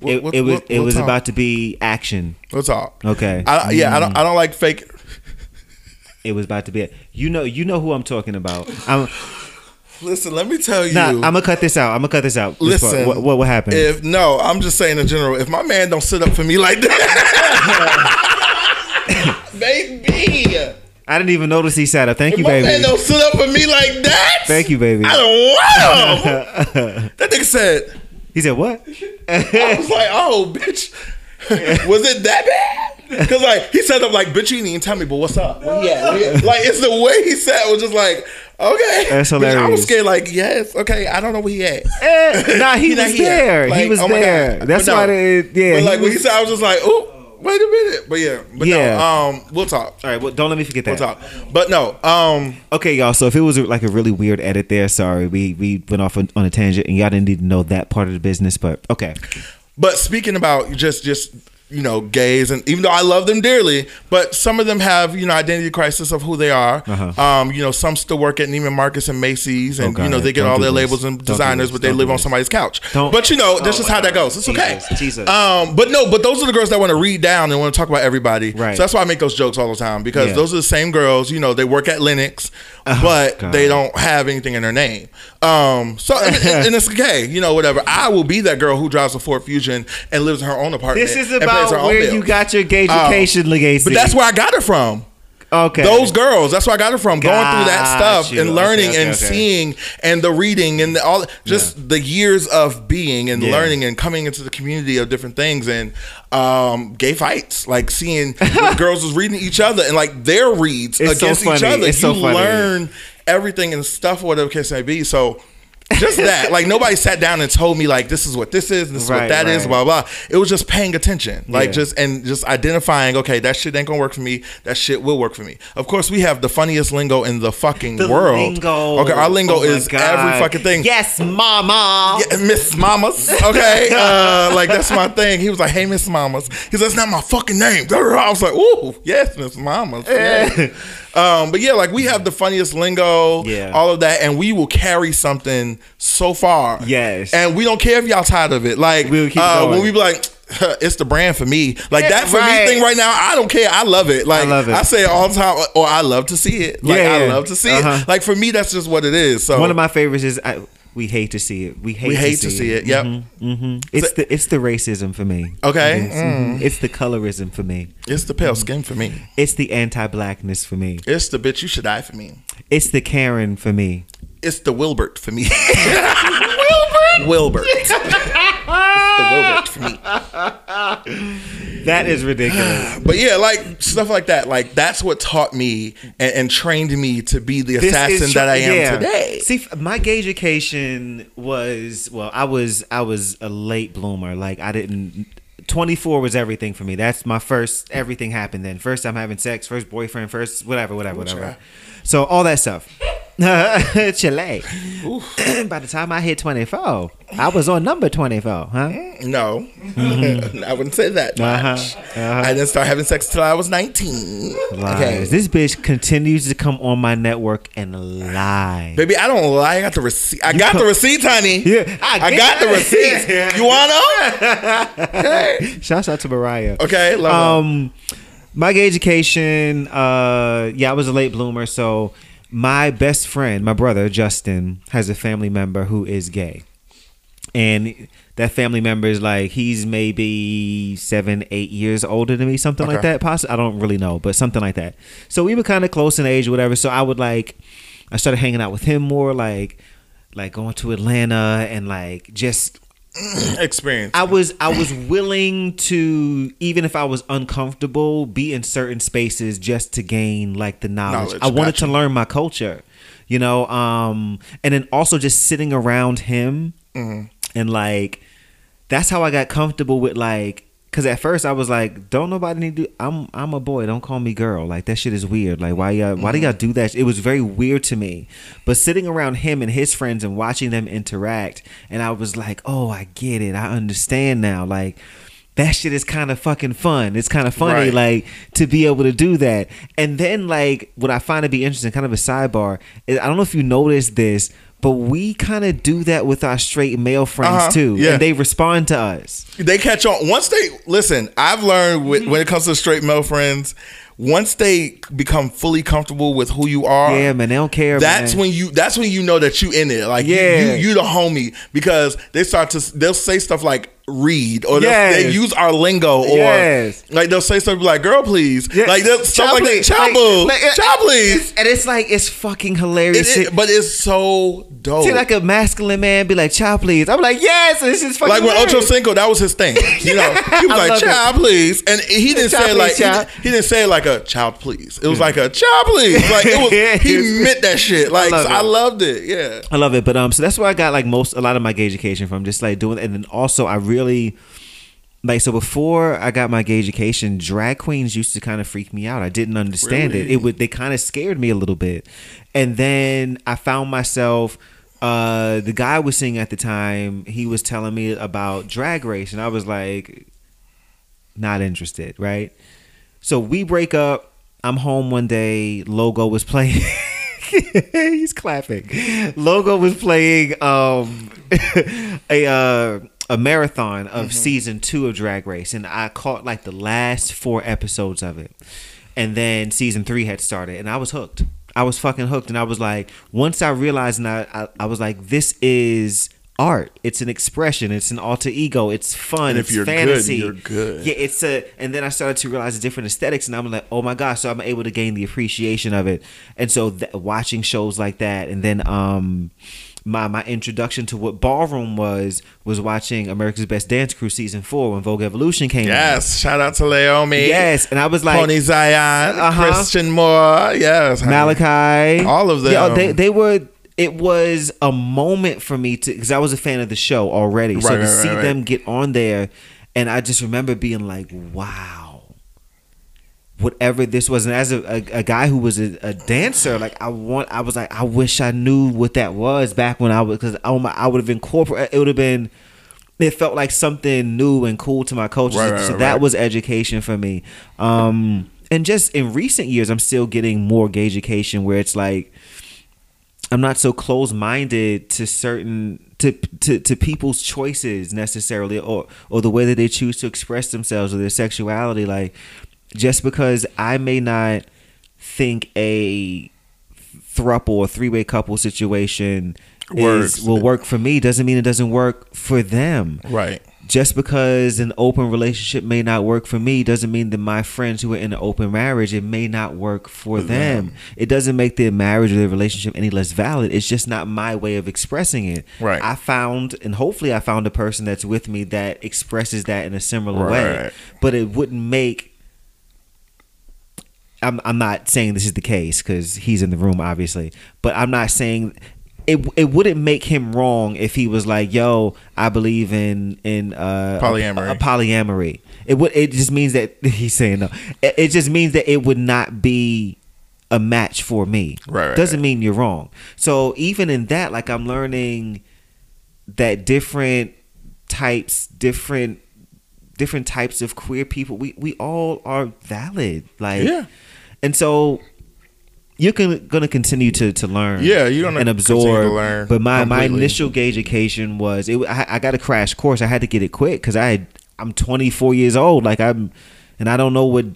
It, we'll- it was we'll- it we'll was talk. about to be action. we'll talk Okay. I, yeah i don't i don't like fake It was about to be. You know you know who I'm talking about. I'm listen let me tell you nah, I'm gonna cut this out. I'm gonna cut this out. This listen what what, what happened? if no i'm just saying in general if my man don't sit up for me like that baby I didn't even notice he sat up. Thank if you, my man baby. don't sit up for me like that Thank you, baby. i don't wow that nigga said He said what? I was like, oh, bitch. was it that bad? Because like he said, I'm like, bitch, you didn't even tell me, but what's up? Where he at? Where he at? Like it's the way he said it was just like, okay. That's Bitch, I was scared, like, yes, okay, I don't know where he at. Eh, nah, he He was there. he Like, was oh there. That's But no. why they yeah. but he like when he said, I was just like, oh, wait a minute. But yeah, but Yeah. no, um, we'll talk. All right, well, don't let me forget that. We'll talk. But no, um, Okay, y'all. So if it was like a really weird edit there, sorry, we we went off on, on a tangent, and y'all didn't need to know that part of the business. But okay, But speaking about just just you know gays, and even though I love them dearly, but some of them have you know identity crisis of who they are. Uh-huh. Um, you know, some still work at Neiman Marcus and Macy's, and Oh, you know they get Don't all their this. labels and designers, but they live on somebody's couch. Don't- But you know, that's Oh just how that goes. It's okay. Jesus. Jesus. Um, but no, but those are the girls that want to read down and want to talk about everybody. Right. So that's why I make those jokes all the time because Yeah. those are the same girls. You know, they work at Lenox, Oh, but God. they don't have anything in their name. Um, so mean, and it's okay. You know, whatever. I will be that girl who drives a Ford Fusion and lives in her own apartment. this is and about where bills. you got your gay Um, education, legacy. But that's where I got it from. Okay. Those girls. That's where I got it from. Going through that stuff you. and learning okay, and okay. seeing and the reading and the, all just the years of being and Yeah. learning and coming into the community of different things and um, gay fights. Like seeing girls was reading each other and like their reads It's so against each other. It's so you funny. learn everything and stuff, whatever the case may be. So. Just that, like nobody sat down and told me like this is what this is, this is Right, what that is, right. blah blah. It was just paying attention, like Yeah. just and just identifying. Okay, that shit ain't gonna work for me. That shit will work for me. Of course, we have the funniest lingo in the fucking The world. lingo. Okay, our lingo Oh is God. every fucking thing. Yes, mama. Yeah, Miss Mamas. Okay, uh, like that's my thing. He was like, "Hey, Miss Mamas." He's like, "That's not my fucking name." I was like, "Ooh, yes, Miss Mamas." Yeah. Um, but yeah, like we have the funniest lingo, Yeah. all of that, and we will carry something so far. Yes. and we don't care if y'all tired of it. Like We'll keep uh, going. when we be like. It's the brand for me, like that for right. me thing right now. I don't care. I love it. Like I love it. say it all the time, or I love to see it. Like Yeah, I yeah. love to see Uh-huh. it. Like for me, that's just what it is. So One of my favorites is I, we hate to see it. We hate. we to hate see to see it. Yep. hmm It's the it's the racism for me. Okay. It's, mhm. It's the colorism for me. It's the pale skin for me. It's the anti-blackness for me. It's the bitch you should die for me. It's the Karen for me. It's the Wilbert for me. Wilbert. Wilbert. for me. That is ridiculous. But yeah, like stuff like that. Like that's what taught me and, and trained me to be the This assassin that I am yeah. today. See, my gay education was well. I was I was a late bloomer. Like I didn't 24 was everything for me. That's my first everything happened then. First I'm having sex, first boyfriend, first whatever, whatever, whatever. So all that stuff. Chile. By the time I hit 24, I was on number 24, huh? No, I wouldn't say that much. Uh-huh, uh-huh. I didn't start having sex until I was 19. Lies. This bitch continues to come on my network and lie. Baby, I don't lie. I got the receipt. I got the receipt, honey. Yeah, I I, got the it. receipt. Yeah. You want to? okay. Shouts out to Mariah. Okay. Love um, Um, my gay education. Uh, yeah, I was a late bloomer. So my best friend, my brother Justin, has a family member who is gay, and that family member is like he's maybe seven, eight years older than me, something like that. Possibly, I don't really know, but something like that. So we were kind of close in age, or whatever. So I would like, I started hanging out with him more, like, like going to Atlanta and like just experience. I was I was willing to even if I was uncomfortable be in certain spaces just to gain like the knowledge. Knowledge, I wanted gotcha. to learn my culture, you know, um and then also just sitting around him Mm-hmm. And like that's how I got comfortable with like cuz at first I was like don't nobody need to I'm I'm a boy, don't call me girl. Like that shit is weird. Like why y'all why do Mm-hmm. y'all do that? It was very weird to me. But sitting around him and his friends and watching them interact and I was like, "Oh, I get it. I understand now." Like that shit is kind of fucking fun. It's kind of funny, Right. like to be able to do that. And then, like, what I find to be interesting, kind of a sidebar, is I don't know if you noticed this, but we kind of do that with our straight male friends Uh-huh, too, yeah. and they respond to us. they catch on once they listen. I've learned with, when it comes to straight male friends, once they become fully comfortable with who you are, Yeah, man, they don't care. That's man. when you. That's when you know that you in it. Like, Yeah. you, you, you the homie because they start to. They'll say stuff like "read" or Yes. they use our lingo or Yes. like they'll say something like "girl, please," Yeah. like they'll, stuff like that. please. Child, Like- like, child, please. and it's like it's fucking It hilarious. but it's so dope. See, like a masculine man be like, "Child, please." I'm like, "Yes," this is fucking like when Ocho hilarious. Cinco, that was his thing. You know, he was like, it. "Child, please," and he didn't Child, say it like he, didn't- he didn't say it like a child, please. It was like a child, please. Like it was. He meant that shit. Like love so I loved it. Yeah. I love it, but um, so that's where I got like most a lot of my gay education from, just like doing, and then also I really like so before I got my gay education, drag queens used to kind of freak me out. I didn't understand it. It would they kind of scared me a little bit, and then I found myself. Uh, the guy I was seeing at the time, he was telling me about drag race, and I was like, not interested, right? So we break up. I'm home one day. Logo was playing. He's clapping. Logo was playing um, a uh, a marathon of season two of Drag Race, and I caught like the last four episodes of it, and then season three had started, and I was hooked. I was fucking hooked, and I was like, once I realized, and I, I, I was like, this is art. It's an expression. It's an alter ego. It's fun. And if it's you're good, fantasy. you're good. Yeah, it's a. And then I started to realize the different aesthetics, and I'm like, oh my gosh! So I'm able to gain the appreciation of it. And so th- watching shows like that, and then um, my my introduction to what ballroom was was watching America's Best Dance Crew season four when Vogue Evolution came. out. Yes. Shout out to Leiomy. Yes, and I was like, Pony Zion, Uh-huh. Christian Moore. Yes. honey. Malachi, All of them. Yeah, they they were. It was a moment for me to because I was a fan of the show already. so Right, to right, see right. them get on there, and I just remember being like, "Wow." Whatever this was, and as a, a, a guy who was a, a dancer, like I want, I was like, I wish I knew what that was back when I was, because oh my, I would have incorporated. It would have been, it felt like something new and cool to my culture. Right, so right, so that right. was education for me. Um, and just in recent years, I'm still getting more gay education where it's like I'm not so close minded to certain to, to to people's choices necessarily or or the way that they choose to express themselves or their sexuality. Like just because I may not think a thruple or three way couple situation Works. is will work for me doesn't mean it doesn't work for them Right. just because an open relationship may not work for me doesn't mean that my friends who are in an open marriage it may not work for mm-hmm. them. It doesn't make their marriage or their relationship any less valid. It's just not my way of expressing it. Right. I found and hopefully I found a person that's with me that expresses that in a similar way. But it wouldn't make I'm I'm not saying this is the case cuz he's in the room obviously, but I'm not saying it it wouldn't make him wrong if he was like, "Yo, I believe in in uh, Polyamory. A, a polyamory." It would. It just means that he's saying no. It, it just means that it would not be a match for me. Right, right, Doesn't right. mean you're wrong. So even in that, like I'm learning that different types, different different types of queer people, we we all are valid. Like Yeah. And so you're gonna, gonna continue to, to learn, Yeah, you're gonna and absorb. learn but my, my initial gauge education was it. I, I got a crash course. I had to get it quick because I had, I'm 24 years old. Like I'm, and I don't know what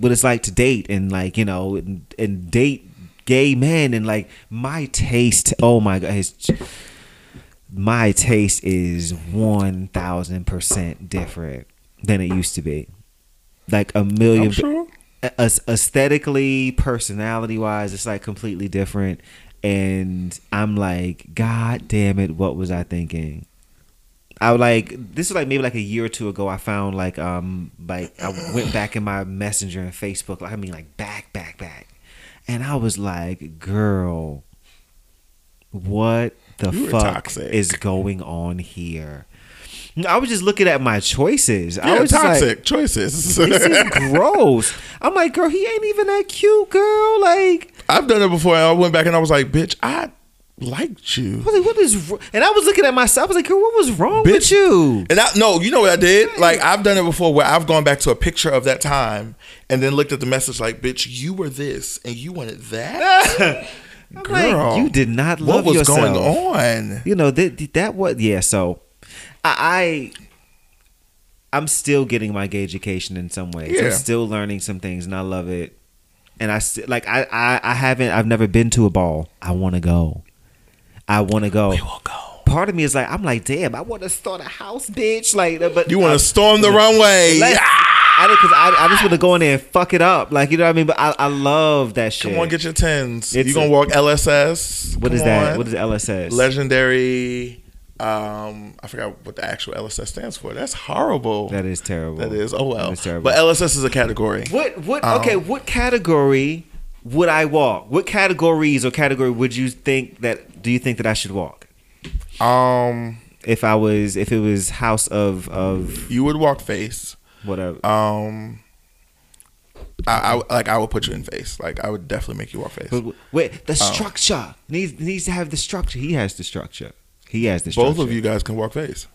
what it's like to date and like you know and, and date gay men and like my taste. Oh my god, it's, my taste is one thousand percent different than it used to be. Like a million I'm sure. As- aesthetically, personality wise, it's like completely different. And I'm like, God damn it, what was I thinking? I would like this was like maybe like a year or two ago. I found like um like I went back in my messenger and Facebook. Like I mean like back back back, and I was like, girl, what the You fuck is going on here? I was just looking at my choices. I was just like, toxic choices. this is gross. I'm like, girl, he ain't even that cute, girl. Like, I've done it before. And I went back and I was like, bitch, I liked you. I was like, what is? And I was looking at myself. I was like, girl, what was wrong Bitch. with you? And I no, you know what I did? Like I've done it before where I've gone back to a picture of that time and then looked at the message like, bitch, you were this and you wanted that? Girl, like, you did not love what was yourself. going on? You know that that what? Yeah. So, I. I I'm still getting my gay education in some ways. Yeah. I'm still learning some things, and I love it. And I still like I, I I haven't I've never been to a ball. I want to go. I want to go. We will go. Part of me is like I'm like damn. I want to start a house, bitch. Like, but You want I- to storm the runway? Let's- Yeah. I because I, I just want to go in there and fuck it up, like you know what I mean. But I, I love that shit. Come on, get your tens. It's you gonna a- walk LSS? what Come is that? on. What is LSS? legendary? Um, I forgot what the actual LSS stands for. That's horrible. That is terrible. That is. Oh well. That is terrible. But LSS is a category. What what Um, okay, what category would I walk? What categories or category would you think that do you think that I should walk? Um, If I was if it was house of of you would walk face. whatever. Um, I, I like I would put you in face. Like I would definitely make you walk face. But wait, the structure needs needs to have the structure. He has the structure. He has the. Both of you guys can walk face.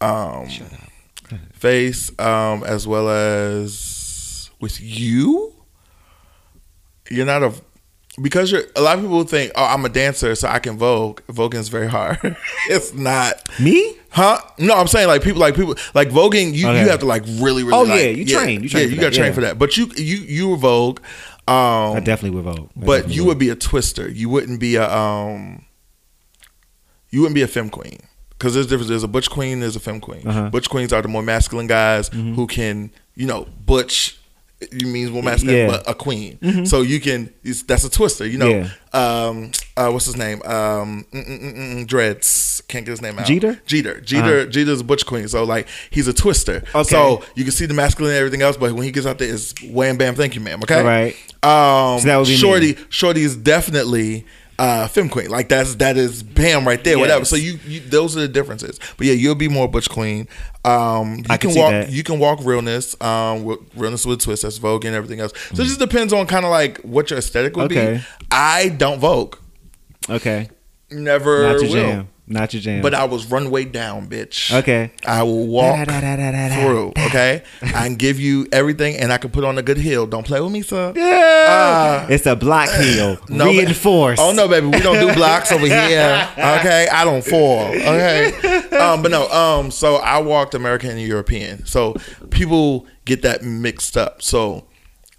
Um, Shut up. face, um, as well as with you. You're not a because you're. A lot of people think, "Oh, I'm a dancer, so I can vogue." Voguing is very hard. it's not. Me? Huh? No, I'm saying like people, like people, like voguing. You, Okay. you have to like really, really. Oh, like- yeah, you train, you train yeah, you got to train yeah. for that. But you, you, you were vogue. Um, I definitely would vote. I but you would be a twister. You wouldn't be a um. You wouldn't be a femme queen because there's difference. There's a butch queen. There's a femme queen. Uh-huh. Butch queens are the more masculine guys who can, you know, butch. You means more masculine, Yeah. but a queen. So you can. it's- That's a twister. You know. Yeah. Um. Uh. What's his name? Um. mm, mm, mm, Dreads. Can't get his name out. Jeter? Jeter. Jeter. Jeter's a butch queen. So like he's a twister. Okay. So you can see the masculine and everything else, but when he gets out there, it's wham bam. Thank you, ma'am. Okay. All right. Um, So that would be Shorty. me. Shorty is definitely uh, femme queen. Like that's that is bam right there. Whatever. So you, you those are the differences. But yeah, you'll be more butch queen. Um, you I can, can walk. that. You can walk realness. Um, with, realness with twist. That's Vogue and everything else. So it just depends on kind of like what your aesthetic would Okay. be. I don't Vogue. Okay. Never will. jam. Not your jam. But I was runway down, bitch. Okay. I will walk Da, da, da, through. Okay. I can give you everything, and I can put on a good heel. Don't play with me, sir. Yeah. it's a block heel. Uh, No, ba- Reinforced. Oh no, baby, we don't do blocks over here. Okay, I don't fall. Okay, um, but no. Um, so I walked American and European. So people get that mixed up. So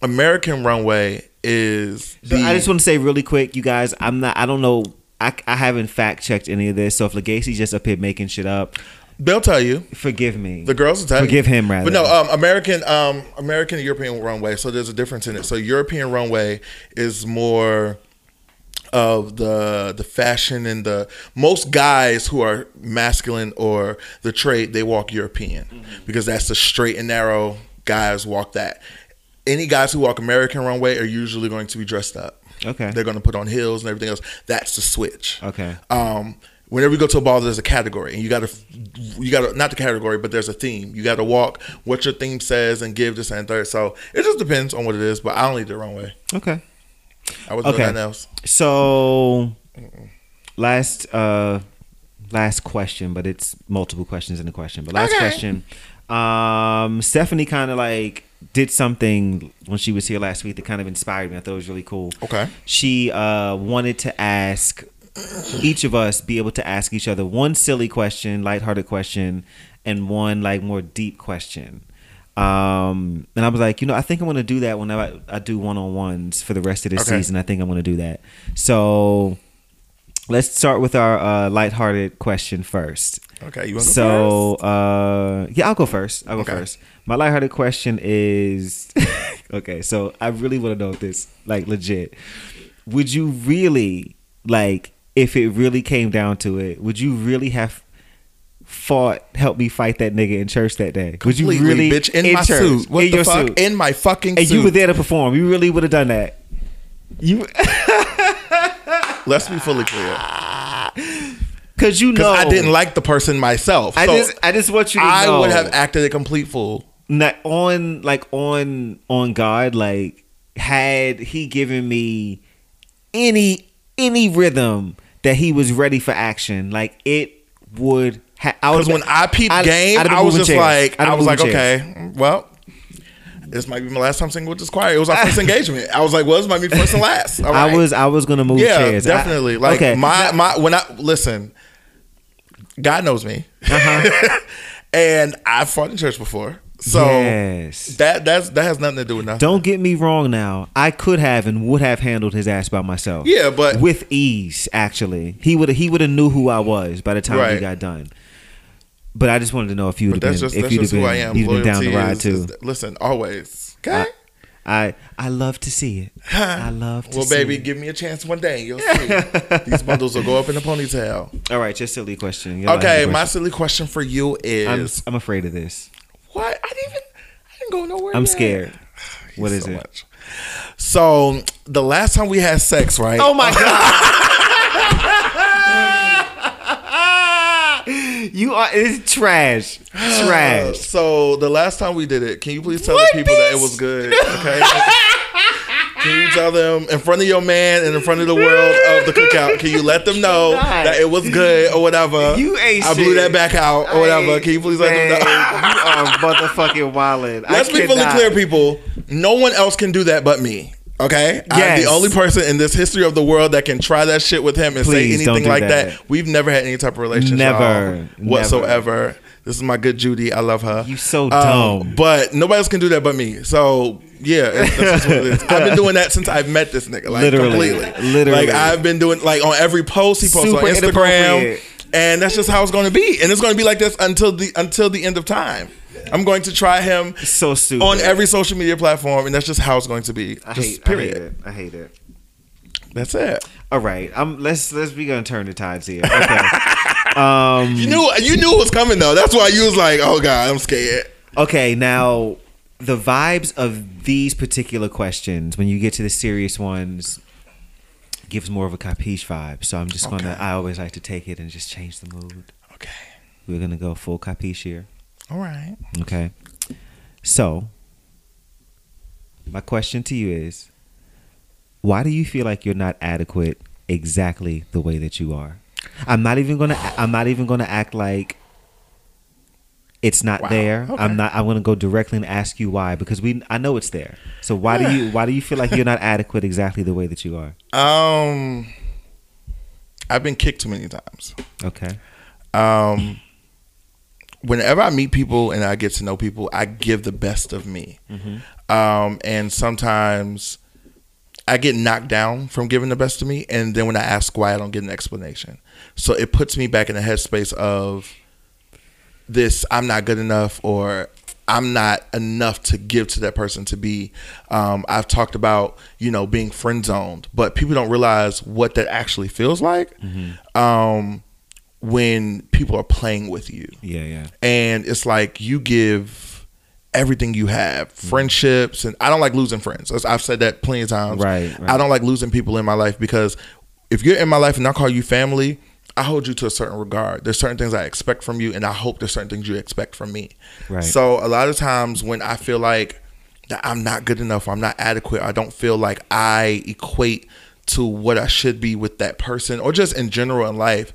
American runway is the. I just want to say really quick, you guys. I'm not. I don't know. I, I haven't fact checked any of this. So if Legacy's just up here making shit up, they'll tell you. forgive me. The girls will tell you. Forgive him, rather. But no, um, American, um, American European runway. So there's a difference in it. So European runway is more of the the fashion and the most guys who are masculine or the trade they walk European because that's the straight and narrow guys walk that. Any guys who walk American runway are usually going to be dressed up. Okay. They're going to put on heels and everything else. That's the switch. Okay. Um, whenever you go to a ball, there's a category, and you got to, you got to not the category, but there's a theme. You got to walk what your theme says and give this and third. So it just depends on what it is. But I don't lead the wrong way. Okay. I was Okay. doing nothing else. So last uh last question, but it's multiple questions in the question. But last Okay. question. Um Stephanie kind of like did something when she was here last week that kind of inspired me. I thought it was really cool. Okay. She uh wanted to ask each of us be able to ask each other one silly question, lighthearted question, and one like more deep question. Um, and I was like, you know, I think I'm gonna do that whenever I, I do one on ones for the rest of this Okay. season. I think I'm gonna do that. So let's start with our uh, lighthearted question first. Okay. You want to So uh, yeah, I'll go first. I'll go Okay. first. My lighthearted question is okay. So I really want to know this, like legit. Would you really like if it really came down to it? Would you really have fought, help me fight that nigga in church that day? would you really, bitch, in, my church, suit. What in the your fuck? suit, In my fucking and suit. you were there to perform? You really would have done that? You Let's be fully clear. because you know Because I didn't like the person myself. I so just I just want you to I know. would have acted a complete fool. not on like on on God like had he given me any any rhythm that he was ready for action like it would ha- I Because would when I peeped I'd- game, have I was moving just chairs. like, I been was like, moving chairs. okay, well, this might be my last time singing with this choir. It was our first engagement. I was like, well, this might be first and last. All I was I was gonna move yeah, chairs I- definitely. like okay my my when I listen, God knows me, Uh-huh. and I've fought in church before, so yes that that's that has nothing to do with nothing. don't get me wrong now I could have and would have handled his ass by myself Yeah, but- with ease actually he would he would have knew who I was by the time Right. got done but I just wanted to know if you'd have But that's been just if you'd have just who been I am. you'd been down the ride is- too is- listen, always. Okay. I I love to see it. I love to well, baby, it. give me a chance one day. You'll see. These bundles will go up in a ponytail. All right, just silly question. Your Okay, last my question. silly question for you I'm is I'm afraid of this. what? I didn't even. I didn't go nowhere. I'm yet. scared. What is so it? much. So the last time we had sex, right? Oh my god. You are it's trash. Uh, trash. So the last time we did it, can you please tell What, the people that it was good? Okay. Can you tell them in front of your man and in front of the world of the cookout? Can you let them know that it was good or whatever? You ain't I blew shit. that back out or whatever. Can you please let them know? you are motherfucking wildin'. Let's I be fully clear, people. No one else can do that but me. Okay, I'm the only person in this history of the world that can try that shit with him and Please, say anything do like that. that. We've never had any type of relationship, Never. whatsoever. This is my good Judy. I love her. You so Um, dumb. but nobody else can do that but me. So yeah, that's what it is. I've been doing that since I've met this nigga. Like Literally. completely. Literally. Like I've been doing like on every post he posts Super on Instagram. And that's just how it's going to be, and it's going to be like this until the until the end of time. I'm going to try him So stupid. on every social media platform, and that's just how it's going to be. I just hate, period. I hate it. I hate it. That's it. All right. I'm let's let's be gonna turn the tides here. Okay. um You knew you knew it was coming though. That's why you was like, "Oh God, I'm scared." Okay, now the vibes of these particular questions, when you get to the serious ones, gives more of a capiche vibe. So I'm just gonna. Okay. I always like to take it and just change the mood. Okay. We're gonna go full capiche here. All right. Okay. So my question to you is, why do you feel like you're not adequate exactly the way that you are? I'm not even gonna. I'm not even gonna act like it's not Wow. there. Okay. I'm not. I'm gonna go directly and ask you why because we. I know it's there. So why do you? Why do you feel like you're not adequate exactly the way that you are? Um, I've been kicked too many times. Okay. Um, whenever I meet people and I get to know people, I give the best of me. Um, and sometimes I get knocked down from giving the best of me, and then when I ask why, I don't get an explanation. So it puts me back in the headspace of this: I'm not good enough, or I'm not enough to give to that person to be. Um, I've talked about you know being friend zoned, but people don't realize what that actually feels like. Um, when people are playing with you Yeah. Yeah. and it's like you give everything you have, mm. friendships, and I don't like losing friends. I've said that plenty of times. Right, right. I don't like losing people in my life because if you're in my life and I call you family, I hold you to a certain regard. There's certain things I expect from you, and I hope there's certain things you expect from me. Right. So a lot of times when I feel like that I'm not good enough, or I'm not adequate, I don't feel like I equate to what I should be with that person, or just in general in life.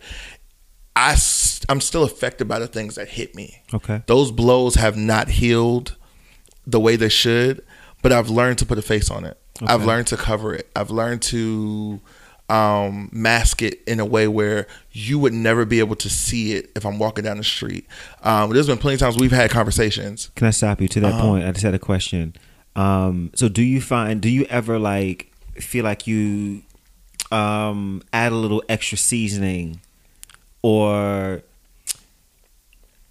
I I'm still affected by the things that hit me. Okay. Those blows have not healed the way they should, but I've learned to put a face on it. I've learned to cover it. I've learned to um, mask it in a way where you would never be able to see it if I'm walking down the street. Um, there's been plenty of times we've had conversations. Can I stop you to that Uh-huh. point? I just had a question. Um, so do you find do you ever like feel like you um add a little extra seasoning or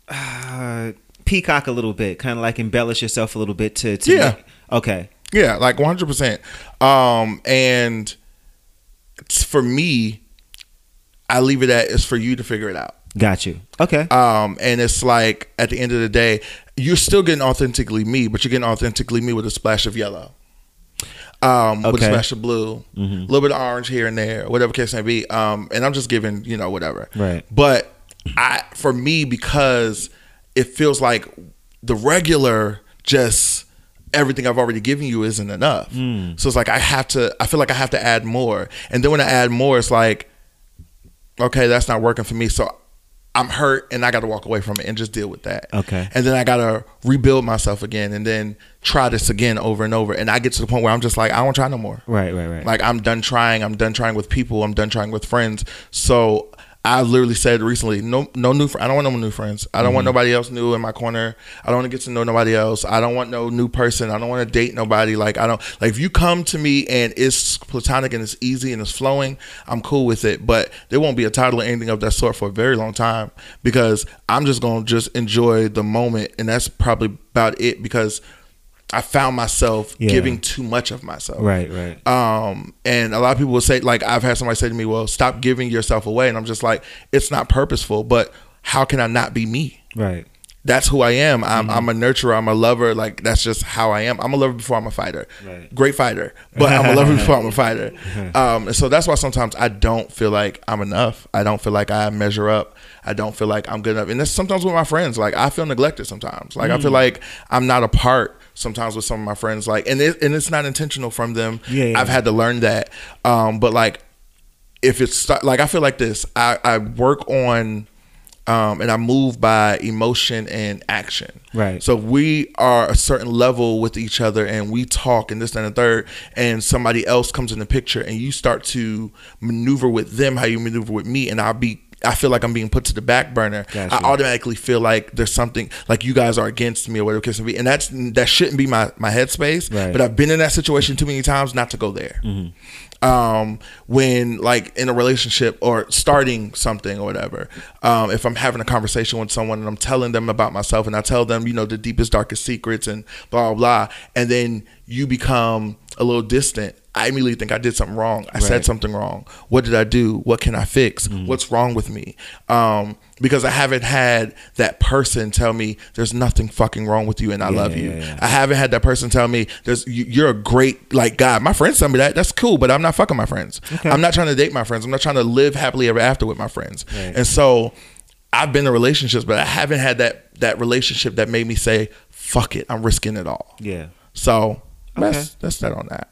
uh, peacock a little bit, kind of like embellish yourself a little bit to, to Yeah. make- okay. Yeah, like 100%. Um, and it's for me, I leave it at it's for you to figure it out. Got you. Okay. Um, and it's like at the end of the day, you're still getting authentically me, but you're getting authentically me with a splash of yellow. Um, with a Okay. splash of blue, a little bit of orange here and there, whatever case may be. Um, and I'm just giving, you know, whatever. Right. But I, for me, because it feels like the regular just everything I've already given you isn't enough. So it's like I have to. I feel like I have to add more. And then when I add more, it's like, okay, that's not working for me. So I'm hurt and I got to walk away from it and just deal with that. Okay. And then I got to rebuild myself again and then try this again over and over. And I get to the point where I'm just like, I don't try no more. right, right, right. Like I'm done trying. I'm done trying with people. I'm done trying with friends. So I literally said recently, no, no new. Fr- I don't want no new friends. I don't want mm-hmm. nobody else new in my corner. I don't want to get to know nobody else. I don't want no new person. I don't want to date nobody. Like I don't like if you come to me and it's platonic and it's easy and it's flowing, I'm cool with it. But there won't be a title or anything of that sort for a very long time because I'm just gonna just enjoy the moment, and that's probably about it because. I found myself Yeah. giving too much of myself. right, right. Um, and a lot of people will say, like, I've had somebody say to me, well, stop giving yourself away. And I'm just like, it's not purposeful, but how can I not be me? right. That's who I am. I'm, Mm-hmm. I'm a nurturer. I'm a lover. Like, that's just how I am. I'm a lover before I'm a fighter. Right. Great fighter, but I'm a lover before I'm a fighter. Um, and so that's why sometimes I don't feel like I'm enough. I don't feel like I measure up. I don't feel like I'm good enough. And that's sometimes with my friends. Like, I feel neglected sometimes. Like, Mm. I feel like I'm not a part sometimes with some of my friends. Like, and it, and it's not intentional from them. Yeah, yeah. I've had to learn that. Um, but like, if it's like I feel like this, I, I work on um, and I move by emotion and action. Right. So we are a certain level with each other and we talk and this and the third, and somebody else comes in the picture and you start to maneuver with them how you maneuver with me, and I'll be. I feel like I'm being put to the back burner. Gotcha. I automatically feel like there's something like you guys are against me or whatever case may be, and that's that shouldn't be my my headspace. Right. But I've been in that situation too many times not to go there Mm-hmm. um, when like in a relationship or starting something or whatever. Um, if I'm having a conversation with someone and I'm telling them about myself and I tell them, you know, the deepest, darkest secrets and blah, blah, blah, and then you become a little distant. I immediately think I did something wrong. I Right. said something wrong. What did I do? What can I fix? What's wrong with me? Um, because I haven't had that person tell me there's nothing fucking wrong with you and I Yeah, love you. yeah, yeah. I haven't had that person tell me there's you- you're a great like guy. My friends tell me that that's cool, but I'm not fucking my friends. I'm not trying to date my friends. I'm not trying to live happily ever after with my friends. Right. And so I've been in relationships, but I haven't had that that relationship that made me say fuck it. I'm risking it all. Yeah. So that's Okay. that's that on that.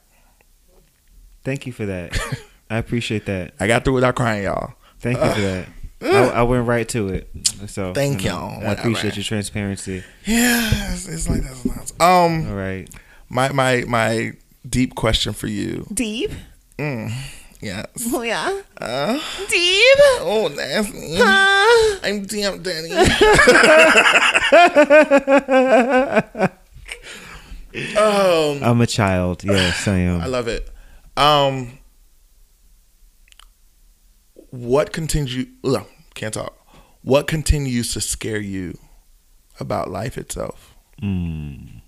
Thank you for that. I appreciate that. I got through without crying, y'all. Thank you for that. I, I went right to it. So Thank you know, y'all. I Whatever. appreciate your transparency. Yeah, it's, it's like that's nice. Um, All right. my my my deep question for you. Deep? Mm. Yes. Oh, yeah. Uh, Deep? oh, nasty. Uh, I'm damn Danny. um, I'm a child. Yes, I am. I love it. Um, what continue? Ugh, can't talk. What continues to scare you about life itself? Mm.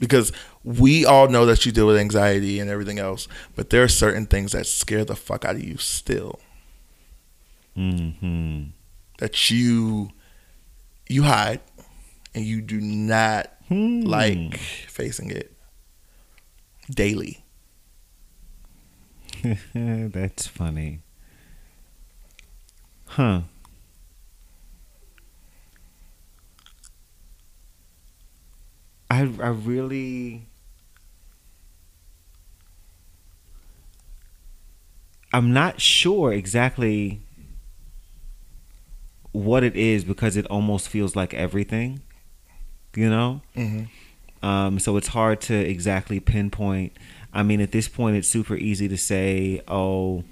Because we all know that you deal with anxiety and everything else, but there are certain things that scare the fuck out of you still. Hmm. That you you hide and you do not like facing it daily? That's funny. Huh. I I really I'm not sure exactly what it is because it almost feels like everything, you know? Mm-hmm. Um, so it's hard to exactly pinpoint. I mean, at this point, it's super easy to say, oh,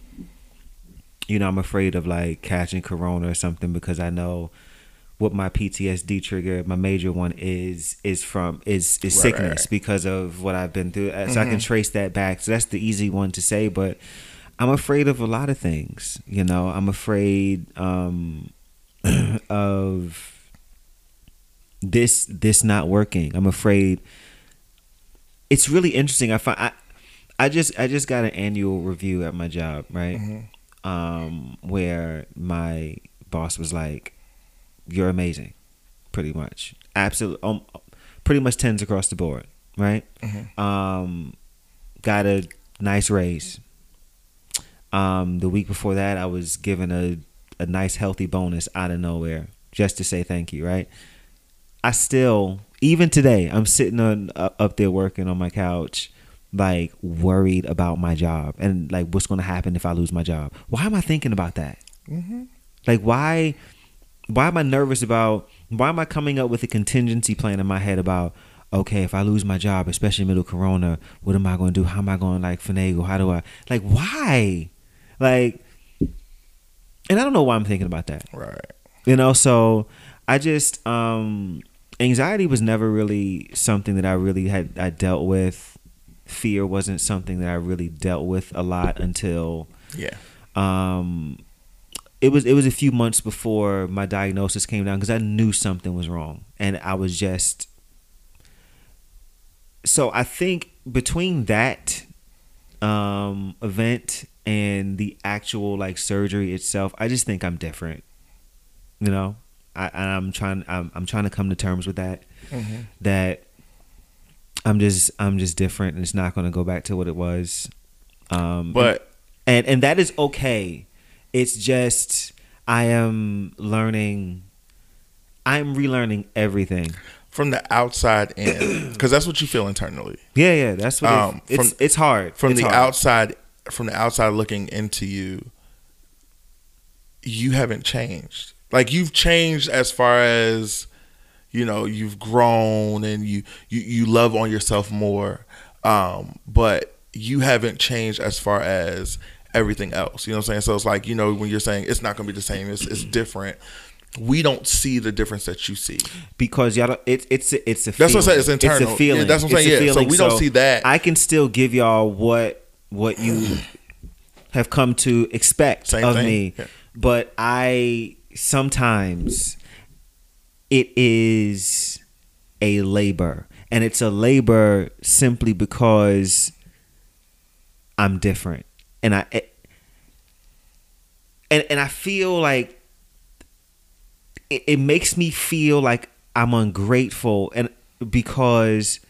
you know, I'm afraid of like catching corona or something because I know what my PTSD trigger, my major one is is from is is Right, sickness right, right. because of what I've been through. So I can trace that back. So that's the easy one to say, but I'm afraid of a lot of things. You know, I'm afraid um, of this this not working. I'm afraid. It's really interesting. I find I, I just I just got an annual review at my job, right? Um, where my boss was like, "You're amazing," pretty much, absolutely, um, pretty much tens across the board, right? Um, got a nice raise. Um, the week before that, I was given a a nice healthy bonus out of nowhere just to say thank you, right? I still, even today, I'm sitting on uh, up there working on my couch, like worried about my job and like what's going to happen if I lose my job. Why am I thinking about that? Like why? Why am I nervous about? Why am I coming up with a contingency plan in my head about? Okay, if I lose my job, especially middle Corona, what am I going to do? How am I going to like finagle? How do I like? Why? Like, and I don't know why I'm thinking about that Right. you know so i just um anxiety was never really something that i really had i dealt with fear wasn't something that i really dealt with a lot until Yeah. um it was it was a few months before my diagnosis came down because i knew something was wrong and i was just so i think between that um event and the actual like surgery itself i just think i'm different you know I, and i'm trying I'm, I'm trying to come to terms with that. That i'm just i'm just different and it's not going to go back to what it was. Um But and and that is okay. It's just i am learning i'm relearning everything. From the outside in, because that's what you feel internally. yeah yeah that's what Um, it, it's from- it's hard. From It's the hard. outside, from the outside looking into you, you haven't changed. Like you've changed as far as you know you've grown and you you, you love on yourself more um but you haven't changed as far as everything else you know what i'm saying so it's like you know when you're saying it's not going to be the same it's, it's different we don't see the difference that you see because y'all don't, it, it's a, it's a That's what I'm saying, it's internal. it's a feeling Yeah, that's what I'm It's saying, a yeah, so feeling. we don't see that. I can still give y'all what what you have come to expect Same of thing. me Yeah. but I sometimes it is a labor and it's a labor simply because I'm different and I eh, and and I feel like it, it makes me feel like I'm ungrateful and because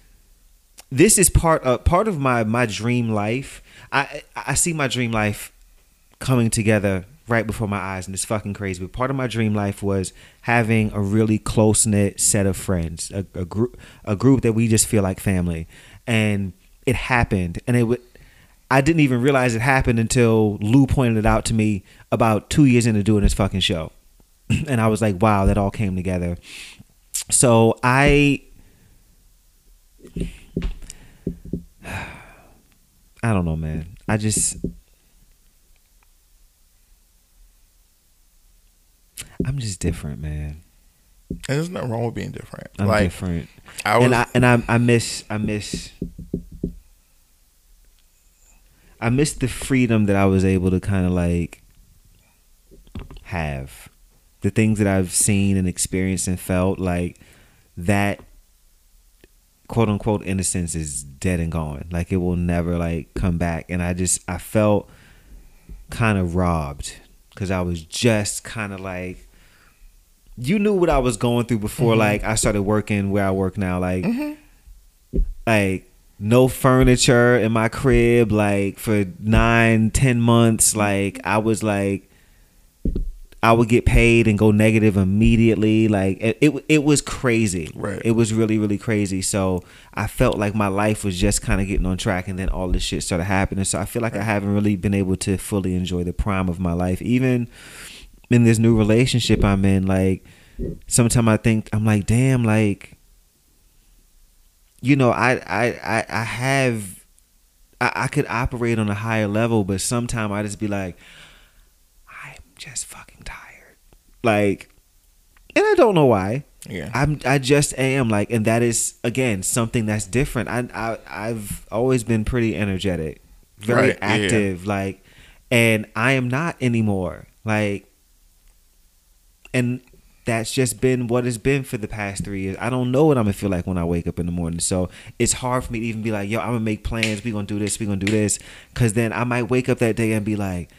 this is part of part of my my dream life. I I see my dream life coming together right before my eyes and it's fucking crazy. But part of my dream life was having a really close knit set of friends, a, a group a group that we just feel like family. And it happened and it would I didn't even realize it happened until Lou pointed it out to me about two years into doing this fucking show. and I was like, wow, that all came together. So I I don't know, man. I just I'm just different, man. and there's nothing wrong with being different I'm like different. I was and I and I I miss I miss I miss the freedom that I was able to kind of like have. The things that I've seen and experienced and felt like that quote unquote innocence is dead and gone. Like it will never like come back and I just I felt kind of robbed cuz I was just kind of like you knew what I was going through before. Mm-hmm. Like I started working where I work now. Like, mm-hmm. like no furniture in my crib. Like for nine, ten months. Like I was like. I would get paid and go negative immediately. Like it, it, it was crazy. Right. It was really, really crazy. So I felt like my life was just kind of getting on track, and then all this shit started happening. So I feel like I haven't really been able to fully enjoy the prime of my life, even in this new relationship I'm in. Like sometimes I think I'm like, damn, like you know, I, I, I, I have. I, I could operate on a higher level, but sometimes I just be like, just fucking tired. Like, and I don't know why. Yeah. I'm I just am like, and that is again something that's different. I I I've always been pretty energetic, very Right, yeah, yeah. active, like, and I am not anymore. Like, and that's just been what it's been for the past three years. I don't know what I'm gonna feel like when I wake up in the morning. So it's hard for me to even be like, yo, I'm gonna make plans. We gonna do this. We gonna do this. Cause then I might wake up that day and be like,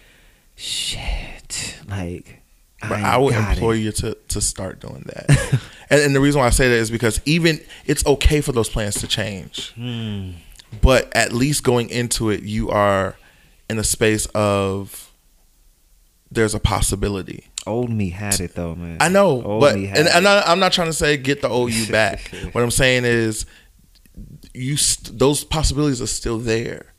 shit, like. But ain't I would implore it. you to to start doing that. and, and the reason why I say that is because even it's okay for those plans to change. Hmm. But at least going into it, you are in a space of there's a possibility. Old me had it though, man. I know, Old but me had and, and I, I'm not trying to say get the old you back. what I'm saying is, you st- those possibilities are still there.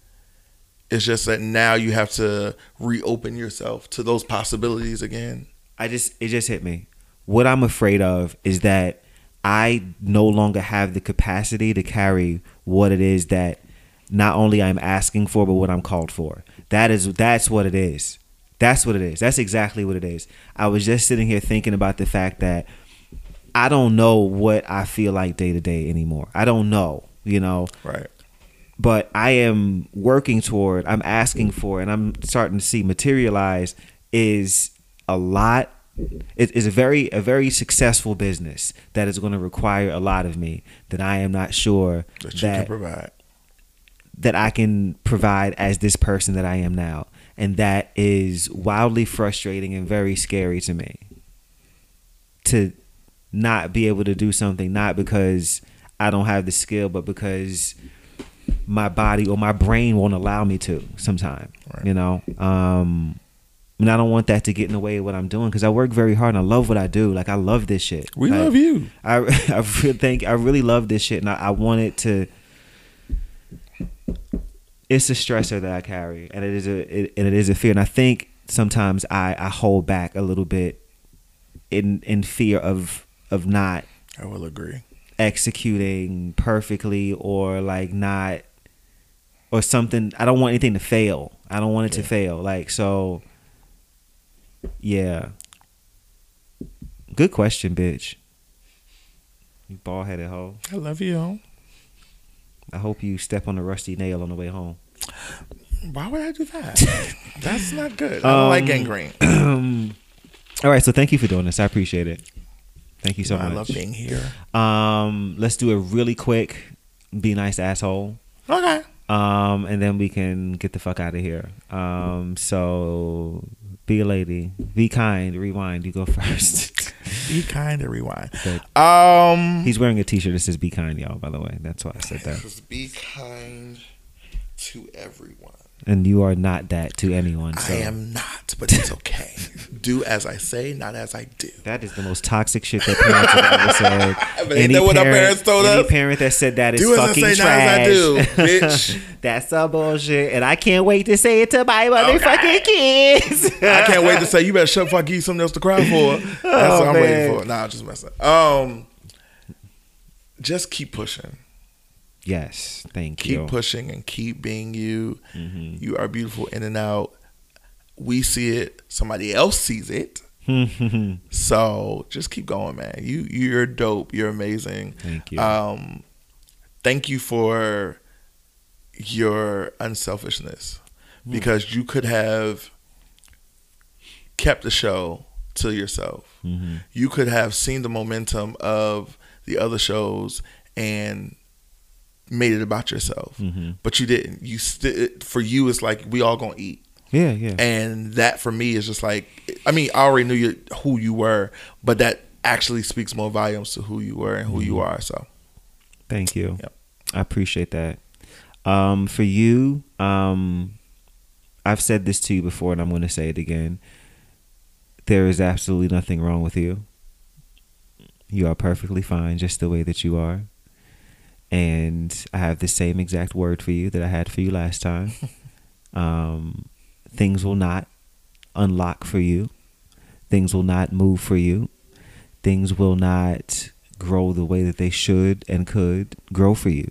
It's just that now you have to reopen yourself to those possibilities again. I just it just hit me. What I'm afraid of is that I no longer have the capacity to carry what it is that not only I'm asking for, but what I'm called for. That is that's what it is. That's what it is. That's exactly what it is. I was just sitting here thinking about the fact that I don't know what I feel like day to day anymore. I don't know, you know Right. But I am working toward, I'm asking for, and I'm starting to see materialize is a lot. It is a very a very successful business that is going to require a lot of me that I am not sure That you can that provide. that I can provide as this person that I am now, and that is wildly frustrating and very scary to me. To not be able to do something, not because I don't have the skill, but because my body or my brain won't allow me to. Sometime, Right. you know. Um, and I don't want that to get in the way of what I'm doing because I work very hard and I love what I do. Like I love this shit. We Like, love you. I I really think I really love this shit, and I, I want it to. It's a stressor that I carry, and it is a it, and it is a fear, and I think sometimes I I hold back a little bit in in fear of of not I will agree. Executing perfectly or like not or something. I don't want anything to fail. I don't want it to fail. Like so. Yeah. Good question, bitch. You bald headed hoe. I love you. I hope you step on a rusty nail on the way home. Why would I do that? That's not good. I don't like Um, gangrene. All right, so thank you for doing this. I appreciate it. Thank you so much. I love being here. Um, let's do a really quick be nice asshole. Okay. Um, and then we can get the fuck out of here. Um, so be a lady, be kind, rewind. You go first. Be kind and rewind. Good. Um, He's wearing a T-shirt that says "Be kind, y'all." By the way, that's why I said that. be kind to everyone. And you are not that to anyone. So I am not, but it's okay. do as I say, not as I do. That is the most toxic shit that parents have ever said. But ain't that what our parents told any us? parent that said that is Do as I fucking say, not trash. as I do, bitch. That's some bullshit, and I can't wait to say it to my motherfucking kids. I can't wait to say you better shut the fuck. Give you something else to cry for. That's Oh, what I'm man. waiting for. Nah, I'm just messing. Um, just keep pushing. Yes, thank keep you. Keep pushing and keep being you. Mm-hmm. You are beautiful in and out. We see it. Somebody else sees it. So just keep going, man. You you're dope. You're amazing. Thank you. Um, thank you for your unselfishness Hmm. because you could have kept the show to yourself. Mm-hmm. You could have seen the momentum of the other shows and made it about yourself, Mm-hmm. but you didn't. You st- for you, it's like we all gonna eat yeah, yeah. and that for me is just like i mean i already knew you, who you were but that actually speaks more volumes to who you were and who you are. So Thank you. Yep. I appreciate that. Um, for you, um, I've said this to you before, and I'm going to say it again. There is absolutely nothing wrong with you. You are perfectly fine just the way that you are. And I have the same exact word for you that I had for you last time. um, things will not unlock for you. Things will not move for you. Things will not grow the way that they should and could grow for you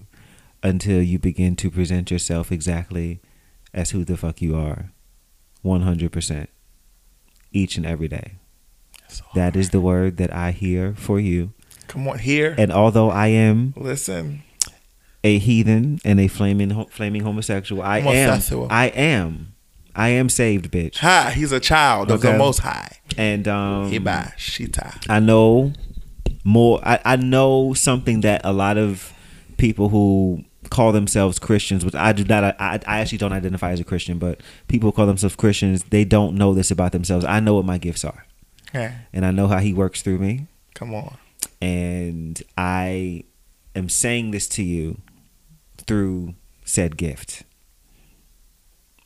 until you begin to present yourself exactly as who the fuck you are. 100%. Each and every day. That is the word that I hear for you. come on here. And although I am Listen, a heathen and a flaming flaming homosexual, I am I am I am saved, bitch. hi, he's a child of the Most High. And um Hiba Shita. I know more. I, I know something that a lot of people who call themselves Christians, which I do not. I, I actually don't identify as a Christian, but people who call themselves Christians, they don't know this about themselves. I know what my gifts are, Yeah, and I know how He works through me, come on. and I am saying this to you through said gift.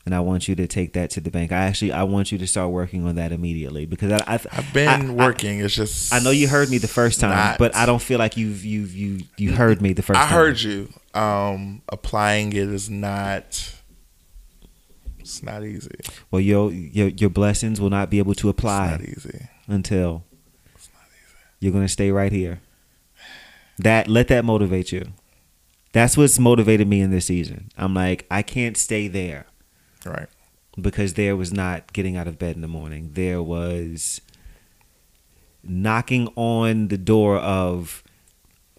And I want you to take that to the bank. I actually I want you to start working on that immediately because I, I I've been I- I- working. it's just I know you heard me the first time, not- but I don't feel like you've you've you you heard me the first I time. heard you. Um, applying it is not. It's not easy. Well, your your your blessings will not be able to apply. not apply easy. until it's not easy. you're gonna stay right here. That let that motivate you. That's what's motivated me in this season. I'm like, I can't stay there Right. because there was not getting out of bed in the morning. There was knocking on the door of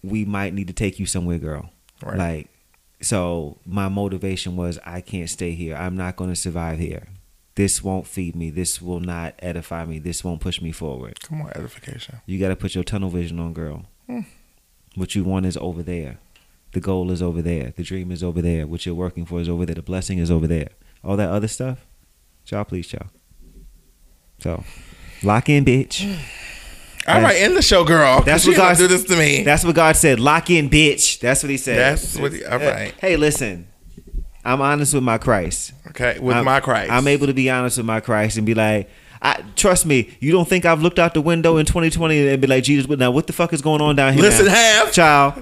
we might need to take you somewhere, girl. Right. Like so my motivation was I can't stay here. I'm not going to survive here. This won't feed me. This will not edify me. This won't push me forward. Come on, edification. You got to put your tunnel vision on, girl. Hmm. What you want is over there. The goal is over there. The dream is over there. What you're working for is over there. The blessing is over there. All that other stuff, y'all please, y'all. So, lock in, bitch. All right, end the show, girl. That's That's what what you gonna God- do this to me. That's what God said. Lock in, bitch. That's what He said. That's what he- all right. Hey, listen. I'm honest with my Christ. okay, with I'm- my Christ. I'm able to be honest with my Christ and be like, I trust me. You don't think I've looked out the window in 2020 and be like, Jesus, now what the fuck is going on down here? Listen, now? have. child.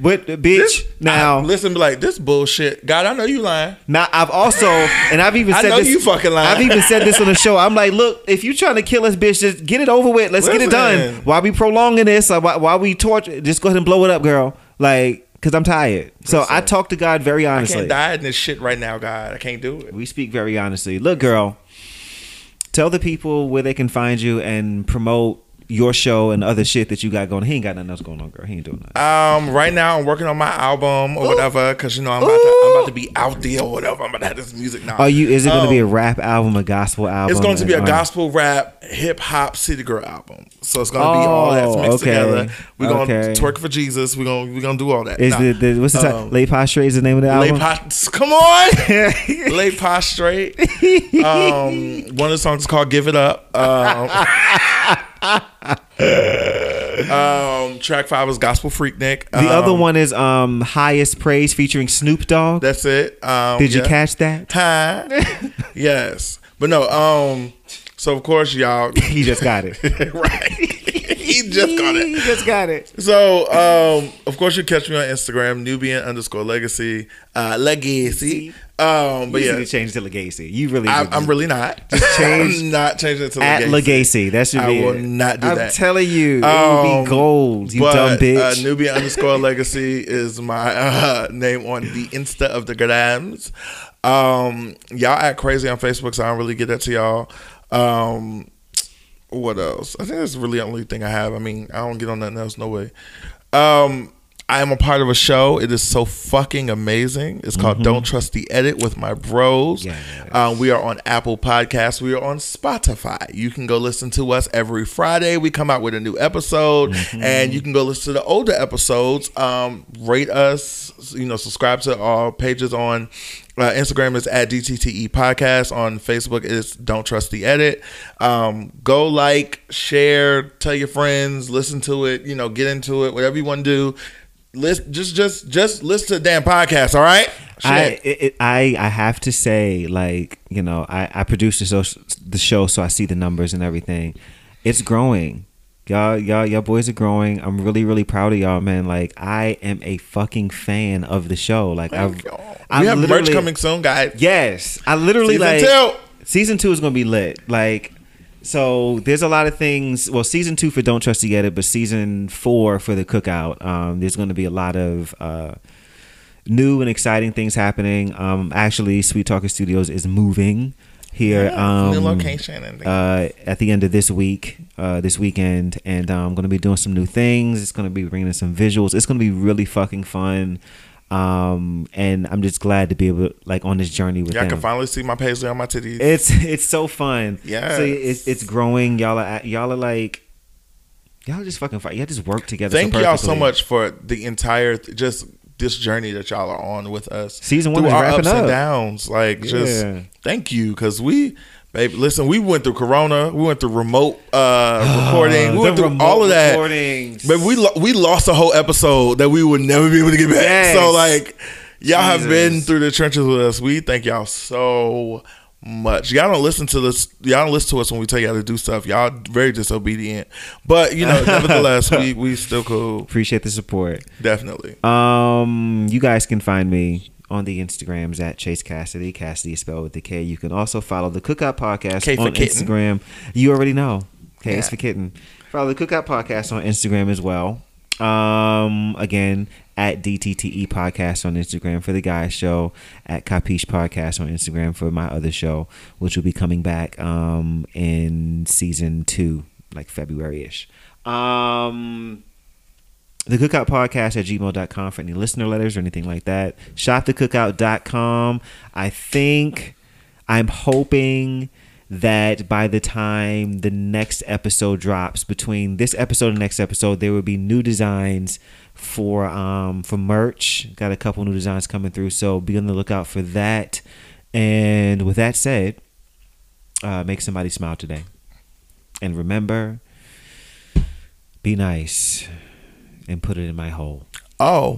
What, bitch? This- now, I- listen, be like this bullshit. God, I know you lying. now I've also, and I've even said I know this. you fucking lying. I've even said this on the show. I'm like, look, if you trying to kill us, bitch, just get it over with. Let's get it done. Listen. Why we prolonging this? Uh, why, why we torture? Just go ahead and blow it up, girl. Like, cause I'm tired. So I Listen. talk to God very honestly. I can't die in this shit right now, God. I can't do it. We speak very honestly. Look, girl, tell the people where they can find you and promote your show and other shit that you got going. He ain't got nothing else going on, girl. He ain't doing nothing. Um, right now I'm working on my album or whatever because you know I'm about, to, I'm about to be out there or whatever. I'm about to have this music now. Are you? Is it going to be a Um, rap album, a gospel album? It's going to be a gospel rap hip hop city girl album. So it's going to be all that's Oh, mixed okay. together. We're going Okay. to twerk for Jesus. We're going to we're going to do all that. Is Nah. the, the what's the title? Um, Lay Prostrate is the name of the Lay album. pos- come on, lay prostrate. Um, one of the songs is called "Give It Up." Um, um, track five is "Gospel Freaknik." the other Um, one is um Highest Praise featuring Snoop Dogg. That's it. Um, Did you catch that? Huh? yes, but no. So of course y'all, he just got it. right? he just got it. He just got it. So, um, of course, you catch me on Instagram, Nubian underscore legacy, uh, legacy. Um, but you yeah, need to change to Legacy. You really. I, I'm really not. Just change I'm not changing it to at legacy. Legacy. That should I be. will it. not do I'm that. telling you, it Um, will be gold. You but, dumb bitch. Uh, Nubian underscore legacy is my uh, name on the Insta of the grams. Um, y'all act crazy on Facebook, so I don't really get that to y'all. Um, what else? I think that's really the only thing I have. I mean, I don't get on nothing else. No way. Um, I am a part of a show. It is so fucking amazing. It's called Don't Trust the Edit with my bros. Yes. Um, we are on Apple Podcasts. We are on Spotify. You can go listen to us every Friday. We come out with a new episode, and you can go listen to the older episodes. Um, rate us. You know, subscribe to our pages on Uh, Instagram is at DTTE Podcast. On Facebook is Don't Trust the Edit. Um, go like, share, tell your friends, listen to it. You know, get into it. Whatever you want to do. List, just, just, just listen to the damn podcast. All right. I Shit. it, it, I I have to say, like you know, I I produce the the show, so I see the numbers and everything. It's growing, y'all. Y'all, y'all boys are growing. I'm really, really proud of y'all, man. Like I am a fucking fan of the show. Like I we have merch coming soon, guys. Yes, I literally Season like two. season two is gonna be lit. Like, so there's a lot of things. Well, season two for Don't Trust It, but season four for the Cookout. Um, there's gonna be a lot of uh, new and exciting things happening. Um, actually, Sweet Talker Studios is moving here. um, New location and uh, at the end of this week, uh, this weekend, and I'm going to be doing some new things. It's going to be bringing in some visuals. It's going to be really fucking fun. Um, and I'm just glad to be able to, like on this journey with Y'all them. can finally see my paisley on my titties. it's it's so fun. yeah so it's it's growing. Y'all are y'all are like y'all are just fucking fun. Y'all just work together. Thank so y'all so much for the entire just this journey that y'all are on with us. Season one Through is our wrapping ups and up. downs. Like just thank you because we. Baby, listen, we went through Corona. We went through remote uh, recording. We went through all of that. recordings. But we lo- we lost a whole episode that we would never be able to get back. Yes. So like, y'all have been through the trenches with us. We thank y'all so much. Y'all don't listen to this. Y'all don't listen to us when we tell y'all to do stuff. Y'all very disobedient. But you know, nevertheless, we we still cool. appreciate the support. Definitely. Um, you guys can find me on the Instagrams at Chase Kassidy. Kassidy is spelled with the K. You can also follow the Cookout Podcast K on kitten. Instagram. You already know. K is for kitten. Follow the Cookout Podcast on Instagram as well. Um, again at DTTE Podcast on Instagram for the guys show. At Capiche Podcast on Instagram for my other show, which will be coming back um in season two, like February ish. Um the cookout podcast at gmail.com for any listener letters or anything like that shopthecookout.com i think i'm hoping that by the time the next episode drops between this episode and next episode there will be new designs for um for merch. Got a couple new designs coming through so be on the lookout for that. And with that said uh make somebody smile today. And remember be nice and put it in my hole. Oh,